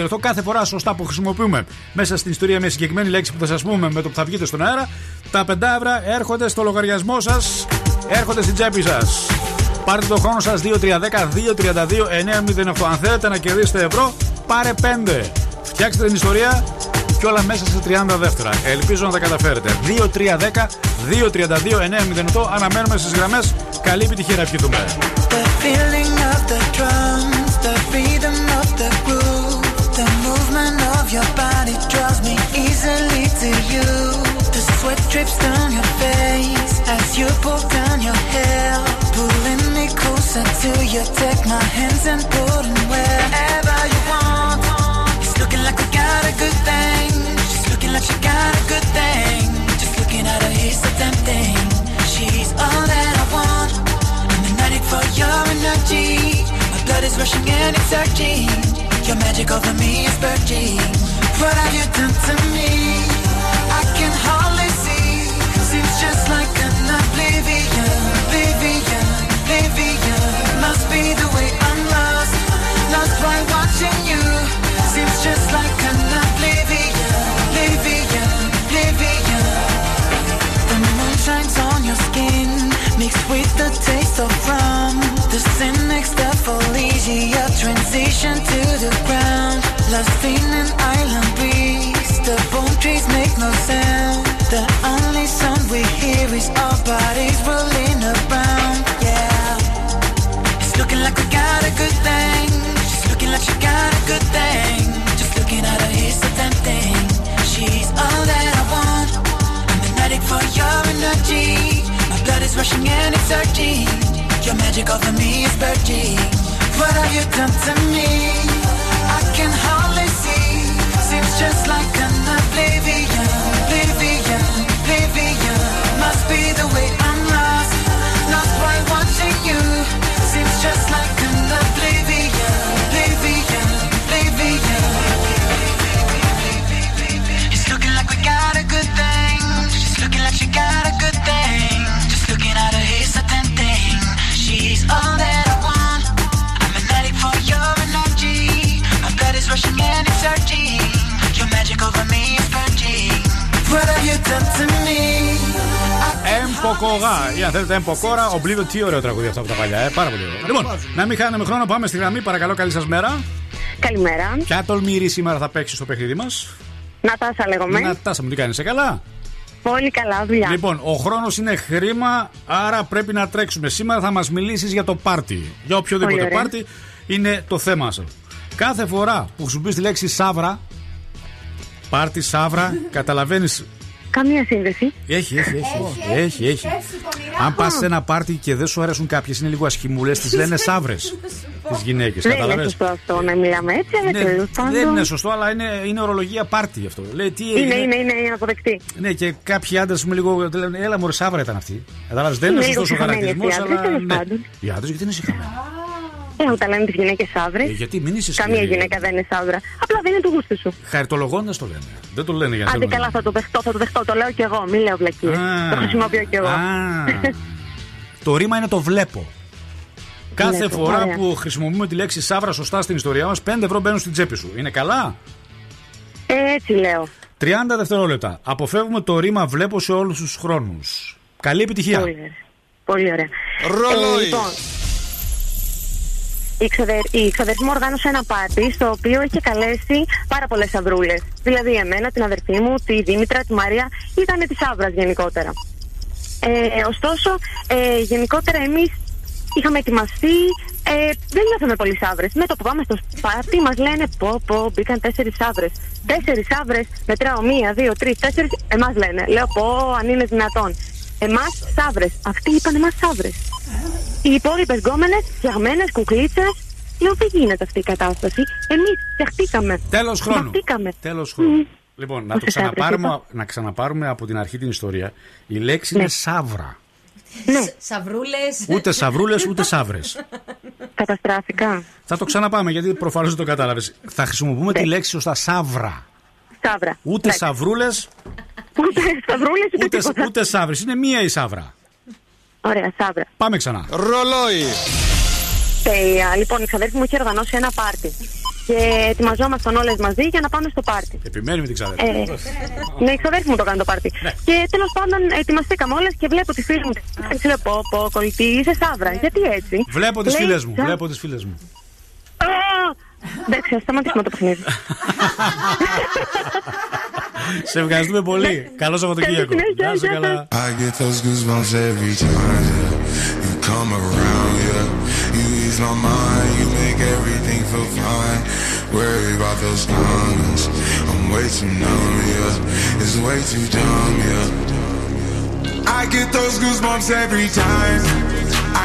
2-3-10-2-32-9-08 κάθε φορά σωστά που χρησιμοποιούμε μέσα στην ιστορία μια συγκεκριμένη λέξη που θα σας πούμε με το που θα βγείτε στον αέρα. Τα 5 ευρώ έρχονται στο λογαριασμό σας, έρχονται στην τσέπη σας. Πάρτε το χρόνο σας 2-3-10-2-32-9-08. Αν θέλετε να κερδίσετε ευρώ, πάρε 5. Φτιάξτε την ιστορία και όλα μέσα σε 30 δεύτερα. Ελπίζω να τα καταφέρετε. 2-3-10-2-32-9-08. Αναμένουμε στι γραμμέ. Καλή επιτυχία να ευχηθούμε. The feeling of the drums, the rhythm of the groove, the movement of your body draws me easily to you. The sweat drips down your face as you pull down your hair, pulling me closer to you. Take my hands and put them wherever you want. It's looking like we got a good thing. Like she got a good thing. Just looking at her, he's so tempting. She's all that I want. I'm magnetic for your energy. My blood is rushing and it's surging. Your magic over me is purging. What have you done to me? I can hardly see. Seems just like an oblivion, oblivion, oblivion. Must be the way I'm lost, lost by watching you. Seems just like an mixed with the taste of rum. The cynics, the foliage, transition to the ground. Lost in an island breeze, the palm trees make no sound. The only sound we hear is our bodies rolling around. Yeah, it's looking like we got a good thing. She's looking like she got a good thing. Just looking at her, it's so tempting. She's all that I want. I'm magnetic for your energy. Rushing and it's surging. Your magic over me is purging. What have you done to me? I can hardly see. Seems just like an oblivion, rushing and it's surging. Your magic over me is purging. What have you done to me? Εμποκογά. Ή αν θέλετε, Εμποκόρα, Oblivion. Τι ωραίο τραγούδι αυτό από τα παλιά, ε. Πάρα πολύ ωραίο. Λοιπόν, να μην χάνουμε χρόνο, πάμε στη γραμμή. Παρακαλώ, καλή σας μέρα. Καλημέρα. Ποια τολμήρη σήμερα θα παίξει στο παιχνίδι μας; Νατάσα λέγομαι. Νατάσα μου, τι κάνεις, σε καλά; Πολύ καλά δουλειά. Λοιπόν, ο χρόνος είναι χρήμα, άρα πρέπει να τρέξουμε. Σήμερα θα μας μιλήσεις για το πάρτι. Για οποιοδήποτε Πολύ ωραία. πάρτι είναι το θέμα σας. Κάθε φορά που χρησιμοποιείς τη λέξη σάβρα, πάρτι, σάβρα, καταλαβαίνεις. Καμία σύνδεση. Έχει, έχει, έχει. έχει, έχει. Αν πας σε ένα πάρτι και δεν σου αρέσουν κάποιες, είναι λίγο ασχημούλε, τις λένε σαύρες. Τις γυναίκες, Δεν είναι καταλαβαίνεις; σωστό αυτό να μιλάμε έτσι, αλλά Ναι, τέλος πάντων. δεν είναι σωστό, αλλά είναι, είναι ορολογία πάρτι αυτό. Λέει, τι Είναι, έγινε; είναι, είναι, είναι αποδεκτή. Ναι, και κάποιοι άντρες μου λίγο λένε, Έλα, μωρέ, σάβρα ήταν αυτή. Κατάλαβες, δεν είναι Είναι λίγο σωστός ο συχαμένοι χαρακτηρισμός, αυτοί οι άντρες, αλλά. τέλος Ναι. πάντων. Οι άντρες γιατί είναι συχαμένοι. Ε, όταν λένε τις γυναίκες άβρε. Ε, γιατί μην είσαι Καμία σκληρή. γυναίκα δεν είναι σαύρα. Απλά δεν είναι του γούστου σου. Χαριτολογώντα το λένε. Δεν το λένε για να Άντε θέλουν. καλά, θα το δεχτώ, θα το δεχτώ. Το λέω κι εγώ. Μην λέω βλακίες. Α. Το χρησιμοποιώ κι εγώ. Α. Το ρήμα είναι το βλέπω. Κάθε Βλέπω, φορά ωραία. που χρησιμοποιούμε τη λέξη σάβρα σωστά στην ιστορία μας, 5 ευρώ μπαίνουν στην τσέπη σου. Είναι καλά; Ε, έτσι λέω. 30 δευτερόλεπτα. Αποφεύγουμε το ρήμα βλέπω σε όλους τους χρόνους. Καλή επιτυχία. Πολύ ωραία. Πολύ ωραία. Ρολόι. Ε, λοιπόν, η, ξαδε... η ξαδερφή μου οργάνωσε ένα πάρτι στο οποίο είχε καλέσει πάρα πολλές αυρούλε. Δηλαδή εμένα, την αδερφή μου, τη Δήμητρα, τη Μαρία, ήταν της Άβρας γενικότερα. Ε, ωστόσο, ε, γενικότερα εμείς είχαμε ετοιμαστεί Ε, δεν νιώθαμε πολύ σαύρε. Με το που πάμε στο σπάτι μας λένε πω πω μπήκαν τέσσερις σαύρε. Τέσσερις σαύρε, μετράω μία, δύο, τρεις, τέσσερις. Εμάς λένε. Λέω πω αν είναι δυνατόν. Εμάς σαύρες. Αυτοί είπαν εμάς σαύρες. Οι υπόλοιπε γκόμενε, φτιαγμένες, κουκλίτσες. Λέω δεν γίνεται αυτή η κατάσταση. Εμείς φτιαχτήκαμε. Τέλος χρόνου. Φτιαχτήκαμε. Τέλος χρόνου. Λοιπόν, να το Ούτε σαύρες, ξαναπάρουμε, είπα. να ξαναπάρουμε από την αρχή την ιστορία. Η λέξη είναι σαύρα. Ναι. Σαυρούλες. Ούτε σαυρούλες ούτε σαύρες. Καταστράφηκα. Θα το ξαναπάμε γιατί προφανώς δεν το κατάλαβες. Θα χρησιμοποιούμε τη λέξη σωστά σαύρα. Σαύρα. Ούτε σαυρούλες, Ούτε σαυρούλες, ούτε, ούτε, τίποτα. ούτε σαύρες. Είναι μία η σαύρα. Ωραία, σαύρα. Πάμε ξανά. Ρολόι. Τέλεια. Λοιπόν, η ξαδέρφη μου έχει οργανώσει ένα πάρτι. Και ετοιμαζόμασταν όλες μαζί για να πάμε στο πάρτι. Επιμένει με την ξαδέρφη. Ε, ναι, η ξαδέρφη μου το κάνει το πάρτι. Και τέλος πάντων ετοιμαστήκαμε όλες και βλέπω τη φίλη μου. Και λέω: Πω, πω, κολλητή, είσαι σαύρα. Γιατί έτσι; Βλέπω τις Λέει, φίλες μου. «Σα- Βλέπω τις φίλες μου. Α, Εντάξει, α σταματήσουμε το παιχνίδι. Σε ευχαριστούμε πολύ. Καλό Σαββατοκύριακο. Γεια σου καλά. I get those goosebumps every time yeah. you come around. Yeah, you ease my mind, you make everything feel fine. Worry about those comments, I'm way too numb. Yeah, it's way too dumb. Yeah, I get those goosebumps every time.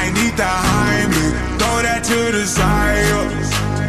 I need the Heimlich, throw that to the side.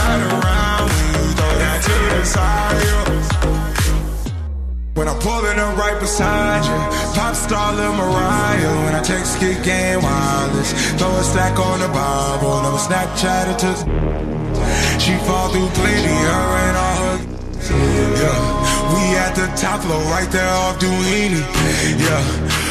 When I'm pulling up right beside you, pop star Lil Mariah. When I text kick game wireless, throw a stack on the Bible, never Snapchat it to. She fall through plenty, her and all her. Yeah, we at the top floor, right there off Duini. Yeah,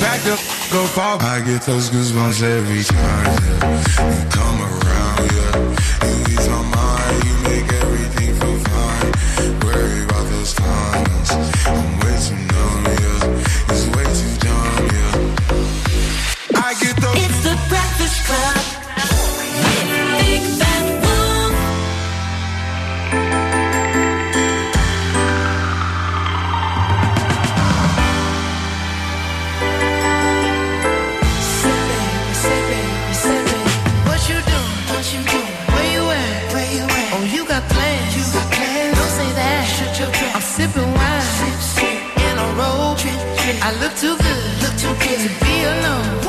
back the f- up off. I get those goosebumps every time. Yeah. You come around, yeah. You ease my mind, you make everything feel fine. Worry about those comments. I'm way too numb, yeah. It's way too dumb, yeah. I get those. It's the Breakfast Club. I look too good. Look too good to be alone.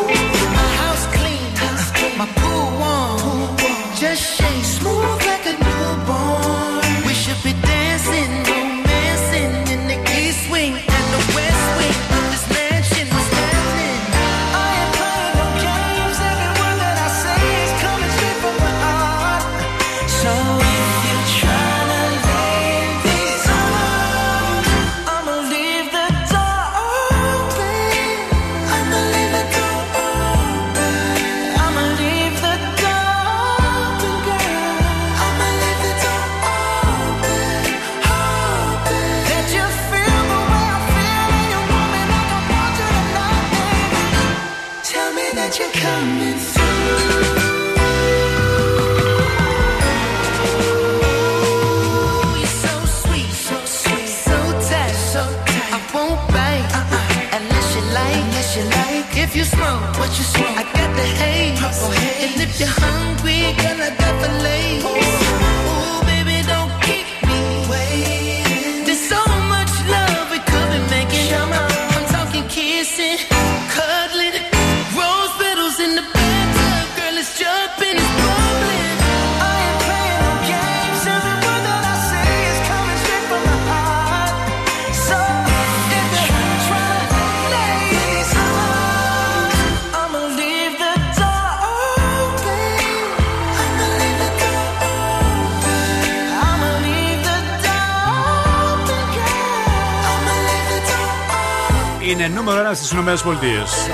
Στις ΗΠΑ.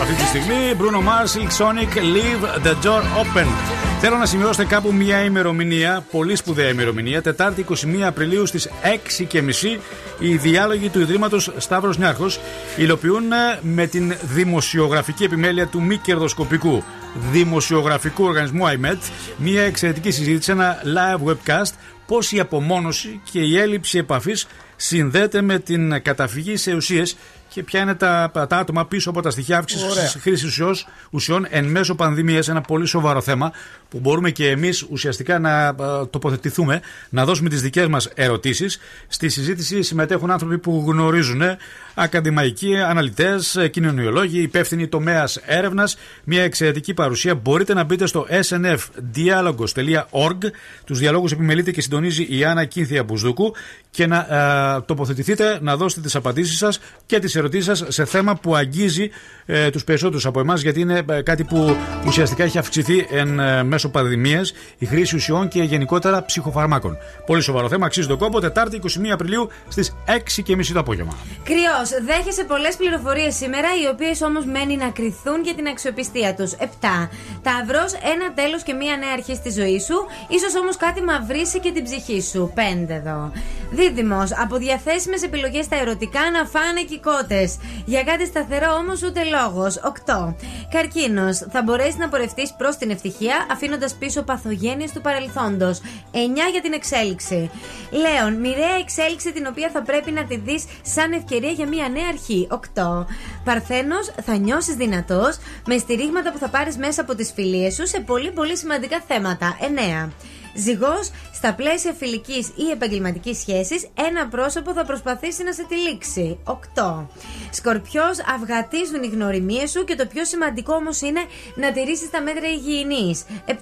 Αυτή τη στιγμή, Bruno Mars, Silk Sonic, Leave the Door Open. Θέλω να σημειώσετε κάπου μια ημερομηνία, πολύ σπουδαία ημερομηνία, Τετάρτη 21 Απριλίου στις 6.30 οι διάλογοι του Ιδρύματος Σταύρος Νιάρχος υλοποιούν ε, με την δημοσιογραφική επιμέλεια του μη κερδοσκοπικού δημοσιογραφικού οργανισμού IMET μια εξαιρετική συζήτηση, ένα live webcast πώς η απομόνωση και η έλλειψη επαφής συνδέεται με την καταφυγή σε ουσίες και ποια είναι τα, τα άτομα πίσω από τα στοιχεία αύξησης Ωραία. τη χρήσης ουσιών εν μέσω πανδημίας. Ένα πολύ σοβαρό θέμα που μπορούμε και εμείς ουσιαστικά να ε, τοποθετηθούμε, να δώσουμε τις δικές μας ερωτήσεις. Στη συζήτηση συμμετέχουν άνθρωποι που γνωρίζουν, ε, ακαδημαϊκοί, αναλυτές, κοινωνιολόγοι, υπεύθυνοι τομέας έρευνας. Μια εξαιρετική παρουσία. Μπορείτε να μπείτε στο snfdialogos.org. Τους διαλόγους επιμελείται και συντονίζει η Άννα Κίνθια Μπουσδούκου και να ε, τοποθετηθείτε, να δώσετε τις απαντήσεις σας και τις ερωτήσεις σας σε θέμα που αγγίζει ε, τους περισσότερους από εμάς, γιατί είναι ε, κάτι που ουσιαστικά έχει αυξηθεί εν ε, μέσω πανδημίας η χρήση ουσιών και γενικότερα ψυχοφαρμάκων. Πολύ σοβαρό θέμα, αξίζει τον κόπο. Τετάρτη 21 Απριλίου στις 6.30 το απόγευμα. Κρυό, δέχεσαι πολλές πληροφορίες σήμερα, οι οποίες όμως μένει να κρυθούν για την αξιοπιστία τους. 7. Ταυρό, ένα τέλος και μία νέα αρχή στη ζωή σου, ίσως όμως κάτι μαυρίσει και την ψυχή σου. 5 εδώ. Δίδυμος, από διαθέσιμες επιλογές στα ερωτικά να φάνε και οι κότε. Για κάτι σταθερό όμως ούτε λόγος. 8. Καρκίνος, θα μπορέσεις να πορευτείς προς την ευτυχία, αφήνοντας πίσω παθογένειες του παρελθόντος. 9 για την εξέλιξη. Λέων, μοιραία εξέλιξη την οποία θα πρέπει να τη δεις σαν ευκαιρία για μια νέα αρχή. 8. Παρθένος, θα νιώσεις δυνατός με στηρίγματα που θα πάρεις μέσα από τις φιλίες σου σε πολύ πολύ σημαντικά θέματα. 9. Ζυγός, στα πλαίσια φιλικής ή επαγγελματικής σχέσης, ένα πρόσωπο θα προσπαθήσει να σε τυλίξει. 8. Σκορπιός, αυγατίζουν οι γνωριμίες σου και το πιο σημαντικό όμως είναι να τηρήσεις τα μέτρα υγιεινής. 7.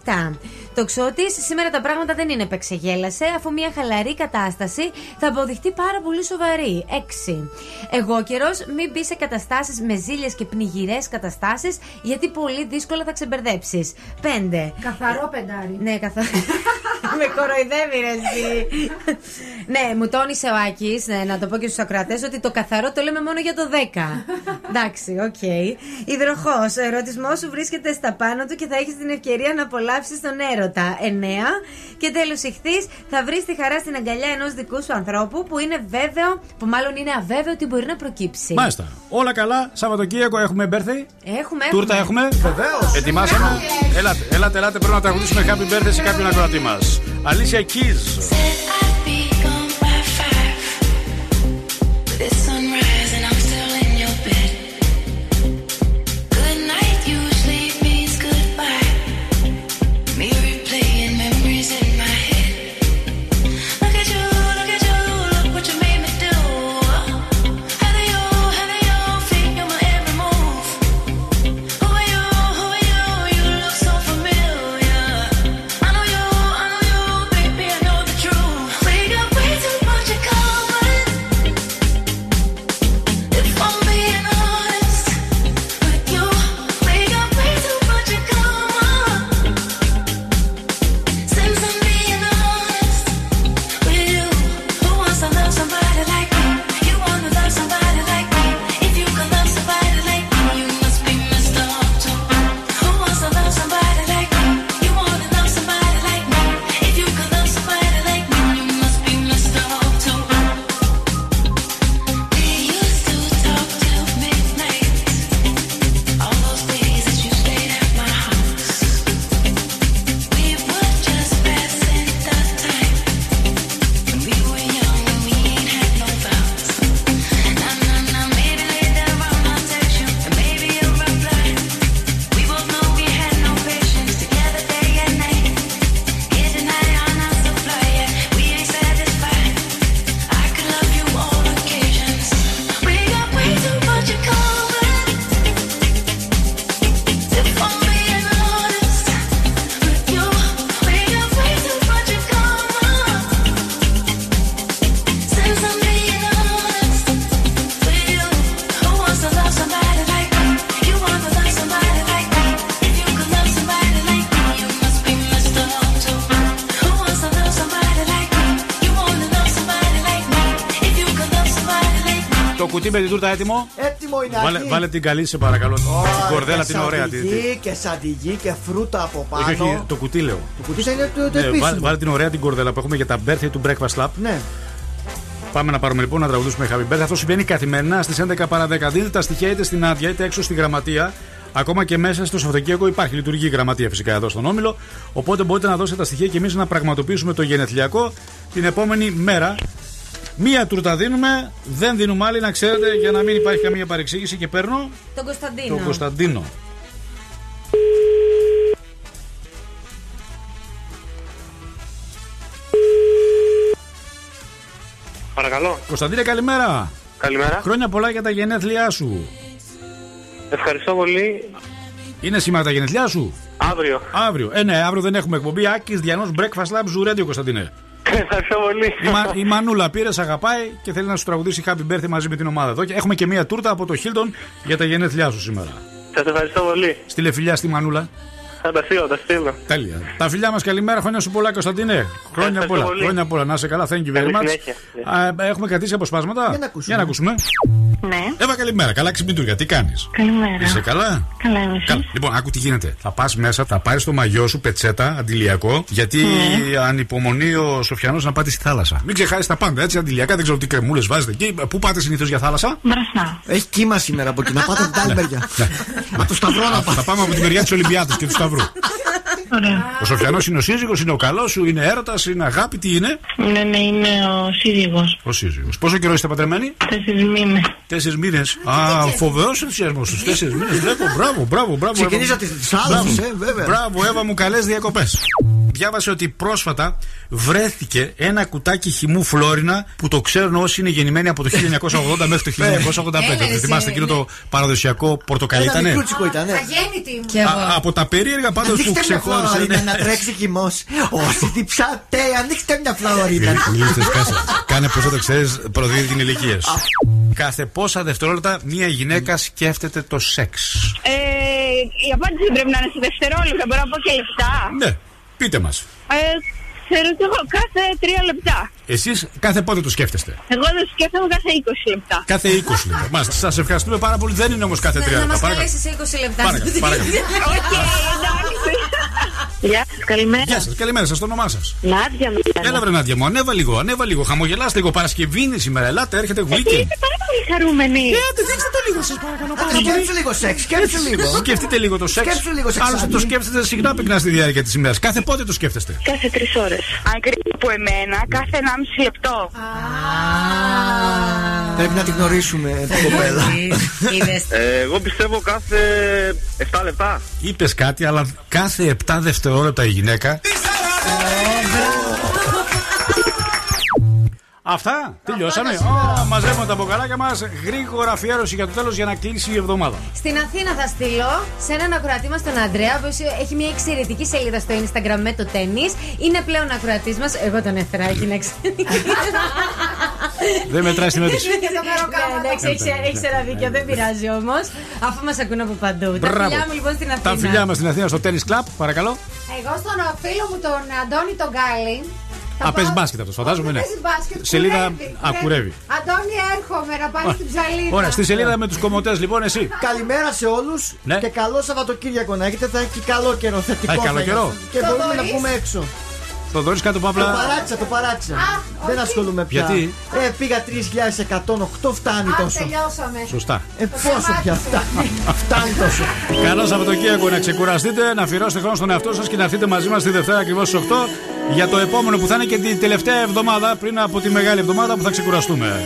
Τοξότης, σήμερα τα πράγματα δεν είναι επεξεγέλασε, αφού μια χαλαρή κατάσταση θα αποδειχτεί πάρα πολύ σοβαρή. 6. Αιγόκερως, μην μπεις σε καταστάσεις με ζήλιες και πνιγηρές καταστάσεις, γιατί πολύ δύσκολα θα ξεμπερδέψεις. 5. Καθαρό πεντάρι. Ναι, καθαρό. Με κοροϊδεύει, ρε εσύ. ναι, μου τόνισε ο Άκης, να το πω και στους ακροατές, ότι το καθαρό το λέμε μόνο για το 10. Εντάξει, OK. Okay. Υδροχόε, ο ερωτισμός σου βρίσκεται στα πάνω του και θα έχεις την ευκαιρία να απολαύσεις τον έρωτα. 9. Και τέλος, ηχθείς, θα βρεις τη χαρά στην αγκαλιά ενός δικού σου ανθρώπου που είναι βέβαιο, που μάλλον είναι αβέβαιο ότι μπορεί να προκύψει. Μάλιστα. Όλα καλά. Σαββατοκύριακο έχουμε birthday. Έχουμε, Τούρτα έχουμε. Βεβαίως. Ετοιμάσαμε. Ελάτε, ελάτε, ελάτε. Πρέπει να τραγουδήσουμε happy birthday σε κάποιον ακροατή μας. Alicia Keys. Με την τούρτα έτοιμο; Έτοιμο είναι Βάλε, Άκη. βάλε την καλή σε παρακαλώ. την κορδέλα και την ωραία. τη- τη- σαντιγί Και σαντιγί και φρούτα από πάνω. Όχι, όχι, το κουτί λέω. Το κουτί θα είναι το, το Ναι, επίσημο. βάλε, βάλε την ωραία την κορδέλα που έχουμε για τα birthday του Breakfast Lab. Ναι. Πάμε να πάρουμε λοιπόν να τραγουδήσουμε Happy Birthday. Αυτό συμβαίνει καθημερινά στις 11 παρα 10. Δίνετε τα στοιχεία είτε στην άδεια είτε έξω στη γραμματεία. Ακόμα και μέσα στο Σαββατοκύριακο υπάρχει λειτουργική γραμματεία φυσικά εδώ στον Όμιλο. Οπότε μπορείτε να δώσετε τα στοιχεία και εμείς να πραγματοποιήσουμε το γενεθλιακό την επόμενη μέρα. Μία τούρτα δίνουμε, δεν δίνουμε άλλη να ξέρετε για να μην υπάρχει καμία παρεξήγηση και παίρνω Τον Κωνσταντίνο. τον Κωνσταντίνο. Παρακαλώ. Κωνσταντίνε, καλημέρα. Καλημέρα. Χρόνια πολλά για τα γενέθλιά σου. Ευχαριστώ πολύ. Είναι σήμερα τα γενέθλιά σου; Αύριο. Αύριο. Ε, ναι, αύριο δεν έχουμε εκπομπή. Άκης Διανός Breakfast Lab Ζουρέντιο Κωνσταντίνε. Ευχαριστώ πολύ. Η, Μα- η Μανούλα πήρε, σε αγαπάει και θέλει να σου τραγουδήσει Happy Birthday μαζί με την ομάδα εδώ. Και έχουμε και μία τούρτα από το Hilton για τα γενέθλιά σου σήμερα. Σα ευχαριστώ πολύ. Στείλε φιλιά στη Μανούλα. Θα τα στείλω, τα στείλω. Τέλεια. Τα φιλιά μας, καλημέρα. Χρόνια σου πολλά, Κωνσταντίνε. Χρόνια Ευχαριστώ πολλά. πολύ. Χρόνια πολλά. Να είσαι καλά. Thank you very Καλή much. συνέχεια. Α, έχουμε κρατήσει αποσπάσματα. Για να ακούσουμε. Για να ακούσουμε. Ναι. Εύα, καλημέρα. Καλά ξυπνητούρια. Τι κάνεις; Καλημέρα. Είσαι καλά; Καλά είμαι εσύ. Καλά. Λοιπόν, άκου τι γίνεται. Θα πας μέσα, θα πάρεις το μαγιό σου πετσέτα, αντιλιακό, γιατί Ναι. ανυπομονεί ο Σοφιανός να πάτε στη θάλασσα. Μην ξεχάσεις τα πάντα έτσι, αντιλιακά, δεν ξέρω τι κρεμούλες βάζετε εκεί. Πού πάτε συνήθως για θάλασσα; Μπρασνά. Έχει κύμα σήμερα από εκεί. Να πάτε από την άλλη μεριά. Από το Σταυρό να Θα πάμε από τη μεριά της Ολυμπιάτη και τους Σταυρού. Ο Σοφιανός είναι ο σύζυγος, είναι ο καλός σου, είναι έρωτας, είναι αγάπη, τι είναι; Ναι, ναι, είναι ο σύζυγος. Ο σύζυγος. Πόσο καιρό είστε παντρεμένοι; Τέσσερις μήνες. Τέσσερις μήνες. Α, φοβερός ενθουσιασμός στου τέσσερις μήνες. Βλέπω, μπράβο, μπράβο, μπράβο. Ξεκινήσατε Εύα. τις θάλασσες, Μπράβο. ε, βέβαια. Μπράβο, Εύα μου, καλές διακοπές. Διάβασε ότι πρόσφατα βρέθηκε ένα κουτάκι χυμού Φλόρινα που το ξέρουν όσοι είναι γεννημένοι από το 1980 μέχρι το 1985. Έλα, Δεν εσύ, θυμάστε εκείνο το παραδοσιακό πορτοκαλί Ένα ήτανε; μικρούτσικο ήταν. ναι. Αγέννητη μου. Α, από τα περίεργα πάντως που Ανοίξτε μια ξεχώρισαν. φλαωρίνα να τρέξει χυμός. Όσοι την ψάτε, ανοίξτε μια φλαωρίνα. Μιλήστε, κάσε. Κάνε πώς θα το ξέρεις, προδίδει την ηλικία σου. Κάθε πόσα δευτερόλεπτα μία γυναίκα σκέφτεται το σεξ. Ε, η απάντηση δεν πρέπει να είναι σε δευτερόλεπτα, μπορώ να πω και λεπτά. Ναι, πείτε μας. Ε, ξέρω ότι εγώ κάθε τρία λεπτά. Εσείς κάθε πότε το σκέφτεστε; Εγώ δεν σκέφτομαι κάθε 20 λεπτά. Κάθε 20 λεπτά. Μάλιστα. Σας ευχαριστούμε πάρα πολύ. Δεν είναι όμως κάθε 3 Να λεπτά. μας Παρακαλώ. καλέσει σε 20 λεπτά. Παρακαλώ, παρακαλώ. Γεια σας, καλημέρα. Γεια σας, καλημέρα σας, το όνομά σας. Νάντια με Έλα, βρε Νάντια μου, ανέβα λίγο, ανέβα λίγο. Χαμογελάστε λίγο. Παρασκευή είναι σήμερα. Ελάτε, έρχεται weekend. Είστε πάρα πολύ χαρούμενοι. Άντε, δείξτε το λίγο, σας παρακαλώ. πάρα πολύ. Σκέψου λίγο σεξ, σκέψου λίγο. Σκεφτείτε λίγο το σεξ. Σκέψου λίγο σεξ. Άλλωστε το σκέφτεστε συχνά πυκνά στη διάρκεια της ημέρας. Κάθε πότε το σκέφτεστε; Κάθε τρεις ώρες. Αν κρίνει από εμένα, κάθε 1,5 λεπτό. Πρέπει να τη γνωρίσουμε την κοπέλα. Ε, εγώ πιστεύω κάθε 7 λεπτά. Είπες κάτι, αλλά κάθε 7 δευτερόλεπτα η γυναίκα. Αυτά, τελειώσαμε. Ω, μαζεύουμε τα μποκαλάκια μας. Γρήγορα αφιέρωση για το τέλος για να κλείσει η εβδομάδα. Στην Αθήνα θα στείλω σε έναν ακροατή μας τον Αντρέα, που έχει μια εξαιρετική σελίδα στο Instagram με το τέννη. Είναι πλέον ακροατής μας. Εγώ τον έφερα εκεί να ξέρει. Δεν μετράει στην μέτρηση. Ναι, Εντάξει, έχει ένα δίκιο, δεν πειράζει όμως. Αφού μας ακούν από παντού. Τα Μπράβο. φιλιά μου λοιπόν στην Αθήνα. Τα φιλιά μας στην Αθήνα στο Tennis Club, παρακαλώ. Εγώ στον φίλο μου τον Αντώνη τον Γκάλι. Α, παίζει μπάσκετ αυτός, φαντάζομαι, ναι. Παίζει μπάσκετ, Σελίδα κουρεύει, ακουρεύει. Αντώνη, έρχομαι να πάρεις την ψαλίδα. Ωραία, στη σελίδα με τους κομμωτές, λοιπόν, εσύ. Καλημέρα σε όλους Ναι. και καλό Σαββατοκύριακο να έχετε. Θα έχει καλό καιρό, θετικό. Θα έχει καλό είναι. καιρό. Και Το μπορούμε να μπορείς; βγούμε έξω. Το δωρή κάτω Το παύλα. παράτησα, το παράτησα. Δεν ασχολούμαι πια. Γιατί; Ε, πήγα 3108, φτάνει Α, τόσο. τελειώσαμε. Σωστά. Ε, πόσο πια φτάνει. φτάνει τόσο. Καλό Σαββατοκύριακο να ξεκουραστείτε, να αφιερώσετε χρόνο στον εαυτό σας και να έρθετε μαζί μας τη Δευτέρα ακριβώς στις 8 για το επόμενο που θα είναι και την τελευταία εβδομάδα πριν από τη μεγάλη εβδομάδα που θα ξεκουραστούμε.